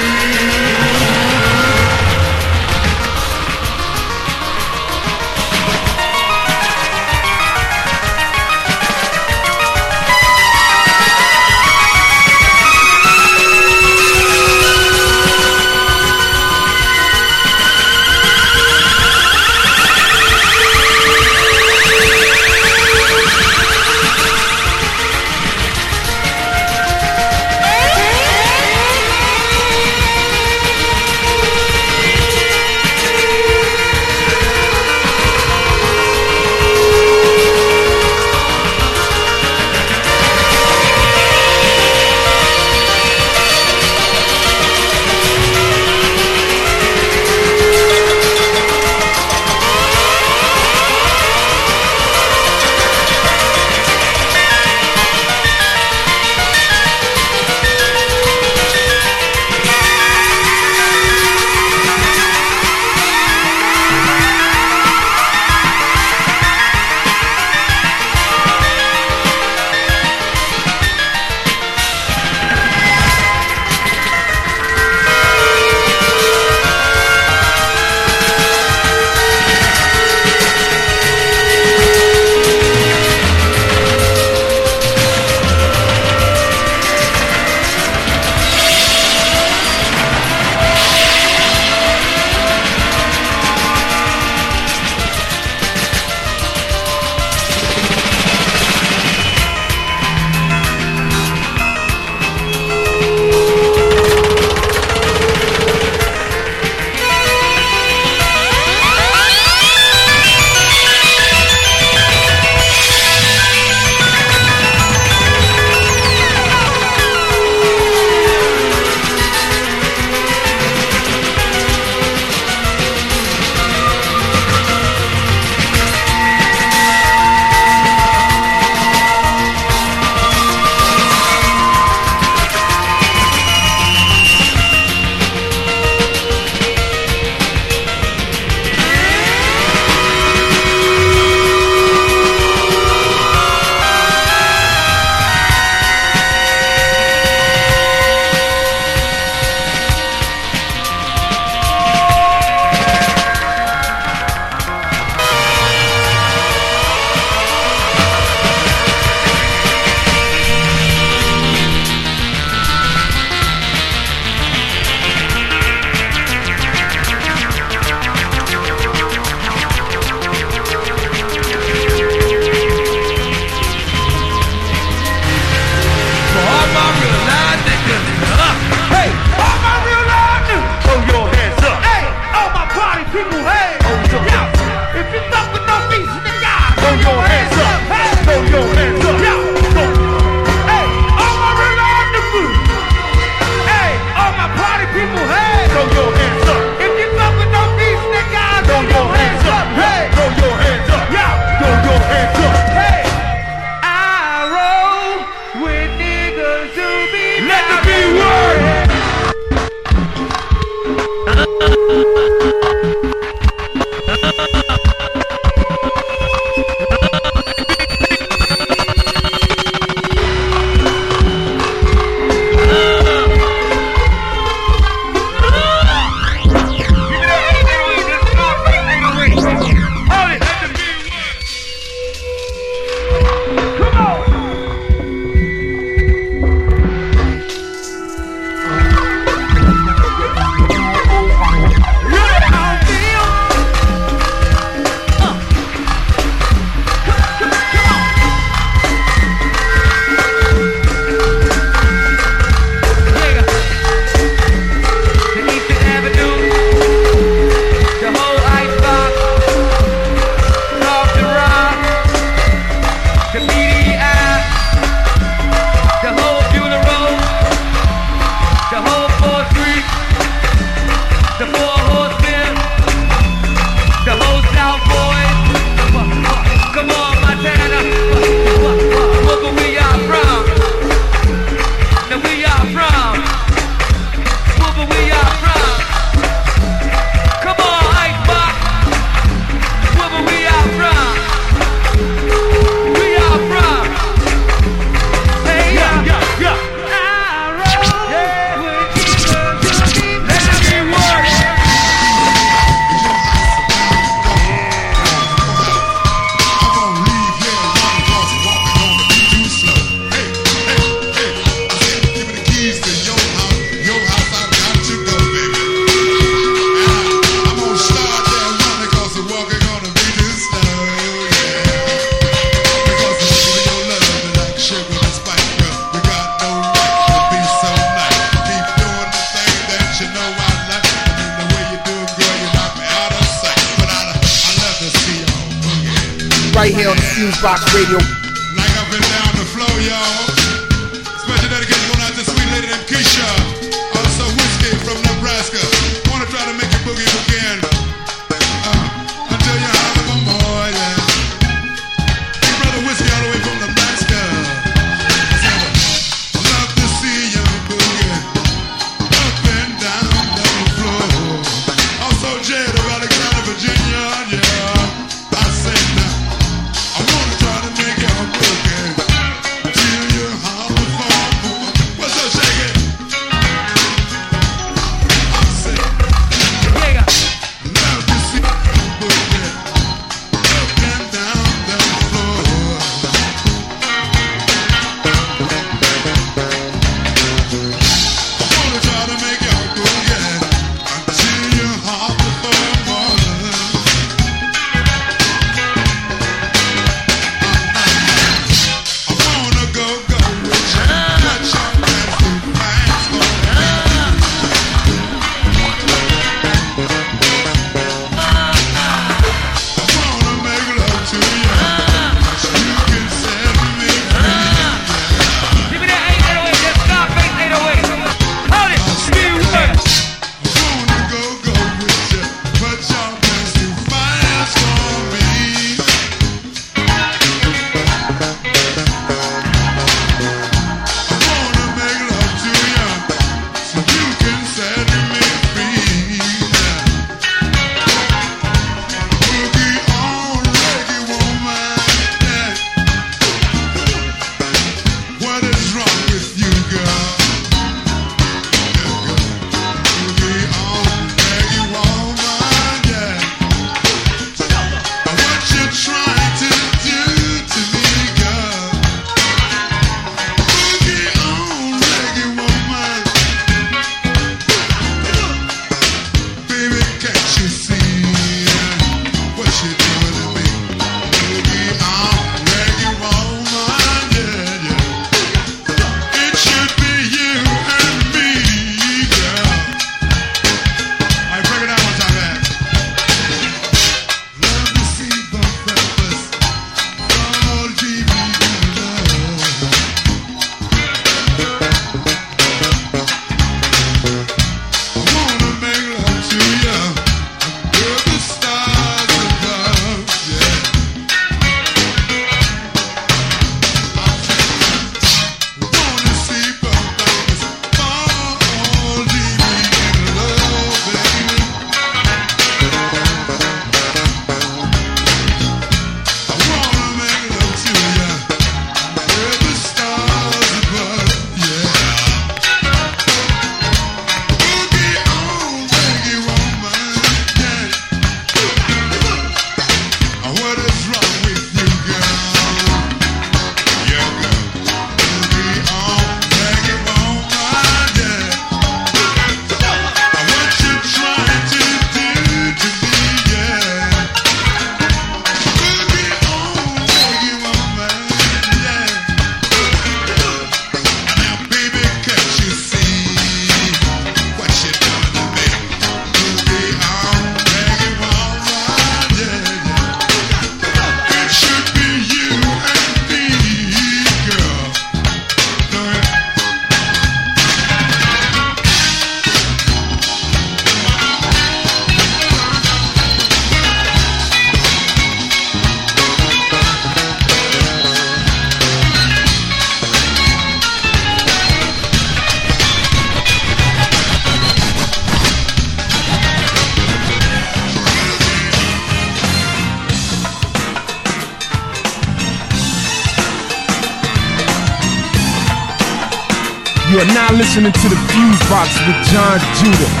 With Jon Judah.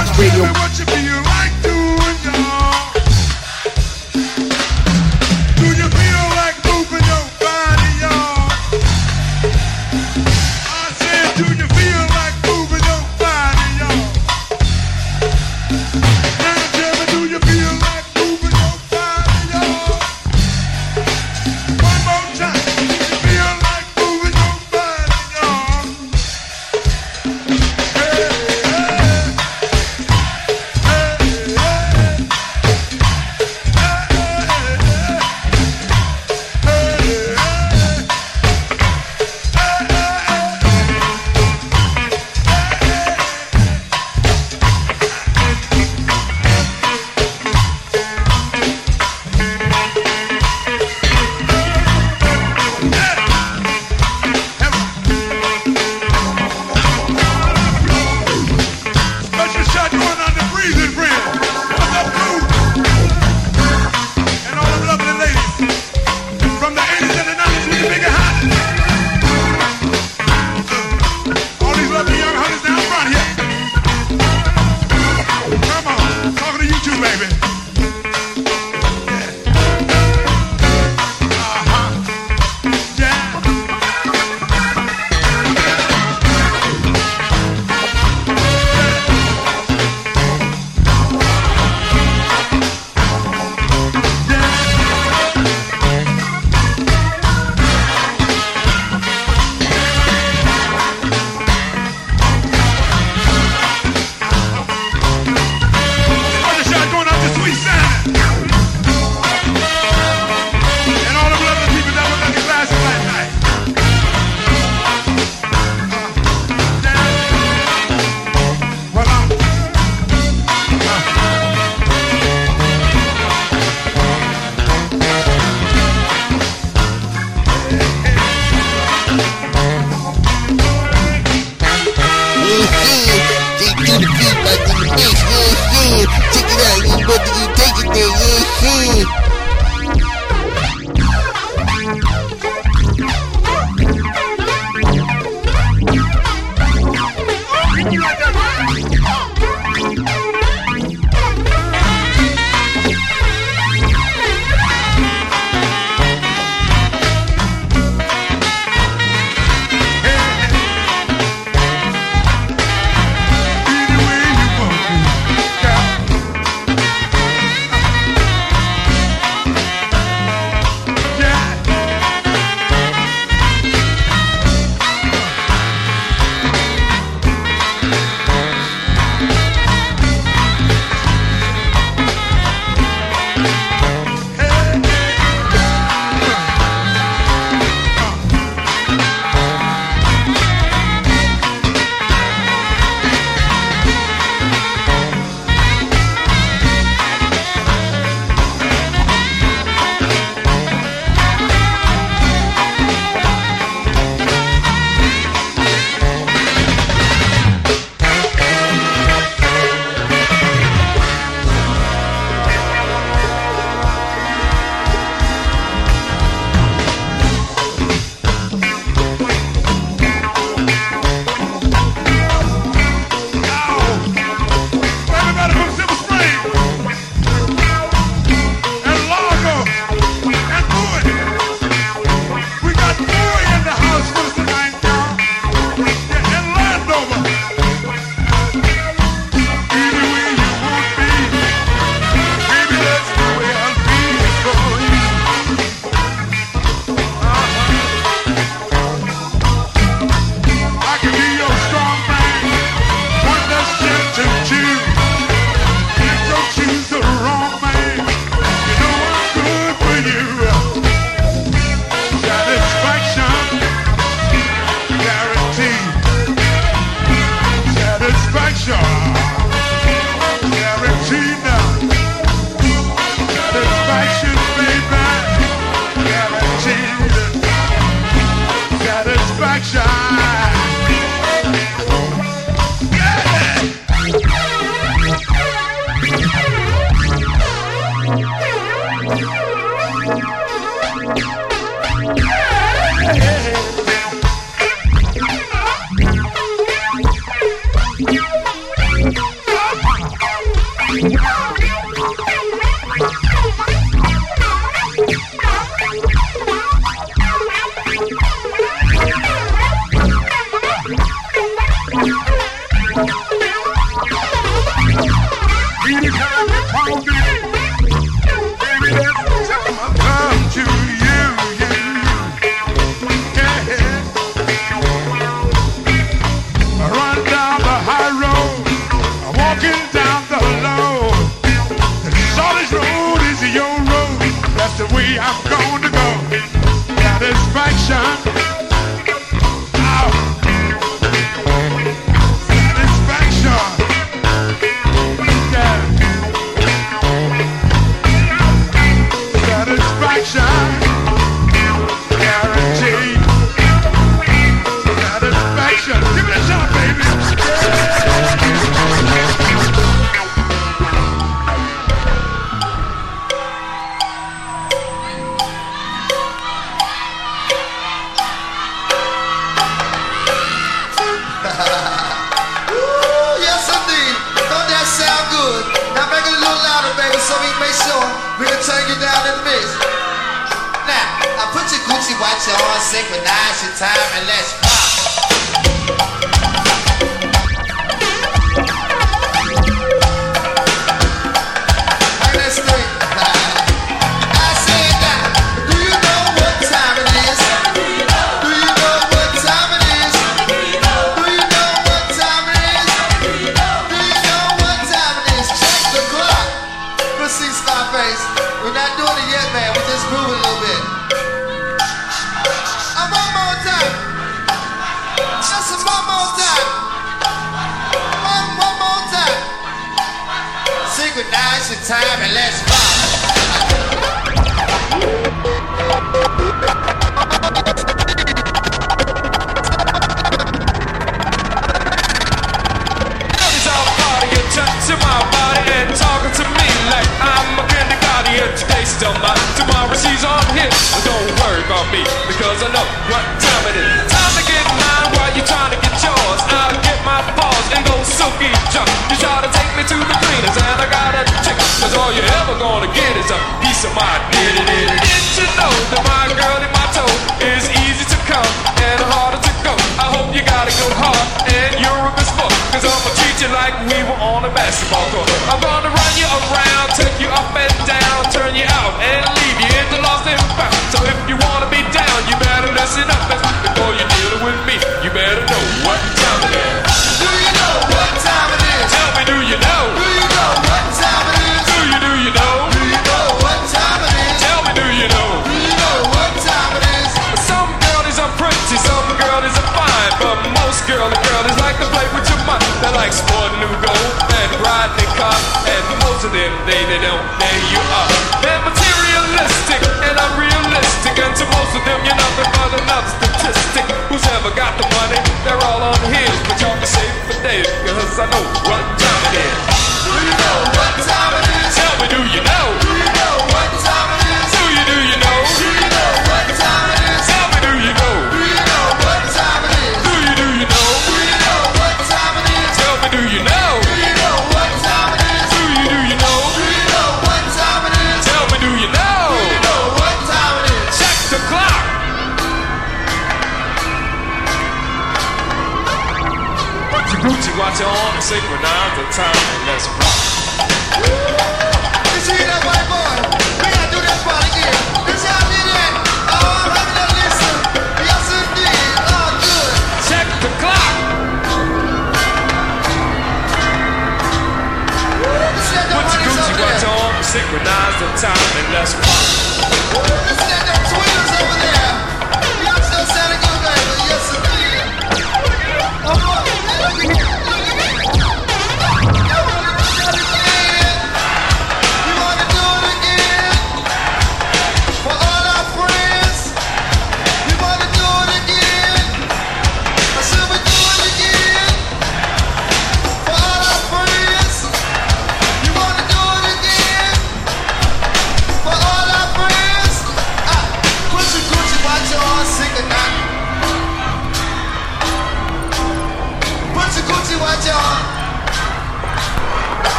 Radio.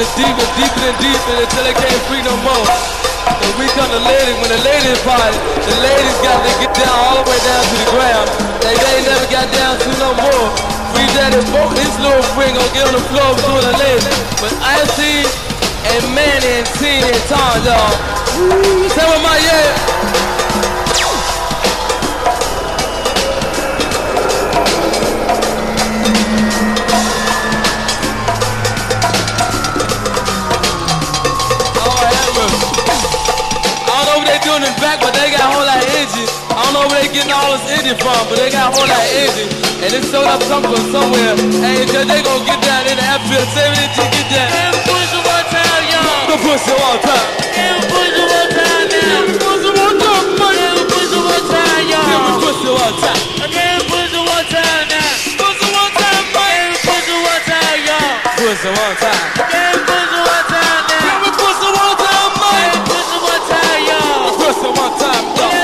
Serious deeper, deeper, and deeper until they can't free no more. And we come to ladies, when the ladies party, the ladies got to get down all the way down to the ground. They, they ain't never got down to no more. We that it both this little friend gonna get on the floor between the ladies. But I see and Manny and Tina and Tom, y'all. What my yeah. Don't know what they doing in the back, but they got a whole lot of energy. I don't know where they getting all this energy from, but they got a whole lot of energy. And it's showed up somewhere, somewhere. Hey, they gonna get down in the. Say what they get down. And push it one time, y'all. The pussy one time. And push it one time now. Pussy one time, man. And push it one time, y'all. Give me pussy one time. Again, push it one time now. Pussy one time, man. And push it one time, y'all. Pussy one time. Again, push it one time now. Y'all. Pussy one time,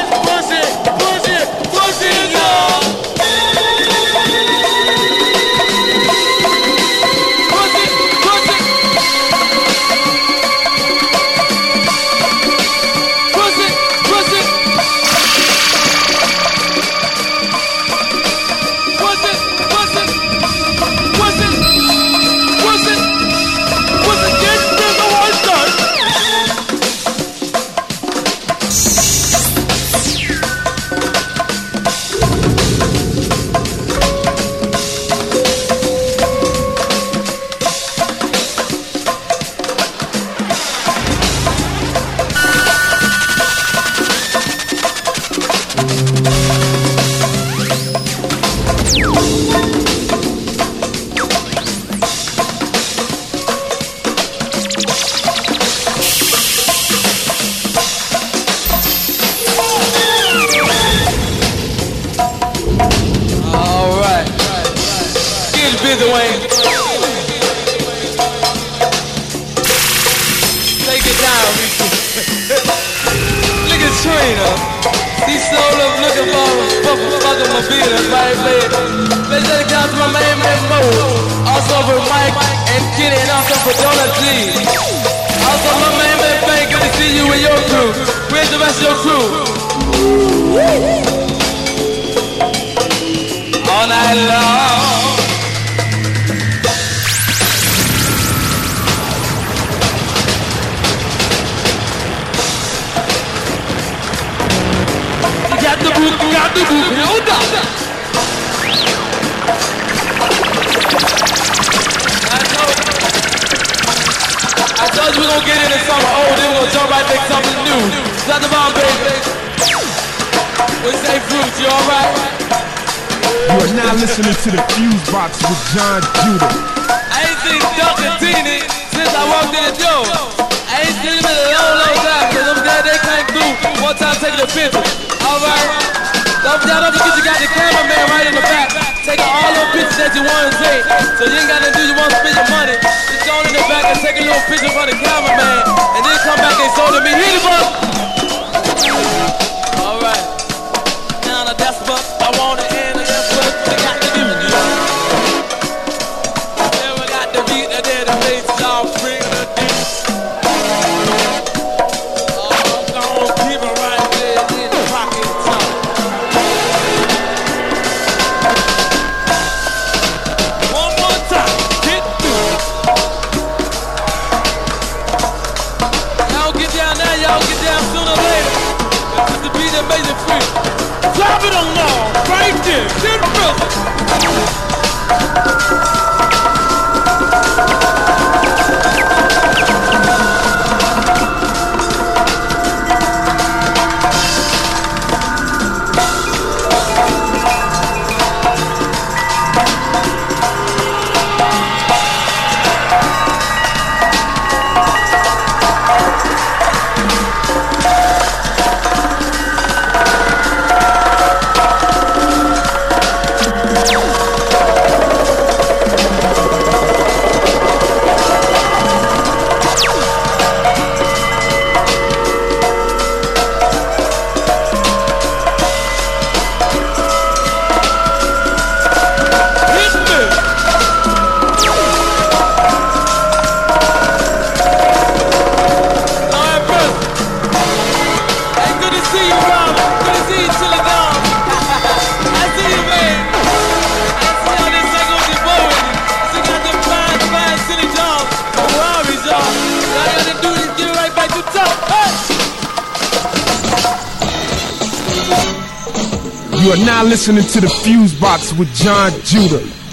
to the Fuse Box with Jon Judah.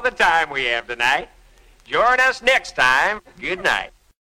The time we have tonight. Join us next time. Good night.